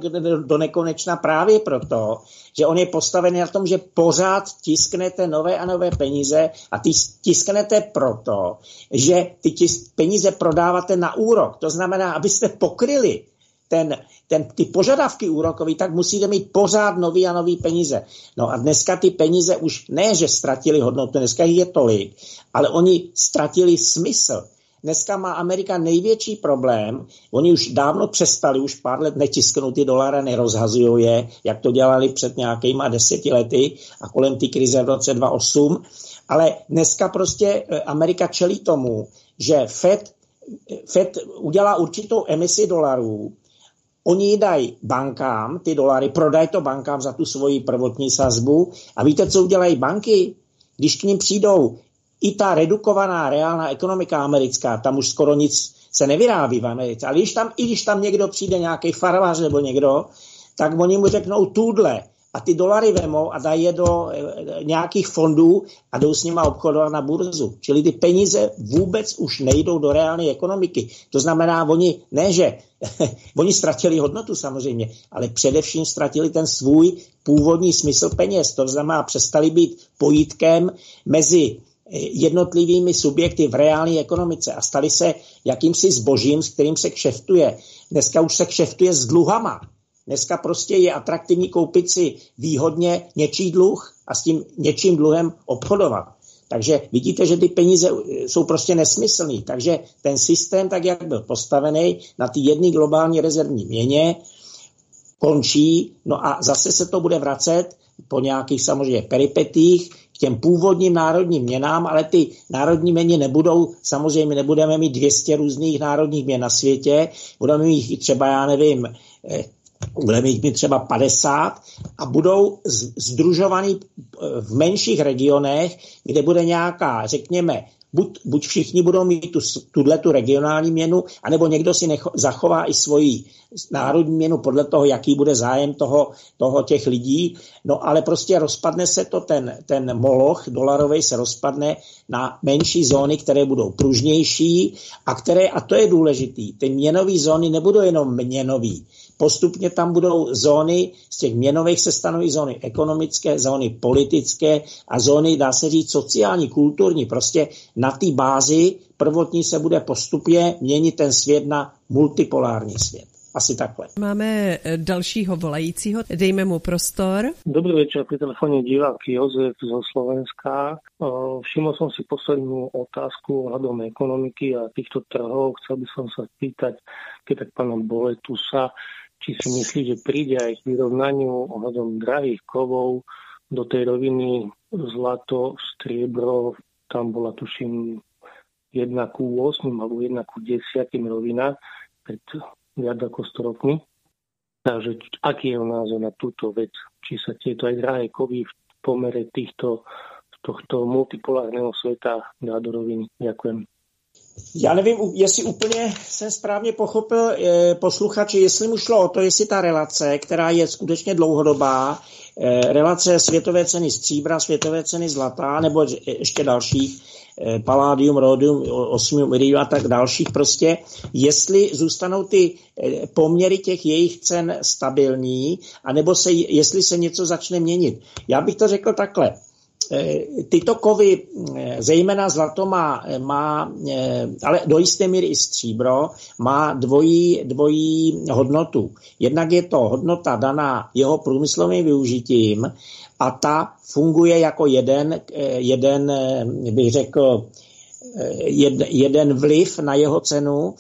do nekonečna právě proto, že on je postavený na tom, že pořád tisknete nové a nové peníze a ty tisknete proto, že ty tisk, peníze prodáváte na úrok. To znamená, abyste pokryli ten, ten, ty požadavky úrokový, tak musíte mít pořád nový a nový peníze. No a dneska ty peníze už ne, že ztratili hodnotu, dneska jich je tolik, ale oni ztratili smysl. Dneska má Amerika největší problém. Oni už dávno přestali, už pár let netisknou ty dolary, nerozhazují je, jak to dělali před nějakýma deseti lety a kolem ty krize v roce 2008. Ale dneska prostě eh, Amerika čelí tomu, že Fed, Fed udělá určitou emisi dolarů, Oni ji dají bankám, ty dolary, prodají to bankám za tu svoji prvotní sazbu. A víte, co udělají banky? Když k ním přijdou i ta redukovaná reálná ekonomika americká, tam už skoro nic se nevyrábí v Americe. Ale když tam, i když tam někdo přijde, nějaký farmář nebo někdo, tak oni mu řeknou tudle a ty dolary vemou a dají je do e, nějakých fondů a jdou s nima obchodovat na burzu. Čili ty peníze vůbec už nejdou do reálné ekonomiky. To znamená, oni ne, že oni ztratili hodnotu samozřejmě, ale především ztratili ten svůj původní smysl peněz. To znamená, přestali být pojítkem mezi jednotlivými subjekty v reálné ekonomice a stali se jakýmsi zbožím, s kterým se kšeftuje. Dneska už se kšeftuje s dluhama. Dneska prostě je atraktivní koupit si výhodně něčí dluh a s tím něčím dluhem obchodovat. Takže vidíte, že ty peníze jsou prostě nesmyslný. Takže ten systém, tak jak byl postavený na ty jedné globální rezervní měně, končí, no a zase se to bude vracet po nějakých samozřejmě peripetích k těm původním národním měnám, ale ty národní měny nebudou, samozřejmě nebudeme mít 200 různých národních měn na světě, budeme mít třeba, já nevím, eh, budeme mít třeba 50 a budou združovaný eh, v menších regionech, kde bude nějaká, řekněme, buď, buď všichni budou mít tu, tuhle tu regionální měnu, anebo někdo si necho, zachová i svoji národní měnu podle toho, jaký bude zájem toho, toho těch lidí. No ale prostě rozpadne se to, ten, ten moloch dolarový se rozpadne na menší zóny, které budou pružnější a které, a to je důležitý, ty měnové zóny nebudou jenom měnový, postupně tam budou zóny, z těch měnových se stanoví zóny ekonomické, zóny politické a zóny, dá se říct, sociální, kulturní. Prostě na té bázi prvotní se bude postupně měnit ten svět na multipolární svět. Asi takhle. Máme eh, dalšího volajícího, dejme mu prostor. Dobrý večer, pri telefóne divák Jozef zo Slovenska. Všimol som si poslednú otázku ohľadom ekonomiky a týchto trhov. Chcel by som sa spýtať, keď tak pána Boletusa, či si myslí, že príde aj k vyrovnaniu ohľadom drahých kovov do tej roviny zlato, striebro, tam bola tuším 1 ku 8 alebo 1 ku 10 rovina pred viac ako 100 rokmi. Takže aký je názor na túto vec? Či sa tieto aj drahé kovy v pomere týchto, tohto multipolárneho sveta dá do roviny? Ďakujem. Já nevím, jestli úplně jsem správně pochopil eh, posluchači, jestli mu šlo o to, jestli ta relace, která je skutečně dlouhodobá, eh, relace světové ceny stříbra, světové ceny zlata, nebo ještě dalších, eh, paládium, rhodium, osmium, iridium a tak dalších prostě, jestli zůstanou ty poměry těch jejich cen stabilní, anebo se, jestli se něco začne měnit. Já bych to řekl takhle. Eh, tyto kovy, eh, zejména zlato má, má, eh, ale do jisté míry i stříbro, má dvojí, dvojí hodnotu. Jednak je to hodnota daná jeho průmyslovým využitím a ta funguje jako jeden, jeden bych řekl, jeden vliv na jeho cenu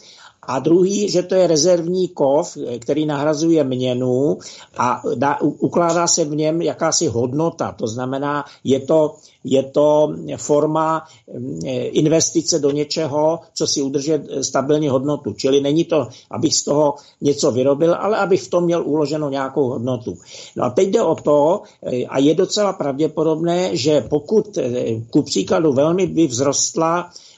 a druhý, že to je rezervní kov, který nahrazuje měnu a dá, ukládá se v něm jakási hodnota. To znamená, je to, je to forma mm, investice do něčeho, co si udrží stabilní hodnotu. Čili není to, abych z toho něco vyrobil, ale abych v tom měl uloženou nějakou hodnotu. No a teď jde o to, a je docela pravděpodobné, že pokud ku příkladu velmi by vzrostla eh,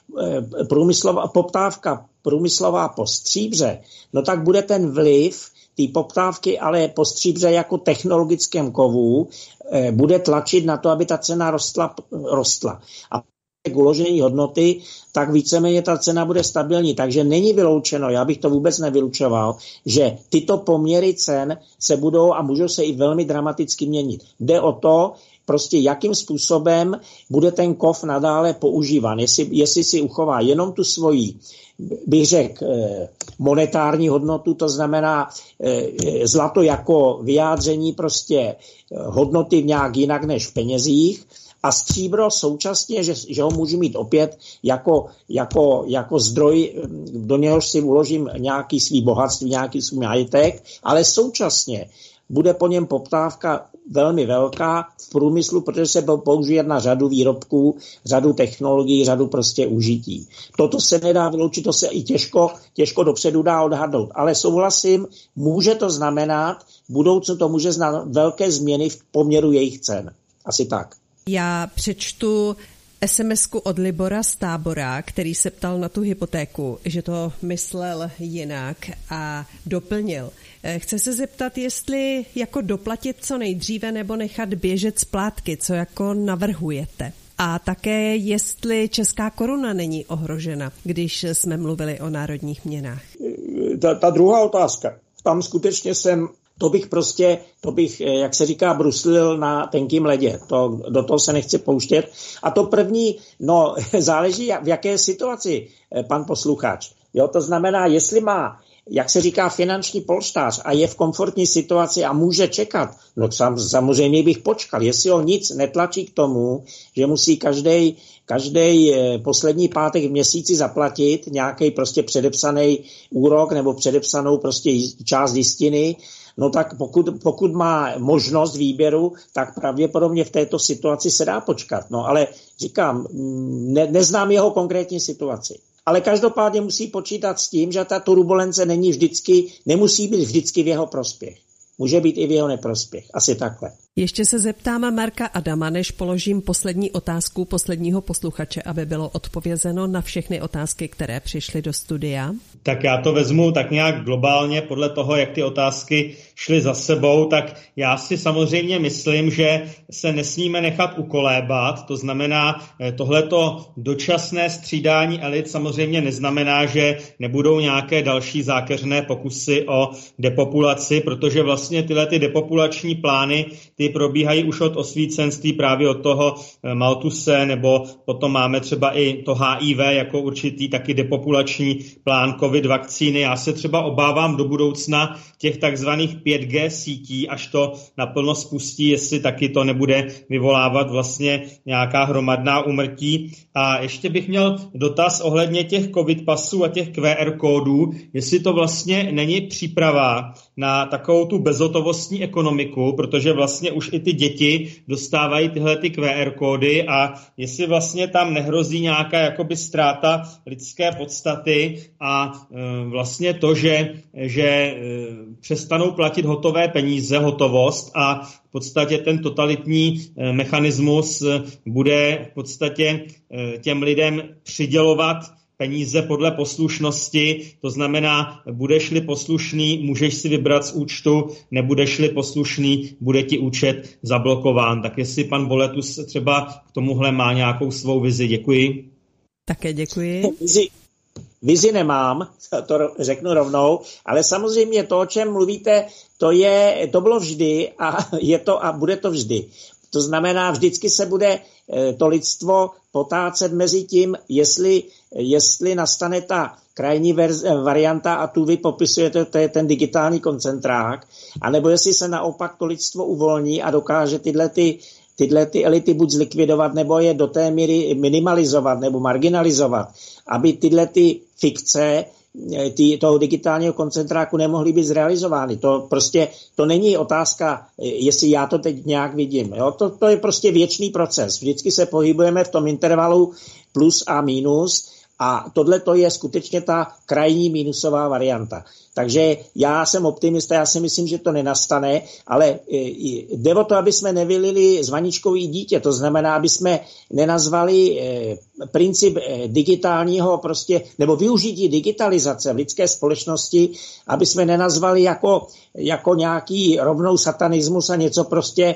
průmyslová poptávka průmyslová po stříbře, no tak bude ten vliv té poptávky, ale po stříbře jako technologickém kovu eh, bude tlačit na to, aby ta cena rostla. rostla. A k uložení hodnoty, tak víceméně ta cena bude stabilní. Takže není vyloučeno, já bych to vůbec nevylučoval, že tyto poměry cen se budou a můžou se i velmi dramaticky měnit. Jde o to, prostě jakým způsobem bude ten kov nadále používan. Jestli, jestli si uchová jenom tu svoji bych řekl, eh, monetární hodnotu, to znamená eh, zlato jako vyjádření prostě eh, hodnoty nějak jinak než v penězích, a stříbro současně, že, že ho můžu mít opět jako, jako, jako zdroj, do něhož si uložím nějaký svý bohatství, nějaký svůj majetek, ale současně bude po něm poptávka velmi velká v průmyslu, protože se použije na řadu výrobků, řadu technologií, řadu prostě užití. Toto se nedá vyloučit, to se i těžko, těžko dopředu dá odhadnout. Ale souhlasím, může to znamenat, v budoucnu to může znamenat velké změny v poměru jejich cen. Asi tak. Já přečtu sms od Libora z tábora, který se ptal na tu hypotéku, že to myslel jinak a doplnil. Eh, chce se zeptat, jestli jako doplatit co nejdříve nebo nechat běžet splátky, co jako navrhujete. A také, jestli česká koruna není ohrožena, když jsme mluvili o národních měnách. Ta, ta druhá otázka. Tam skutečně jsem to bych prostě, to bych, eh, jak se říká, bruslil na tenkým ledě. To, do toho se nechci pouštět. A to první, no, záleží, v jaké situaci eh, pan posluchač. Jo, to znamená, jestli má jak se říká, finanční polštář a je v komfortní situaci a může čekat, no sam, samozřejmě bych počkal. Jestli ho nic netlačí k tomu, že musí každý každý eh, poslední pátek v měsíci zaplatit nějaký prostě předepsaný úrok nebo předepsanou prostě část jistiny, no tak pokud, pokud má možnost výběru, tak pravděpodobně v této situaci se dá počkat. No ale říkám, mm, ne, neznám jeho konkrétní situaci ale každopádně musí počítat s tím, že ta turbulence není vždycky, nemusí být vždycky v jeho prospěch. Může být i v jeho neprospěch. Asi takhle. Ještě se zeptám Marka Adama, než položím poslední otázku posledního posluchače, aby bylo odpovězeno na všechny otázky, které přišly do studia. Tak já to vezmu tak nějak globálně podle toho, jak ty otázky šly za sebou, tak já si samozřejmě myslím, že se nesmíme nechat ukolébat, to znamená, eh, tohleto dočasné střídání elit samozřejmě neznamená, že nebudou nějaké další zákeřné pokusy o depopulaci, protože vlastně tyhle ty depopulační plány, ty probíhají už od osvícenství právě od toho eh, Maltuse, nebo potom máme třeba i to HIV jako určitý taky depopulační plán COVID vakcíny. Já se třeba obávám do budoucna těch takzvaných 5G sítí, až to naplno spustí, jestli taky to nebude vyvolávat vlastně nějaká hromadná umrtí. A ještě bych měl dotaz ohledně těch COVID pasů a těch QR kódů, jestli to vlastně není příprava na takovou tu bezotovostní ekonomiku, protože vlastně už i ty děti dostávají tyhle ty QR kódy a jestli vlastně tam nehrozí nějaká jakoby ztráta lidské podstaty a e, vlastně to, že, že e, přestanou platit hotové peníze, hotovost a v podstatě ten totalitní e, mechanismus bude v podstatě těm lidem přidělovat peníze podle poslušnosti, to znamená, budeš-li poslušný, můžeš si vybrat z účtu, nebudeš-li poslušný, bude ti účet zablokován. Tak jestli pan Boletus třeba k tomuhle má nějakou svou vizi. Děkuji. Také děkuji. Vizi, vizi nemám, to řeknu rovnou, ale samozřejmě to, o čem mluvíte, to, je, to bylo vždy a je to a bude to vždy. To znamená, vždycky se bude eh, to lidstvo potácet mezi tím, jestli, jestli nastane ta krajní verze, varianta a tu vy popisujete, to je ten digitální koncentrák, anebo jestli se naopak to lidstvo uvolní a dokáže tyhle ty tyhle ty elity buď zlikvidovat, nebo je do té míry minimalizovat nebo marginalizovat, aby tyhle ty fikce eh, tý, toho digitálního koncentráku nemohly být zrealizovány. To prostě to není otázka, eh, jestli já to teď nějak vidím. Jo? To, to je prostě věčný proces. Vždycky se pohybujeme v tom intervalu plus a minus a tohle to je skutečně ta krajní minusová varianta. Takže já jsem optimista, já si myslím, že to nenastane, ale e, jde o to, aby jsme nevylili zvaničkový dítě, to znamená, aby jsme nenazvali e, princip e, digitálního prostě, nebo využití digitalizace v lidské společnosti, aby jsme nenazvali jako, jako nějaký rovnou satanismus a něco prostě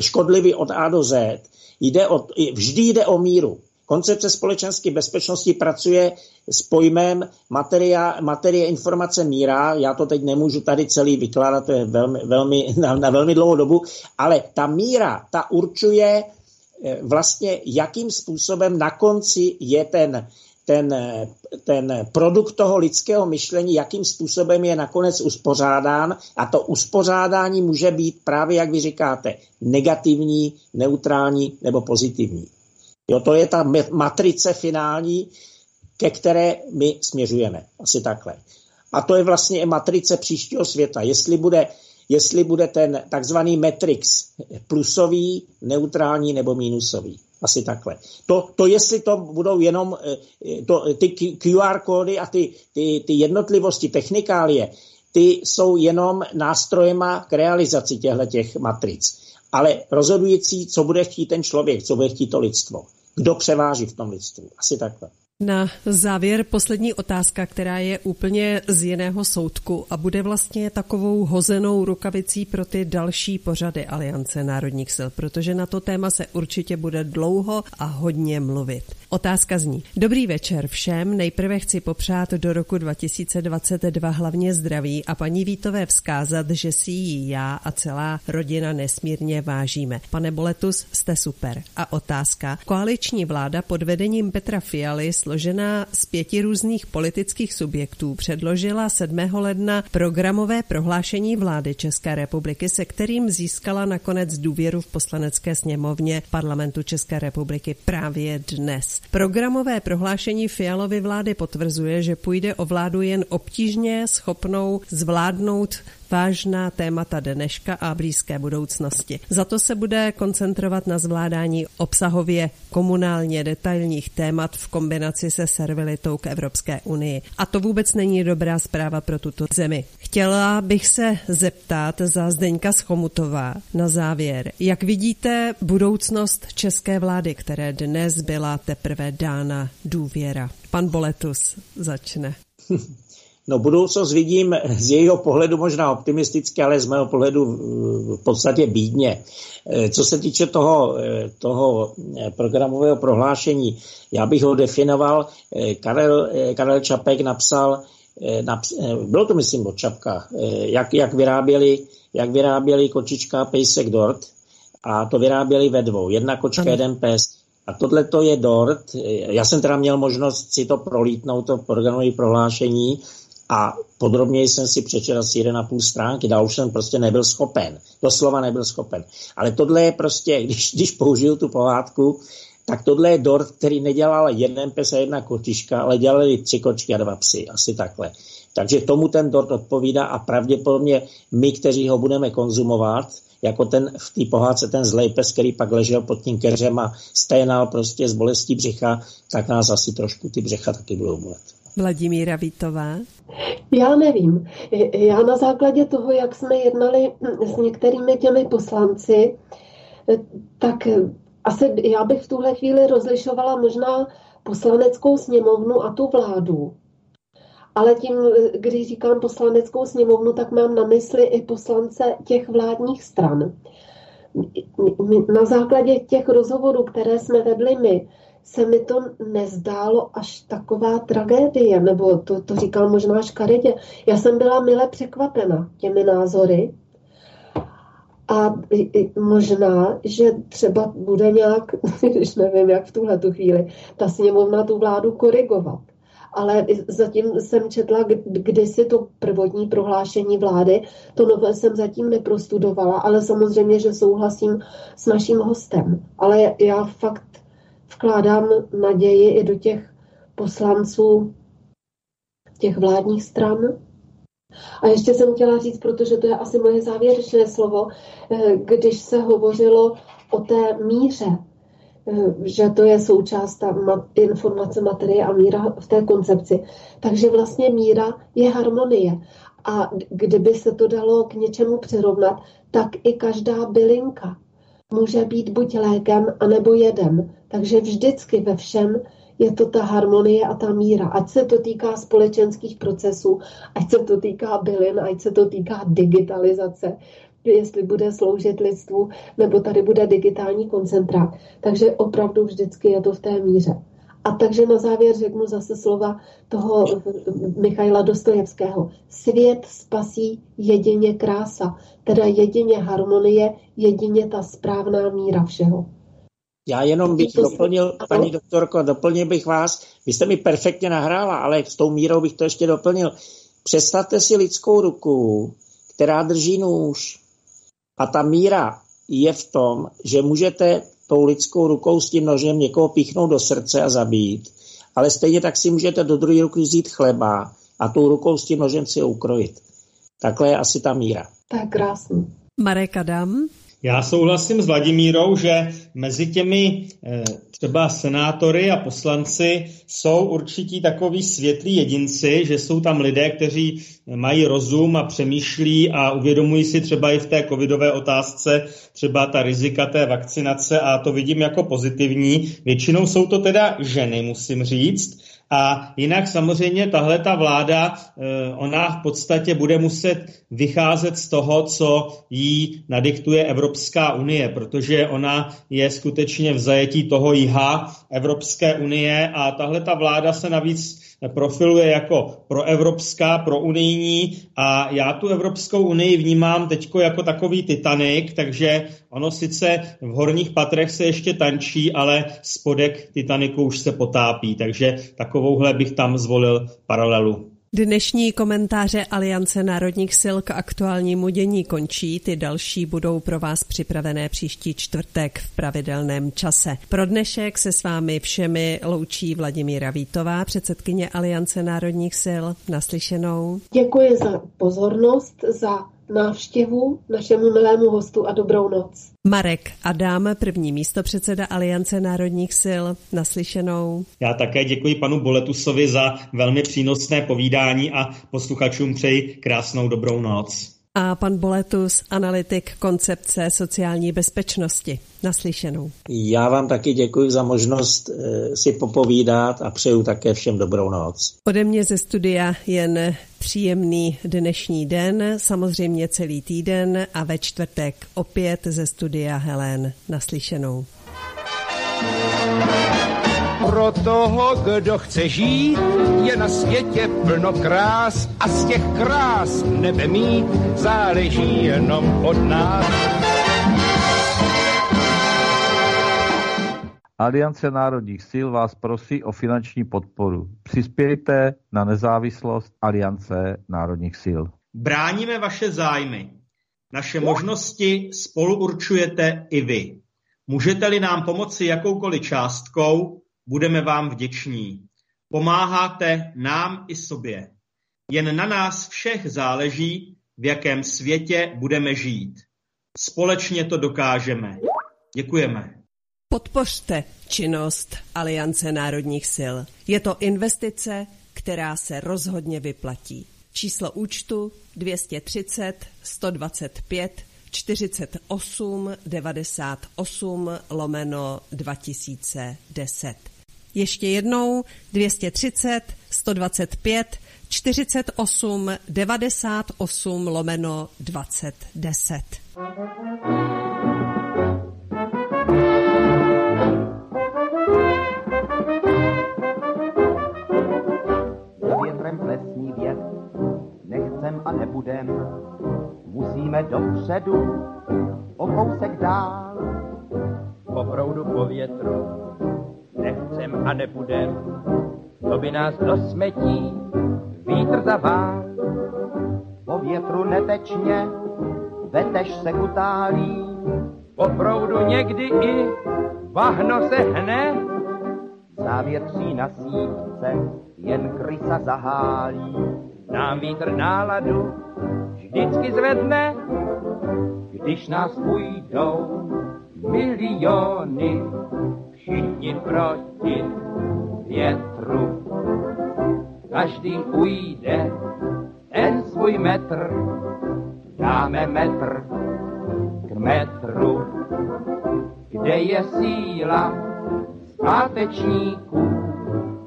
škodlivý od A do Z. Jde o, vždy jde o míru. Koncepce společenské bezpečnosti pracuje s pojmem materia, materie informace míra. Já to teď nemůžu tady celý vykládat, to je velmi, velmi, na, na velmi dlouhou dobu, ale ta míra, ta určuje eh, vlastně, jakým způsobem na konci je ten, ten, ten produkt toho lidského myšlení, jakým způsobem je nakonec uspořádán a to uspořádání může být právě, jak vy říkáte, negativní, neutrální nebo pozitivní. Jo, to je ta matrice finální, ke které my směřujeme. Asi takhle. A to je vlastně matrice příštího světa. Jestli bude, jestli bude ten takzvaný matrix plusový, neutrální nebo minusový. Asi takhle. To, to jestli to budou jenom eh, to, ty QR kódy a ty, ty, ty jednotlivosti, technikálie, ty jsou jenom nástrojema k realizaci těchto matric. Ale rozhodující, co bude chtít ten člověk, co bude chtít to lidstvo. Kdo převáží v tom lidstvu. Asi takhle. Na závěr poslední otázka, která je úplně z jiného soudku a bude vlastně takovou hozenou rukavicí pro ty další pořady Aliance národních sil, protože na to téma se určitě bude dlouho a hodně mluvit. Otázka zní. Dobrý večer všem. Nejprve chci popřát do roku 2022 hlavně zdraví a paní Vítové vzkázat, že si ji já a celá rodina nesmírně vážíme. Pane Boletus, jste super. A otázka. Koaliční vláda pod vedením Petra Fialy složená z pěti různých politických subjektů předložila 7. ledna programové prohlášení vlády České republiky, se kterým získala nakonec důvěru v poslanecké sněmovně parlamentu České republiky právě dnes. Programové prohlášení Fialovy vlády potvrzuje, že půjde o vládu jen obtížně schopnou zvládnout vážná témata dneška a blízké budoucnosti. Za to se bude koncentrovat na zvládání obsahově komunálně detailních témat v kombinaci se servilitou k Evropské unii. A to vůbec není dobrá zpráva pro tuto zemi. Chtěla bych se zeptat za Zdeňka Schomutová na závěr. Jak vidíte budoucnost české vlády, které dnes byla teprve dána důvěra? Pan Boletus začne. No budoucnost vidím z jejího pohledu možná optimisticky, ale z mého pohledu v podstatě bídně. Eh, co se týče toho, eh, toho eh, programového prohlášení, já bych ho definoval, Karel, Karel Čapek napsal, naps, bylo to myslím od Čapka, jak, jak, vyráběli, jak vyráběli kočička pejsek dort a to vyráběli ve dvou. Jedna kočka, jeden pes. A tohle to je dort. Já jsem teda měl možnost si to prolítnout, to programové prohlášení a podrobně jsem si přečetl asi 1,5 stránky, dál už jsem prostě nebyl schopen. Doslova nebyl schopen. Ale tohle je prostě, když, když použiju tu pohádku, tak tohle je dort, který nedělal jeden pes a jedna kotiška, ale dělali tři kočky a dva psy. Asi takhle. Takže tomu ten dort odpovídá a pravděpodobně my, kteří ho budeme konzumovat, jako ten v té pohádce ten zlej pes, který pak ležel pod tím keřem a sténal prostě z bolestí břicha, tak nás asi trošku ty břecha taky budou bolet. Vladimíra Vítová? Já nevím. Já na základě toho, jak jsme jednali s některými těmi poslanci, tak asi já bych v tuhle chvíli rozlišovala možná poslaneckou sněmovnu a tu vládu. Ale tím, když říkám poslaneckou sněmovnu, tak mám na mysli i poslance těch vládních stran. Na základě těch rozhovorů, které jsme vedli my, se mi to nezdálo až taková tragédie, nebo to, to říkal možná škaredě. Já jsem byla mile překvapena těmi názory a možná, že třeba bude nějak, když nevím, jak v tuhle tu chvíli, ta sněmovna tu vládu korigovat. Ale zatím jsem četla kdysi to prvotní prohlášení vlády, to nové jsem zatím neprostudovala, ale samozřejmě, že souhlasím s naším hostem. Ale já fakt vkládám naději i do těch poslanců těch vládních stran. A ještě jsem chtěla říct, protože to je asi moje závěrečné slovo, eh, když se hovořilo o té míře, eh, že to je součást ta informace, materie a míra v té koncepci. Takže vlastně míra je harmonie. A kdyby se to dalo k něčemu přirovnat, tak i každá bylinka může být buď lékem, anebo jedem. Takže vždycky ve všem je to ta harmonie a ta míra. Ať se to týká společenských procesů, ať se to týká bylin, ať se to týká digitalizace, jestli bude sloužit lidstvu, nebo tady bude digitální koncentrát. Takže opravdu vždycky je to v té míře. A takže na závěr řeknu zase slova toho Michaila Dostojevského. Svět spasí jedině krása, teda jedině harmonie, jedině ta správná míra všeho. Já jenom bych doplnil, paní doktorko, doplnil bych vás, vy jste mi perfektně nahrála, ale s tou mírou bych to ještě doplnil. Představte si lidskou ruku, která drží nůž a ta míra je v tom, že můžete tou lidskou rukou s tím nožem někoho píchnout do srdce a zabít, ale stejně tak si můžete do druhé ruky vzít chleba a tou rukou s tím nožem si ho ukrojit. Takhle je asi ta míra. Tak krásný. Marek Adam. Já souhlasím s Vladimírou, že mezi těmi eh, třeba senátory a poslanci jsou určití takový světlí jedinci, že jsou tam lidé, kteří mají rozum a přemýšlí a uvědomují si třeba i v té covidové otázce třeba ta rizika té vakcinace a to vidím jako pozitivní. Většinou jsou to teda ženy, musím říct. A jinak samozřejmě tahle ta vláda, eh, ona v podstatě bude muset vycházet z toho, co jí nadiktuje Evropská unie, protože ona je skutečně v zajetí toho jiha Evropské unie a tahle ta vláda se navíc profiluje jako proevropská, prounijní a já tu Evropskou unii vnímám teď jako takový Titanic, takže ono sice v horních patrech se ještě tančí, ale spodek Titaniku už se potápí, takže takovouhle bych tam zvolil paralelu. Dnešní komentáře Aliance národních sil k aktuálnímu dění končí. Ty další budou pro vás připravené příští čtvrtek v pravidelném čase. Pro dnešek se s vámi všemi loučí Vladimíra Vítová, předsedkyně Aliance národních sil. Naslyšenou. Děkuji za pozornost, za návštěvu našemu milému hostu a dobrou noc. Marek Adam, první místo předseda Aliance národních sil, naslyšenou. Já také děkuji panu Boletusovi za velmi přínosné povídání a posluchačům přeji krásnou dobrou noc. A pan Boletus, analytik koncepce sociální bezpečnosti. Naslyšenou. Já vám taky děkuji za možnost eh, si popovídat a přeju také všem dobrou noc. Ode mě ze studia jen příjemný dnešní den, samozřejmě celý týden a ve čtvrtek opět ze studia Helen. Naslyšenou. Pro toho, kdo chce žít, je na světě plno krás a z těch krás nebe mít záleží jenom od nás. Aliance národních sil vás prosí o finanční podporu. Přispějte na nezávislost Aliance národních sil. Bráníme vaše zájmy. Naše možnosti spolu určujete i vy. Můžete-li nám pomoci jakoukoliv částkou, budeme vám vděční. Pomáháte nám i sobě. Jen na nás všech záleží, v jakém světě budeme žít. Společně to dokážeme. Děkujeme. Podpořte činnost Aliance národních sil. Je to investice, která se rozhodně vyplatí. Číslo účtu 230 125 48 98 lomeno 2010. Ještě jednou 230 125 48 98 lomeno 2010. Za větrem plesní věd, nechcem a nebudem, musíme dopředu, o kousek dál. Po proudu po větru, nechcem a nebudem, to by nás do smetí vítr zavál. Po větru netečně, vetež se kutálí, po proudu někdy i bahno se hne, závětří na sítce jen krysa zahálí. Nám vítr náladu vždycky zvedne, když nás půjdou miliony, všichni proti větru. Každý ujde ten svůj metr, dáme metr k metru. Kde je síla zpátečníků,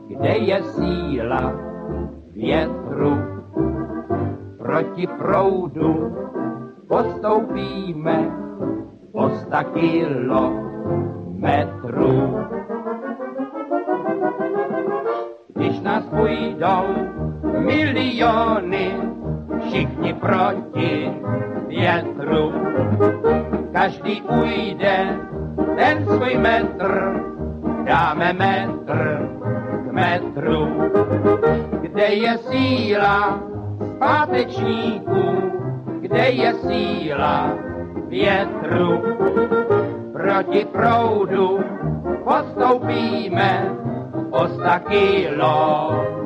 kde je síla větru. Proti proudu postoupíme o sta kilometrů. Když nás půjdou miliony, všichni proti větru. Každý ujde ten svůj metr, dáme metr k metru. Kde je síla zpátečníků, kde je síla větru. Proti proudu postoupíme o sta kilometrů.